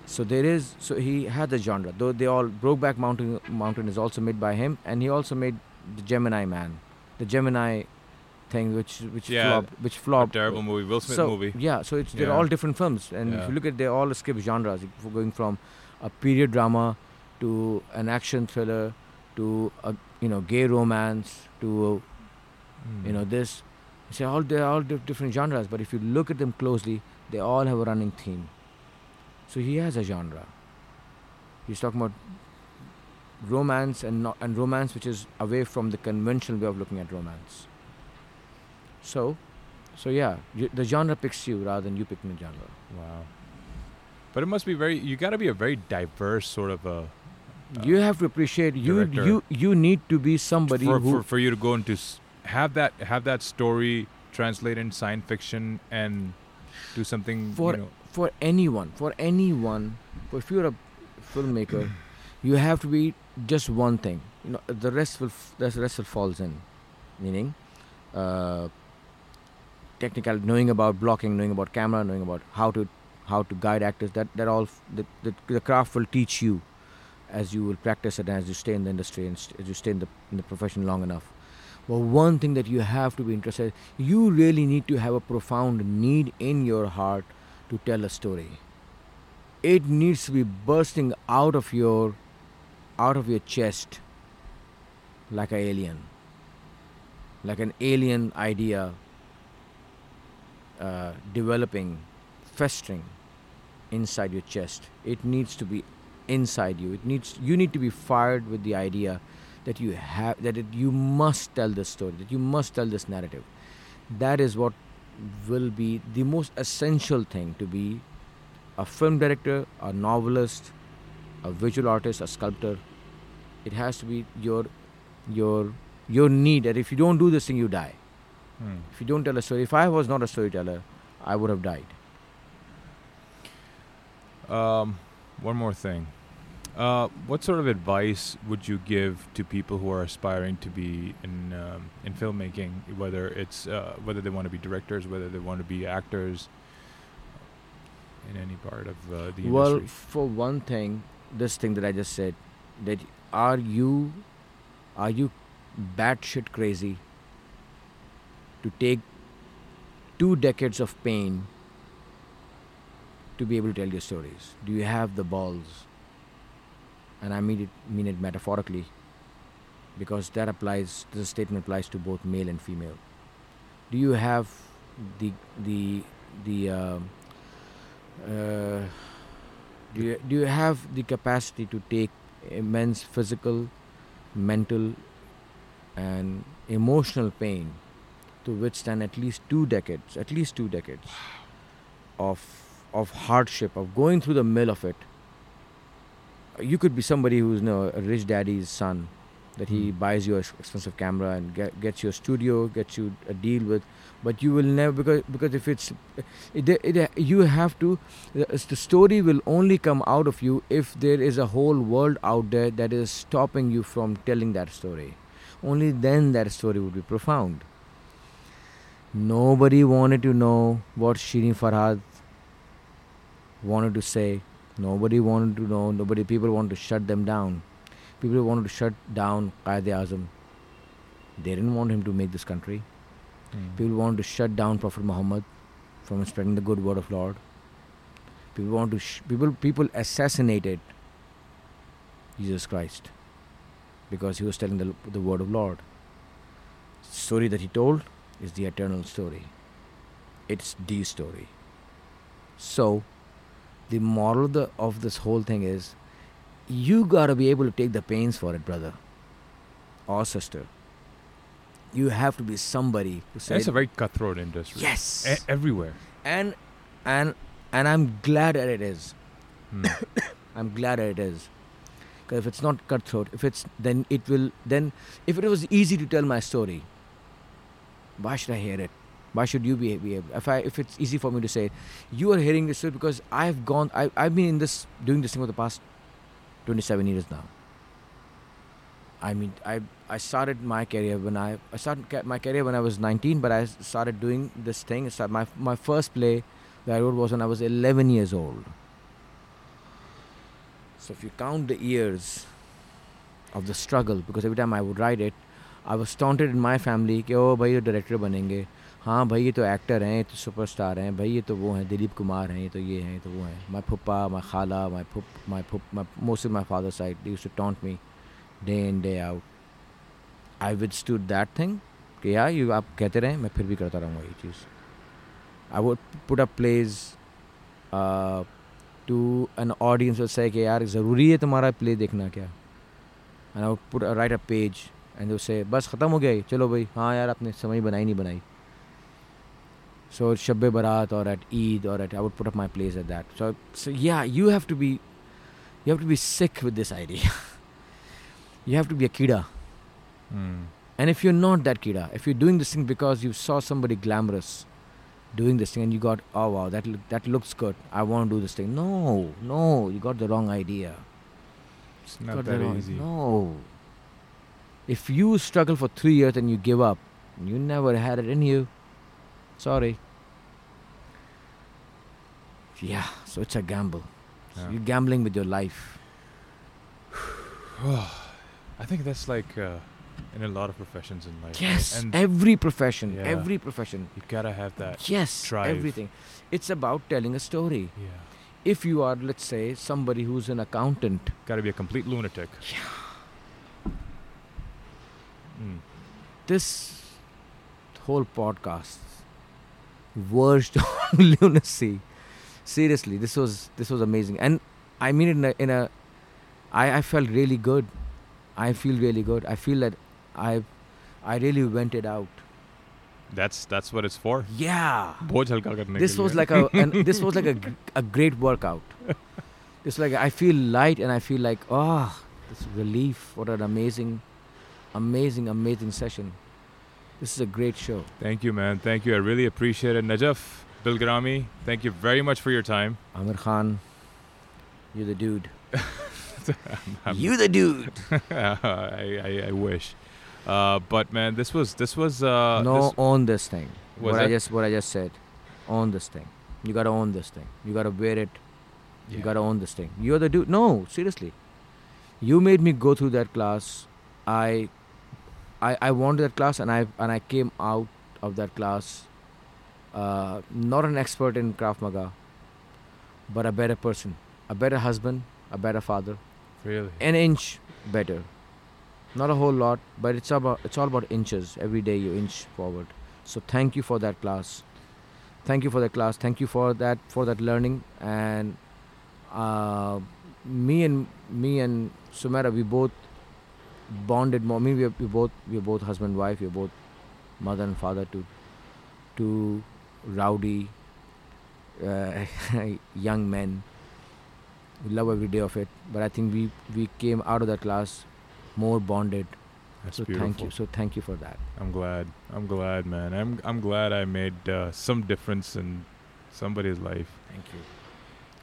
So there is, so he had the genre. Though they all, Brokeback Mountain, Mountain is also made by him, and he also made the Gemini Man, the Gemini thing which which Yeah, flopped which flopped terrible movie, Will Smith so, movie. Yeah, so it's they're Yeah. all different films, and if you look at they all escape genres, going from a period drama to an action thriller to a you know gay romance to Hmm. you know this. So all they're all di- different genres, but if you look at them closely, they all have a running theme. So he has a genre. He's talking about romance and not, and romance which is away from the conventional way of looking at romance. So, so yeah, the genre picks you rather than you picking the genre. Wow. But it must be very. You got to be a very diverse sort of a. uh, you have to appreciate you you you need to be somebody for, who for for you to go into have that have that story translate in science fiction and do something. For- you know, for anyone for anyone for if you're a filmmaker you have to be just one thing you know the rest will the rest will falls in meaning uh, technical knowing about blocking knowing about camera knowing about how to how to guide actors that that all the, the, the craft will teach you as you will practice it as you stay in the industry and st- as you stay in the in the profession long enough. But one thing that you have to be interested you really need to have a profound need in your heart to tell a story. It needs to be bursting out of your out of your chest like an alien. Like an alien idea uh, developing festering inside your chest it needs to be inside you it needs you need to be fired with the idea that you have that it, you must tell this story that you must tell this narrative that is what will be the most essential thing to be a film director, a novelist, a visual artist, a sculptor. It has to be your your your need that if you don't do this thing you die. Hmm. If you don't tell a story, if I was not a storyteller, I would have died. Um, one more thing. Uh, what sort of advice would you give to people who are aspiring to be in um, in filmmaking, whether it's uh, whether they want to be directors, whether they want to be actors, in any part of uh, the industry? Well, for one thing, this thing that I just said, that are you are you batshit crazy to take two decades of pain to be able to tell your stories? Do you have the balls? And I mean it mean it metaphorically, because that applies. This statement applies to both male and female. Do you have the the the um uh, do you, do you have the capacity to take immense physical, mental, and emotional pain to withstand at least two decades, at least two decades of of hardship, of going through the mill of it? You could be somebody who's you know, a rich daddy's son, that he Hmm. buys you an expensive camera and get, gets you a studio, gets you a deal with, but you will never because because if it's it, it, you have to the story will only come out of you if there is a whole world out there that is stopping you from telling that story only then that story would be profound nobody wanted to know what Shirin Farhad wanted to say nobody wanted to know nobody people wanted to shut them down people wanted to shut down Qaid Azam they didn't want him to make this country Hmm. People wanted to shut down Prophet Muhammad from spreading the good word of Lord. People want to sh- people people assassinated Jesus Christ because he was telling the the word of Lord. Story that he told is the eternal story. It's the story. So, the moral of, the, of this whole thing is, you gotta be able to take the pains for it, brother or sister. You have to be somebody who says, It's a very cutthroat industry. Yes. E- everywhere. and and and I'm glad that it is. Hmm. I'm glad that it is. Because if it's not cutthroat, if it's then it will then if it was easy to tell my story, why should I hear it? Why should you be, able? If I if it's easy for me to say, it, you are hearing this because I've gone. I I've been in this doing this thing for the past twenty seven years now. I mean, I I started my career when I I started my career when I was 19, but I started doing this thing. My my first play that I wrote was when I was 11 years old. So if you count the years of the struggle, because every time I would write it, I was taunted in my family कि ओ भाई, ये director बनेंगे. हाँ भाई, ये तो actor हैं, ये तो सुपरस्टार हैं, भाई, ये तो वो हैं, दिलीप कुमार हैं, ये तो ये हैं तो वो हैं माई फुप्पा माई खाला my Phup my my most my father side use to taunt me day in day out I with that thing कि, यार, यू आप कहते रहें, मैं फिर भी करता रहूँगा ये चीज़. I would put a pledge to an audience say कि, यार, ज़रूरी है तुम्हारा प्ले देखना क्या? And I would put right a page and उससे बस ख़त्म हो गया ये चलो भाई हाँ यार आपने समय बनाई नहीं बनाई so Shabbe Barat or at Eid or at I would put up my plays at that. So so yeah, you have to be you have to be sick with this idea. you have to be a kida. Mm. And if you're not that kida, if you're doing this thing because you saw somebody glamorous doing this thing and you got oh wow that look, that looks good, I want to do this thing. No, no, you got the wrong idea. It's not got that wrong- easy. No. If you struggle for three years and you give up, you never had it in you. Sorry. Yeah, so it's a gamble. So you're gambling with your life. I think that's like uh, in a lot of professions in life. Yes, and every profession, Yeah. every profession. you gotta have that. Yes, drive. everything. It's about telling a story. Yeah, If you are, let's say, somebody who's an accountant, gotta be a complete lunatic. Mm. This whole podcast verged on lunacy. Seriously, this was this was amazing, and I mean it in a, in a I, I felt really good. I feel really good. I feel that I I really went it out. That's that's what it's for. Yeah. this was like a this was like a, a great workout. it's like I feel light and I feel like oh this relief. What an amazing amazing, amazing session. This is a great show. Thank you, man. Thank you. I really appreciate it. Najaf Bilgrami, thank you very much for your time. Amir Khan, you're the dude. I'm- you the dude. I, I, I wish. Uh, but man, this was this was uh, no, this- own this thing. What I just what I just said. Own this thing. You gotta own this thing. You gotta wear it. You gotta own this thing. You're the dude. No, seriously. You made me go through that class. I, I, I wanted that class, and I and I came out of that class, uh, not an expert in Krav Maga, but a better person, a better husband, a better father, really. an inch better. Not a whole lot, but it's about it's all about inches. Every day you inch forward. So thank you for that class. Thank you for that class. Thank you for that for that learning. And uh, me and me and Sumera, we both bonded more. I mean, we are, we both we are both husband wife. We are both mother and father to to rowdy uh, young men. We love every day of it. But I think we we came out of that class more bonded. That's so beautiful. thank you. So thank you for that. I'm glad. I'm glad, man. I'm I'm glad I made uh, some difference in somebody's life. Thank you.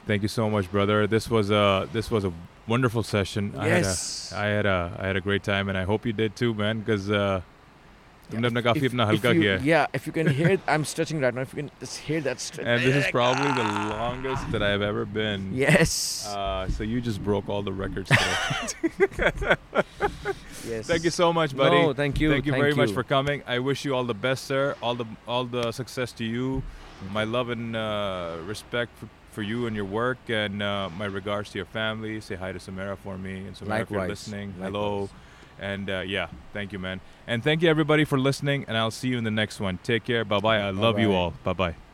Thank you so much, brother. This was a this was a wonderful session. Yes. I had, a, I had a I had a great time, and I hope you did too, man. Because uh, yeah, if, if, if, you, yeah, if you can hear, I'm stretching right now. If you can just hear that stretch. And this is probably the ah. longest that I've ever been. Yes. Uh, so you just broke all the records. yes. Thank you so much, buddy. No, thank you. Thank you thank very you. much for coming. I wish you all the best, sir. All the all the success to you. My love and uh, respect for, you and your work, and uh, my regards to your family. Say hi to Sumera for me, and Sumera if you're listening. Likewise. Hello, and uh, yeah, thank you, man. And thank you everybody for listening. And I'll see you in the next one. Take care. Bye bye. I love you Bye-bye. all. Bye bye.